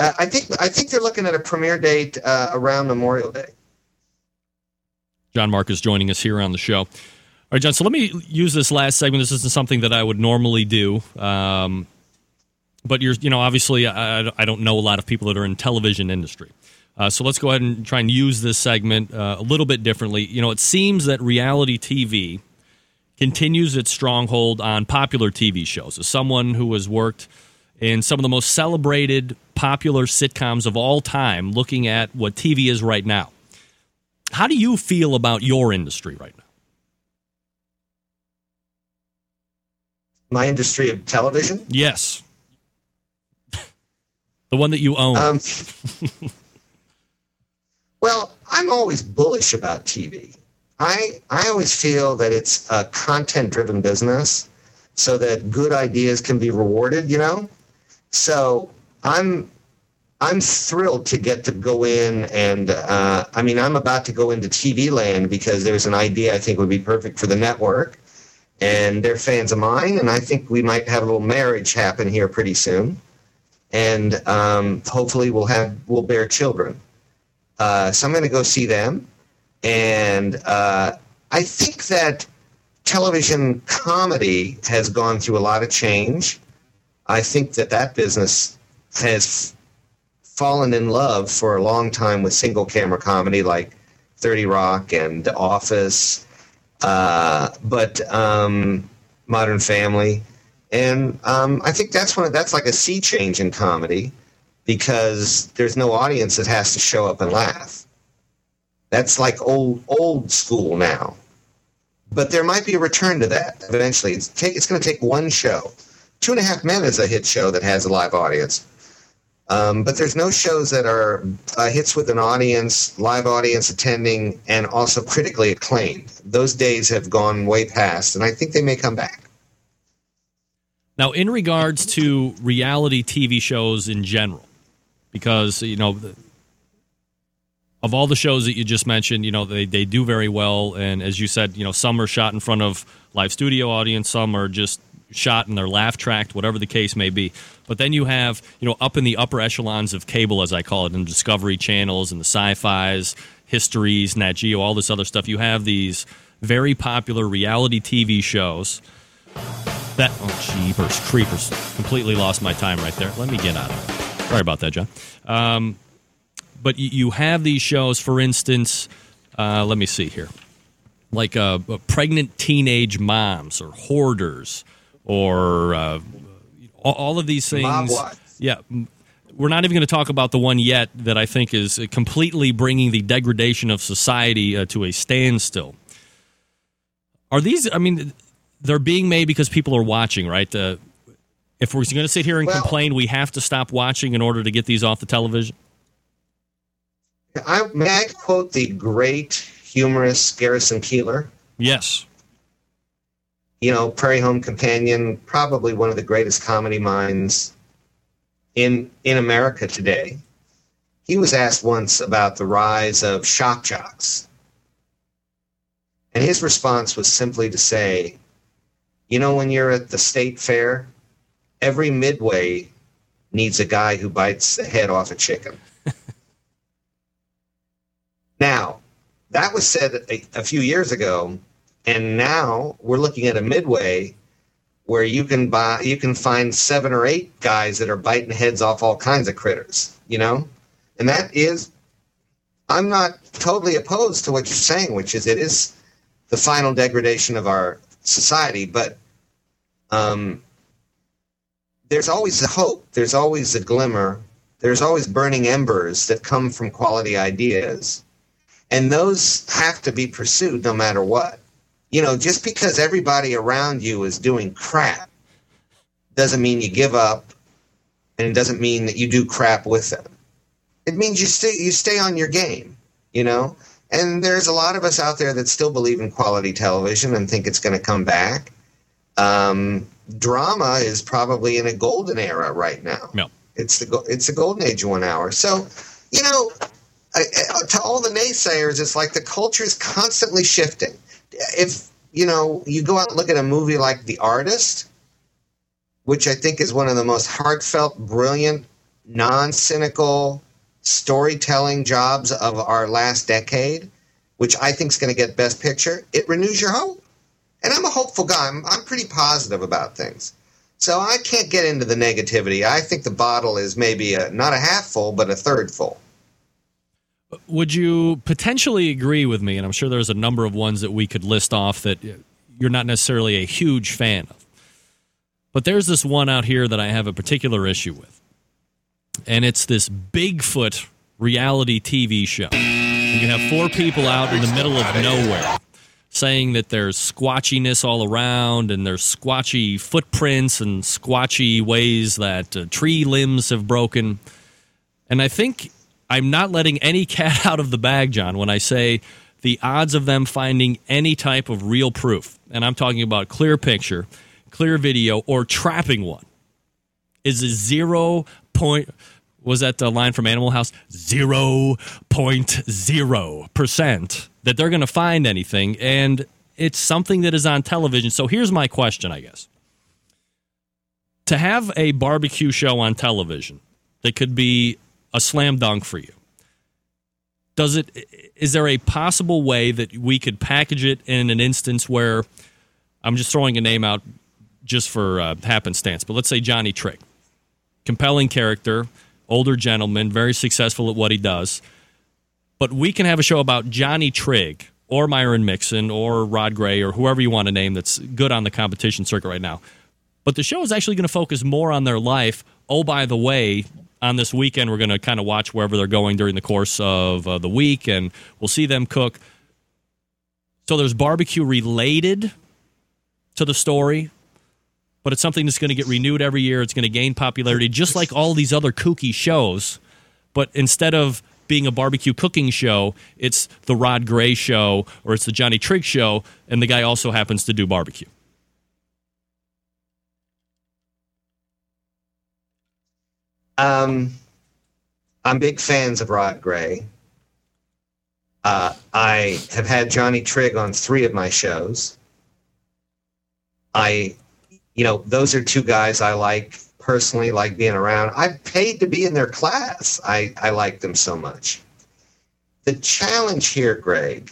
Uh, I think I think they're looking at a premiere date uh, around Memorial Day. John Markus joining us here on the show. All right, John. So let me use this last segment. This isn't something that I would normally do, um, but you're, you know, obviously, I, I don't know a lot of people that are in television industry. Uh, so let's go ahead and try and use this segment uh, a little bit differently. You know, it seems that reality TV continues its stronghold on popular TV shows. As someone who has worked in some of the most celebrated popular sitcoms of all time, looking at what TV is right now, how do you feel about your industry right now? My industry of television. Yes. the one that you own. Um, well, I'm always bullish about TV. I I always feel that it's a content driven business, so that good ideas can be rewarded. You know, so I'm I'm thrilled to get to go in and uh, I mean I'm about to go into TV land because there's an idea I think would be perfect for the network, and they're fans of mine, and I think we might have a little marriage happen here pretty soon, and um, hopefully we'll have we'll bear children. Uh, so I'm going to go see them, and uh, I think that television comedy has gone through a lot of change. I think that that business has fallen in love for a long time with single camera comedy like 30 Rock and The Office, uh, but um, Modern Family. And um, I think that's one. That's like a sea change in comedy because there's no audience that has to show up and laugh. That's like old old school now. But there might be a return to that eventually. It's, take, it's going to take one show. Two and a Half Men is a hit show that has a live audience. Um, but there's no shows that are uh, hits with an audience, live audience attending, and also critically acclaimed. Those days have gone way past, and I think they may come back. Now, in regards to reality TV shows in general, because you know, the- of all the shows that you just mentioned, you know they they do very well, and as you said, you know some are shot in front of live studio audience, some are just shot in their laugh tracked, whatever the case may be. But then you have you know up in the upper echelons of cable, as I call it, in Discovery channels and the sci-fi's, histories, Nat Geo, all this other stuff. You have these very popular reality TV shows that oh jeepers creepers completely lost my time right there let me get out of it sorry about that john um, but you, you have these shows for instance uh, let me see here like uh, uh, pregnant teenage moms or hoarders or uh, all, of these things. yeah. We're not even going to talk about the one yet that i think is completely bringing the degradation of society uh, to a standstill. Are these i mean they're being made because people are watching right? Uh, if we're going to sit here and Well- complain we have to stop watching in order to get these off the television? I, may I quote the great humorist Garrison Keillor? yes You know, Prairie Home Companion, probably one of the greatest comedy minds in in America today. He was asked once about the rise of shock jocks. And his response was simply to say, you know, when you're at the state fair, every midway needs a guy who bites the head off a chicken. now, that was said a, a few years ago, and now we're looking at a midway where you can buy you can find seven or eight guys that are biting heads off all kinds of critters, you know? And that is I'm not totally opposed to what you're saying, which is it is the final degradation of our society, but um there's always a hope. There's always a glimmer. There's always burning embers that come from quality ideas. And those have to be pursued no matter what. You know, just because everybody around you is doing crap doesn't mean you give up and it doesn't mean that you do crap with them. It means you stay you stay on your game, you know? And there's a lot of us out there that still believe in quality television and think it's going to come back. Um, drama is probably in a golden era right now. No. It's the it's the golden age of one hour. So, you know, I, to all the naysayers, it's like the culture is constantly shifting. If you know, you go out and look at a movie like The Artist, which I think is one of the most heartfelt, brilliant, non-cynical storytelling jobs of our last decade, which I think is going to get Best Picture. It renews your hope, and I'm a hopeful guy. I'm, I'm pretty positive about things. So I can't get into the negativity. I think the bottle is maybe a, not a half full, but a third full. Would you potentially agree with me? And I'm sure there's a number of ones that we could list off that you're not necessarily a huge fan of. But there's this one out here that I have a particular issue with. And it's this Bigfoot reality TV show. And you have four people out in the middle of nowhere saying that there's squatchiness all around and there's squatchy footprints and squatchy ways that uh, tree limbs have broken. And I think I'm not letting any cat out of the bag, John, when I say the odds of them finding any type of real proof, and I'm talking about clear picture, clear video, or trapping one, is a zero point. Was that the line from Animal House? Zero point zero percent that they're going to find anything, and it's something that is on television. So here's my question, I guess: to have a barbecue show on television that could be a slam dunk for you. Does it is there a possible way that we could package it in an instance where I'm just throwing a name out just for uh, happenstance, but let's say Johnny Trigg, compelling character, older gentleman, very successful at what he does, but we can have a show about Johnny Trigg or Myron Mixon or Rod Gray or whoever you want to name that's good on the competition circuit right now. But the show is actually going to focus more on their life. Oh, by the way, on this weekend, we're going to kind of watch wherever they're going during the course of uh, the week, and we'll see them cook. So there's barbecue related to the story, but it's something that's going to get renewed every year. It's going to gain popularity, just like all these other kooky shows. But instead of being a barbecue cooking show, it's the Rod Gray show or it's the Johnny Trigg show, and the guy also happens to do barbecue. Um, I'm big fans of Rod Gray. Uh, I have had Johnny Trigg on three of my shows. I, you know, those are two guys I like personally, like being around. I paid to be in their class. I, I like them so much. The challenge here, Greg,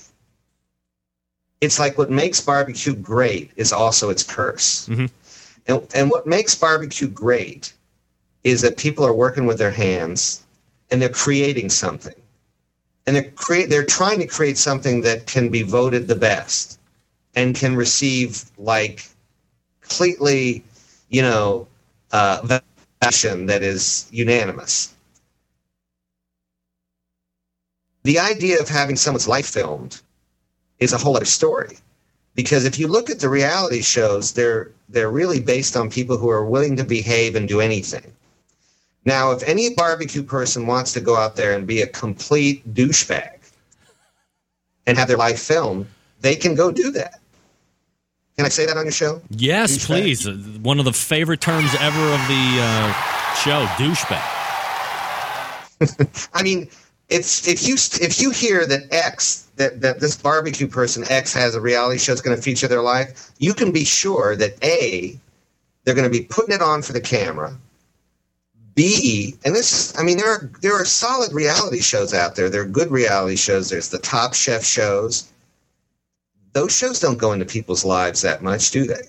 it's like what makes barbecue great is also its curse. Mm-hmm. And, and what makes barbecue great is that people are working with their hands and they're creating something. And they're create they're trying to create something that can be voted the best and can receive like completely, you know, uh validation that is unanimous. The idea of having someone's life filmed is a whole other story. Because if you look at the reality shows, they're they're really based on people who are willing to behave and do anything. Now, if any barbecue person wants to go out there and be a complete douchebag and have their life filmed, they can go do that. Can I say that on your show? Yes, douchebag. please. Uh, One of the favorite terms ever of the uh, show, douchebag. I mean, it's if you if you hear that X that, that this barbecue person X has a reality show that's going to feature their life, you can be sure that A, they're going to be putting it on for the camera. B, and this, I mean, there are there are solid reality shows out there. There are good reality shows. There's the Top Chef shows. Those shows don't go into people's lives that much, do they?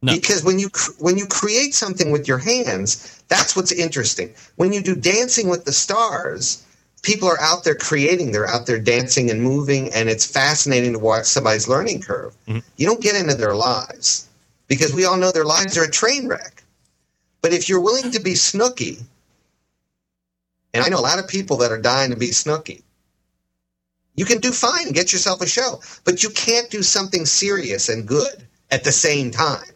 No. Because when you when you create something with your hands, that's what's interesting. When you do Dancing with the Stars, people are out there creating. They're out there dancing and moving, and it's fascinating to watch somebody's learning curve. Mm-hmm. You don't get into their lives because we all know their lives are a train wreck But if you're willing to be Snooki, and I know a lot of people that are dying to be Snooki, you can do fine and get yourself a show, but you can't do something serious and good at the same time.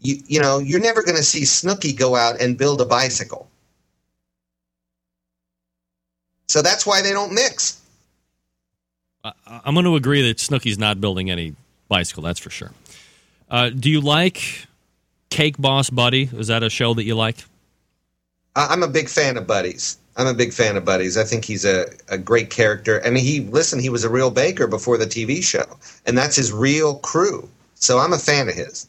You, you know, you're never going to see Snooki go out and build a bicycle. So that's why they don't mix. I'm going to agree that Snooki's not building any bicycle. That's for sure. Uh, do you like Cake Boss Buddy? Is that a show that you like? I'm a big fan of Buddies. I'm a big fan of Buddies. I think he's a, a great character. I mean, he listen, he was a real baker before the TV show, and that's his real crew. So I'm a fan of his.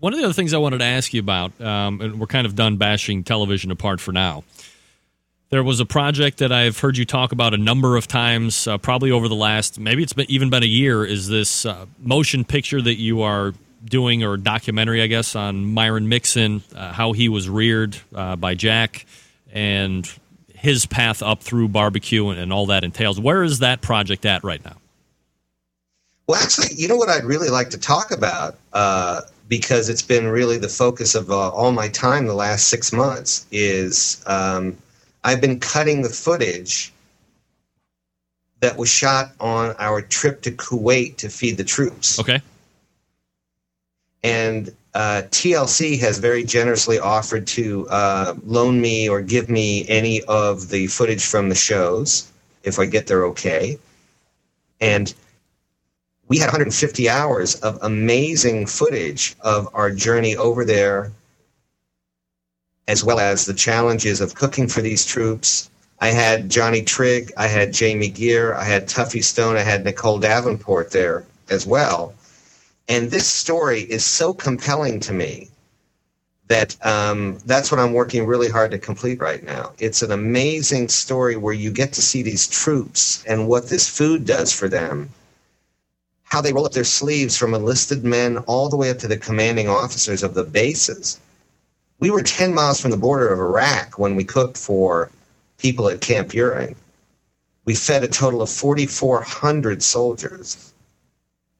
One of the other things I wanted to ask you about, um, and we're kind of done bashing television apart for now. There was a project that I've heard you talk about a number of times, uh, probably over the last, maybe it's been, even been a year. Is this uh, motion picture that you are doing, or documentary, I guess, on Myron Mixon, uh, how he was reared uh, by Jack, and his path up through barbecue and, and all that entails? Where is that project at right now? Well, actually, you know what I'd really like to talk about uh, because it's been really the focus of uh, all my time the last six months is um, I've been cutting the footage that was shot on our trip to Kuwait to feed the troops. Okay. And uh, TLC has very generously offered to uh, loan me or give me any of the footage from the shows if I get there okay. And we had 150 hours of amazing footage of our journey over there, as well as the challenges of cooking for these troops. I had Johnny Trigg, I had Jamie Geer, I had Tuffy Stone, I had Nicole Davenport there as well. And this story is so compelling to me that um, that's what I'm working really hard to complete right now. It's an amazing story where you get to see these troops and what this food does for them how they roll up their sleeves from enlisted men all the way up to the commanding officers of the bases. We were 10 miles from the border of Iraq when we cooked for people at Camp Buehring. We fed a total of 4,400 soldiers.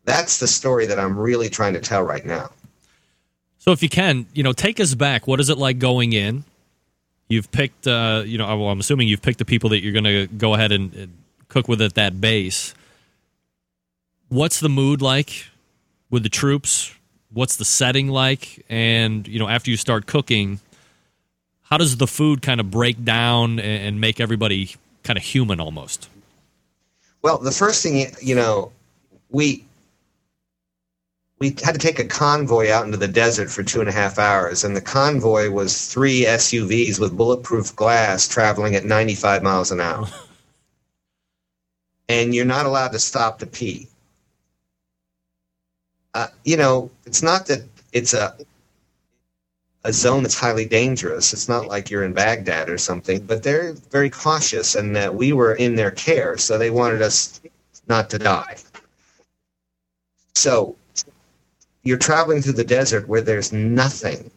That's the story that I'm really trying to tell right now. So, if you can, you know, take us back. What is it like going in? You've picked, uh, you know, well, I'm assuming you've picked the people that you're going to go ahead and, and cook with at that base. What's the mood like with the troops? What's the setting like? And, you know, after you start cooking, how does the food kind of break down and, and make everybody kind of human almost? Well, the first thing, you know, we we had to take a convoy out into the desert for two and a half hours, and the convoy was three SUVs with bulletproof glass traveling at 95 miles an hour. and you're not allowed to stop to pee. Uh, you know, it's not that it's a a zone that's highly dangerous. It's not like you're in Baghdad or something, but they're very cautious, and that we were in their care, so they wanted us not to die. So you're traveling through the desert where there's nothing,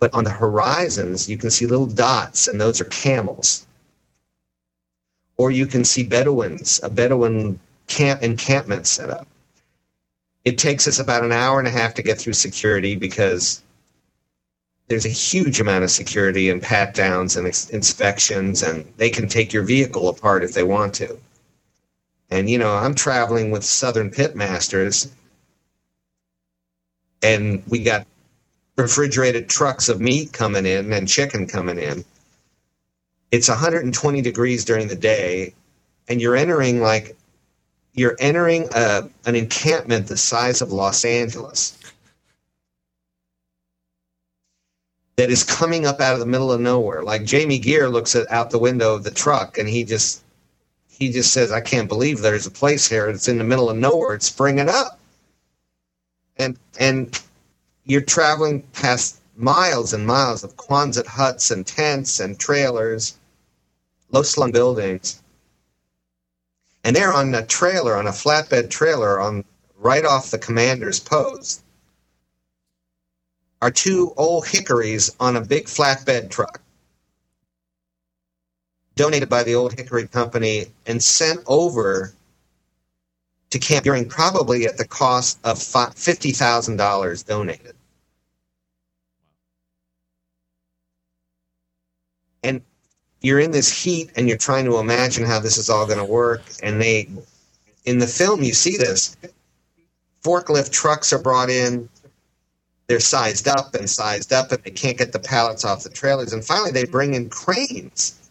but on the horizons you can see little dots, and those are camels. Or you can see Bedouins, a Bedouin camp encampment set up. It takes us about an hour and a half to get through security because there's a huge amount of security and pat downs and ex- inspections, and they can take your vehicle apart if they want to. And, you know, I'm traveling with Southern Pitmasters, and we got refrigerated trucks of meat coming in and chicken coming in. It's 120 degrees during the day, and you're entering like you're entering a, an encampment the size of Los Angeles that is coming up out of the middle of nowhere. Like Jamie Geer looks at, out the window of the truck and he just he just says, "I can't believe there's a place here. It's in the middle of nowhere. It's springing up." And and you're traveling past miles and miles of Quonset huts and tents and trailers, low slung buildings and they're on a trailer, on a flatbed trailer, on right off the commander's post. Are two old hickories on a big flatbed truck, donated by the Old Hickory Company and sent over to Camp Buehring, probably at the cost of fifty thousand dollars donated. And you're in this heat and you're trying to imagine how this is all going to work. And they, in the film, you see this. Forklift trucks are brought in. They're sized up and sized up, and they can't get the pallets off the trailers. And finally, they bring in cranes,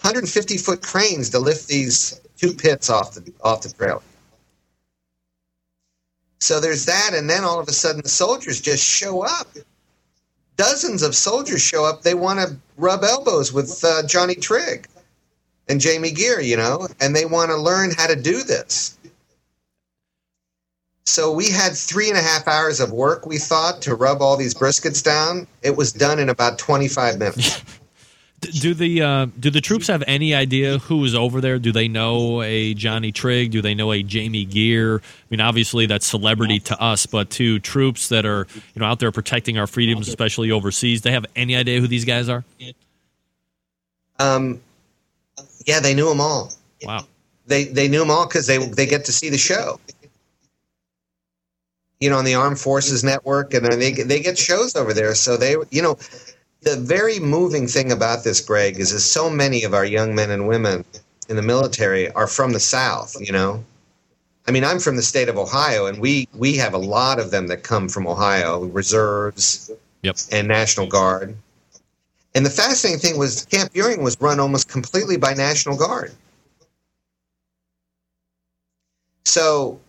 150 foot cranes to lift these two pits off the off the trailer. So there's that, and then all of a sudden the soldiers just show up. Dozens of soldiers show up. They want to rub elbows with uh, Johnny Trigg and Jamie Geer, you know, and they want to learn how to do this. So we had three and a half hours of work, we thought, to rub all these briskets down. It was done in about 25 minutes. Do the uh, do the troops have any idea who is over there? Do they know a Johnny Trigg? Do they know a Jamie Geer? I mean, obviously that's celebrity to us, but to troops that are you know out there protecting our freedoms, especially overseas, do they have any idea who these guys are? Um, yeah, they knew them all. Wow. They they knew them all because they they get to see the show. You know, on the Armed Forces Network, and they they get shows over there. So they, you know, the very moving thing about this, Greg, is that so many of our young men and women in the military are from the South. You know, I mean, I'm from the state of Ohio, and we we have a lot of them that come from Ohio, reserves, yep. and National Guard. And the fascinating thing was Camp Ewing was run almost completely by National Guard. So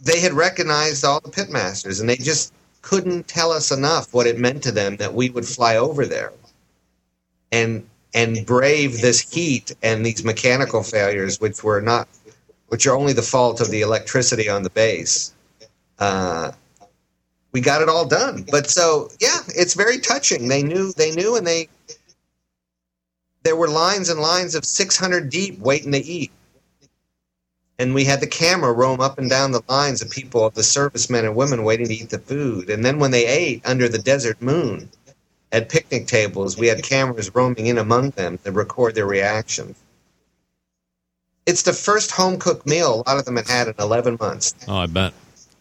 they had recognized all the pitmasters, and they just couldn't tell us enough what it meant to them that we would fly over there and and brave this heat and these mechanical failures, which were not, which are only the fault of the electricity on the base. Uh, we got it all done. But so yeah, it's very touching. They knew, they knew, and they there were lines and lines of 600 deep waiting to eat and we had the camera roam up and down the lines of people, of the servicemen and women waiting to eat the food. And then when they ate under the desert moon at picnic tables, we had cameras roaming in among them to record their reactions. It's the first home cooked meal a lot of them had had in 11 months. Oh, I bet.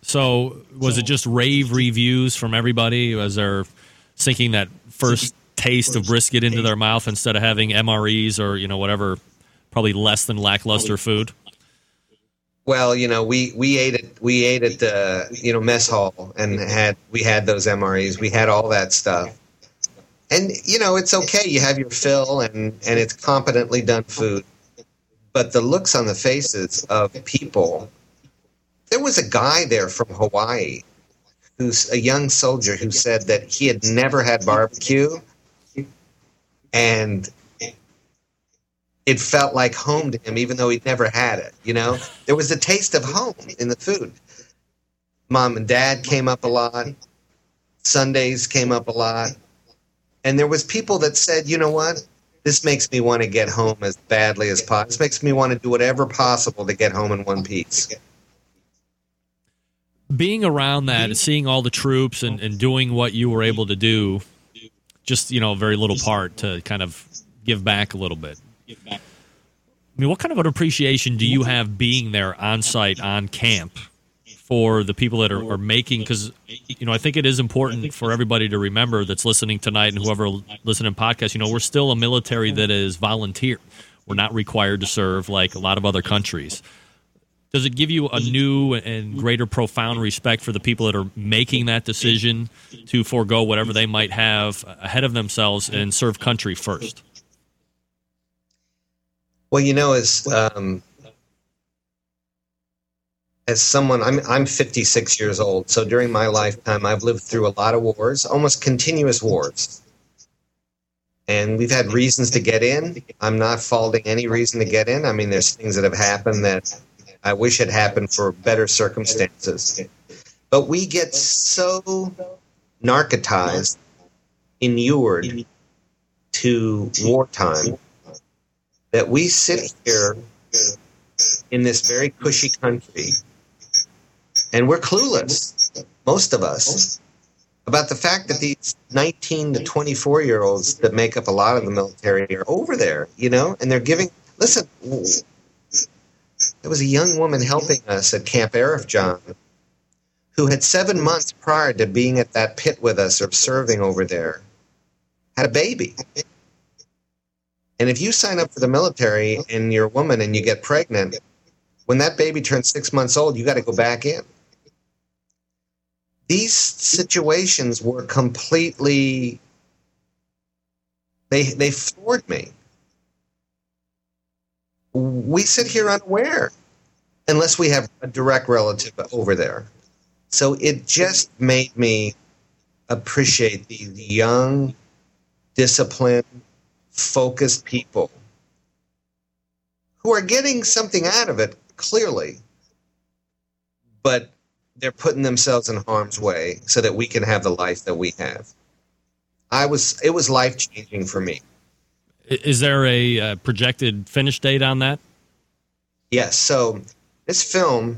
So was it just rave reviews from everybody as they're sinking that first taste of brisket into their mouth instead of having MREs or you know whatever, probably less than lackluster food? Well, you know, we we ate it. We ate at the you know mess hall and had we had those MREs. We had all that stuff, and you know it's okay. You have your fill, and and it's competently done food. But the looks on the faces of people. There was a guy there from Hawaii, who's a young soldier who said that he had never had barbecue, and it felt like home to him, even though he'd never had it. You know, there was a taste of home in the food. Mom and dad came up a lot. Sundays came up a lot. And there was people that said, you know what? This makes me want to get home as badly as possible. This makes me want to do whatever possible to get home in one piece. Being around that, seeing all the troops and, and doing what you were able to do, just, you know, a very little part to kind of give back a little bit. I mean, what kind of an appreciation do you have being there on site, on camp, for the people that are, are making? Because, you know, I think it is important for everybody to remember that's listening tonight and whoever listening podcast, you know, we're still a military that is volunteer. We're not required to serve like a lot of other countries. Does it give you a new and greater profound respect for the people that are making that decision to forego whatever they might have ahead of themselves and serve country first? Well, you know, as um, as someone, I'm I'm 56 years old. So during my lifetime, I've lived through a lot of wars, almost continuous wars, and we've had reasons to get in. I'm not faulting any reason to get in. I mean, there's things that have happened that I wish had happened for better circumstances, but we get so narcotized, inured to wartime that we sit here in this very cushy country and we're clueless, most of us, about the fact that these 19 to 24 year olds that make up a lot of the military are over there, you know, and they're giving. Listen, there was a young woman helping us at Camp Arifjan who had seven months prior to being at that pit with us or serving over there had a baby And if you sign up for the military and you're a woman and you get pregnant, when that baby turns six months old, you got to go back in. These situations were completely they they floored me. We sit here unaware unless we have a direct relative over there. So it just made me appreciate the young, disciplined, focused people who are getting something out of it, clearly, but they're putting themselves in harm's way so that we can have the life that we have. I was it was life changing for me. Is there a uh, projected finish date on that? Yes. So this film,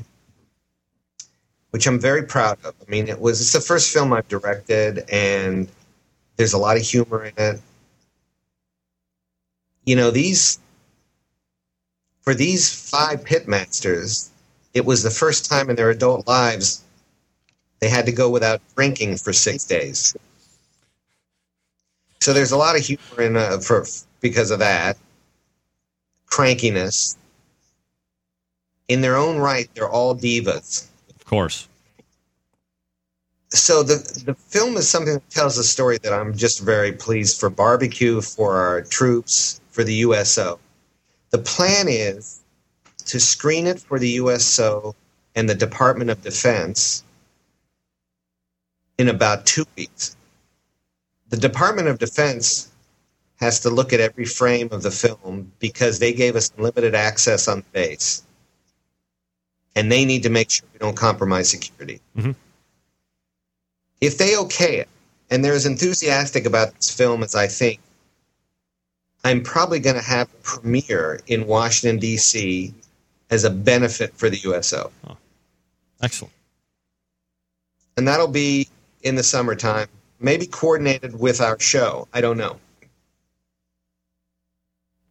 which I'm very proud of. I mean, it was it's the first film I've directed, and there's a lot of humor in it. You know these for these five pitmasters, it was the first time in their adult lives they had to go without drinking for six days. So there's a lot of humor in uh, for because of that crankiness. In their own right, they're all divas. Of course. So the the film is something that tells a story that I'm just very pleased for barbecue, for our troops, for the USO. The plan is to screen it for the USO and the Department of Defense in about two weeks the Department of Defense has to look at every frame of the film because they gave us limited access on the base. And they need to make sure we don't compromise security. Mm-hmm. If they okay it, and they're as enthusiastic about this film as I think, I'm probably going to have a premiere in Washington, D.C. as a benefit for the USO. Oh. Excellent. And that'll be in the summertime maybe coordinated with our show. I don't know.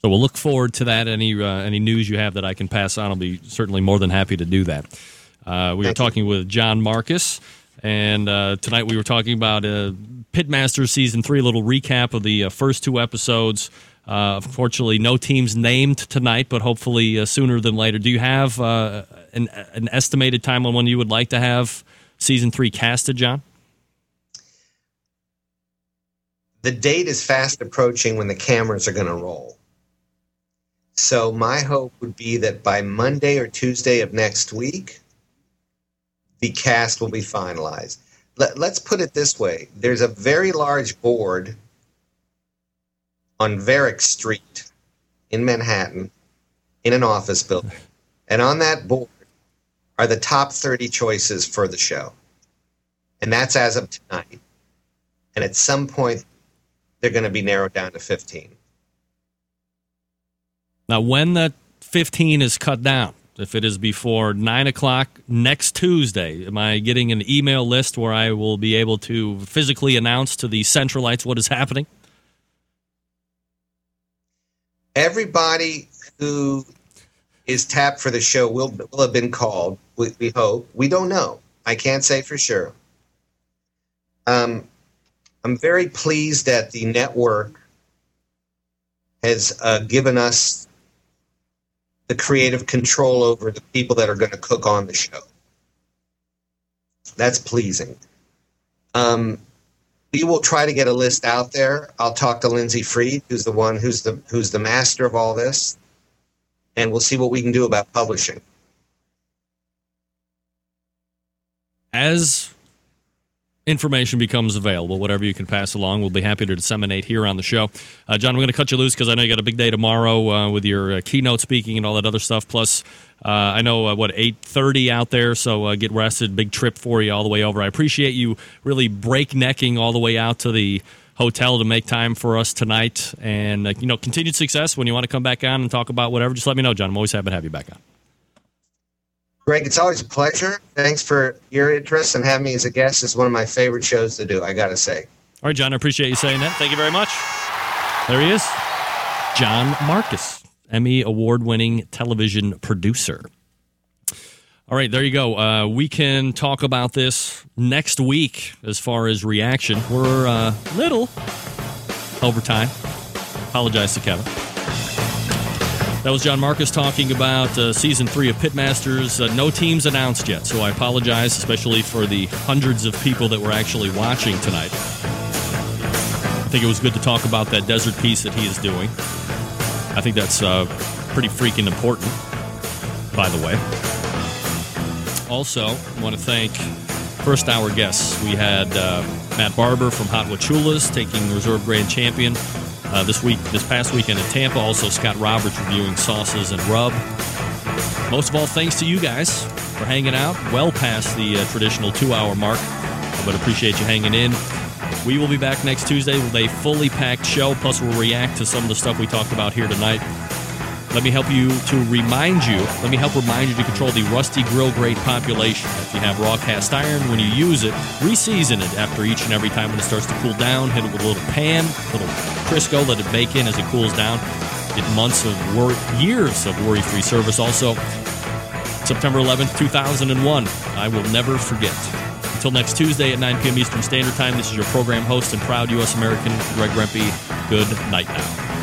So we'll look forward to that. Any uh, any news you have that I can pass on, I'll be certainly more than happy to do that. Uh, we Thank were talking you. with John Markus, and uh, tonight we were talking about uh, Pitmasters season three. A little recap of the uh, first two episodes. Uh, unfortunately, no teams named tonight, but hopefully sooner than later. Do you have an, an estimated time on when you would like to have season three casted, John? the date is fast approaching when the cameras are going to roll. So my hope would be that by Monday or Tuesday of next week, the cast will be finalized. Let, us put it this way: there's a very large board on Varick Street in Manhattan, in an office building, and on that board are the top 30 choices for the show, and that's as of tonight. And at some point they're going to be narrowed down to 15. Now, when that 15 is cut down, if it is before 9 o'clock next Tuesday, am I getting an email list where I will be able to physically announce to the Centralites what is happening? Everybody who is tapped for the show will, will have been called. We, we hope. We don't know. I can't say for sure. Um, I'm very pleased that the network has uh, given us the creative control over the people that are going to cook on the show. That's pleasing. Um, we will try to get a list out there. I'll talk to Lindsay Freed, who's the one who's the who's the master of all this, and we'll see what we can do about publishing. As information becomes available, whatever you can pass along, we'll be happy to disseminate here on the show. Uh, John, I'm going to cut you loose because I know you got a big day tomorrow uh, with your uh, keynote speaking and all that other stuff. Plus, uh, I know uh, what 8:30 out there, so uh, get rested. Big trip for you all the way over. I appreciate you really breaknecking all the way out to the hotel to make time for us tonight, and you know, continued success. When you want to come back on and talk about whatever, just let me know, John. I'm always happy to have you back on. Greg, it's always a pleasure. Thanks for your interest and having me as a guest. It's one of my favorite shows to do, I got to say. All right, John, I appreciate you saying that. Thank you very much. There he is, John Markus, Emmy award winning television producer. All right, there you go. Uh, we can talk about this next week as far as reaction. We're a uh, little over time. Apologize to Kevin. That was John Markus talking about uh, season three of Pitmasters. Uh, no teams announced yet, so I apologize, especially for the hundreds of people that were actually watching tonight. I think it was good to talk about that desert piece that he is doing. I think that's uh, pretty freaking important, by the way. Also, I want to thank first hour guests. We had uh, Matt Barber from Hot Wachulas taking reserve grand champion uh, this week, this past weekend in Tampa. Also, Scott Roberts reviewing sauces and rub. Most of all, thanks to you guys for hanging out well past the uh, traditional two hour mark. But appreciate you hanging in. We will be back next Tuesday with a fully packed show. Plus, we'll react to some of the stuff we talked about here tonight. Let me help you to remind you. Let me help remind you to control the rusty grill grate population. If you have raw cast iron, when you use it, reseason it after each and every time when it starts to cool down. Hit it with a little pan, a little Crisco, let it bake in as it cools down. Get months of worry, years of worry-free service. Also, September 11th, 2001. I will never forget. Until next Tuesday at 9 p.m. Eastern Standard Time, this is your program host and proud U.S. American, Greg Rempe. Good night now.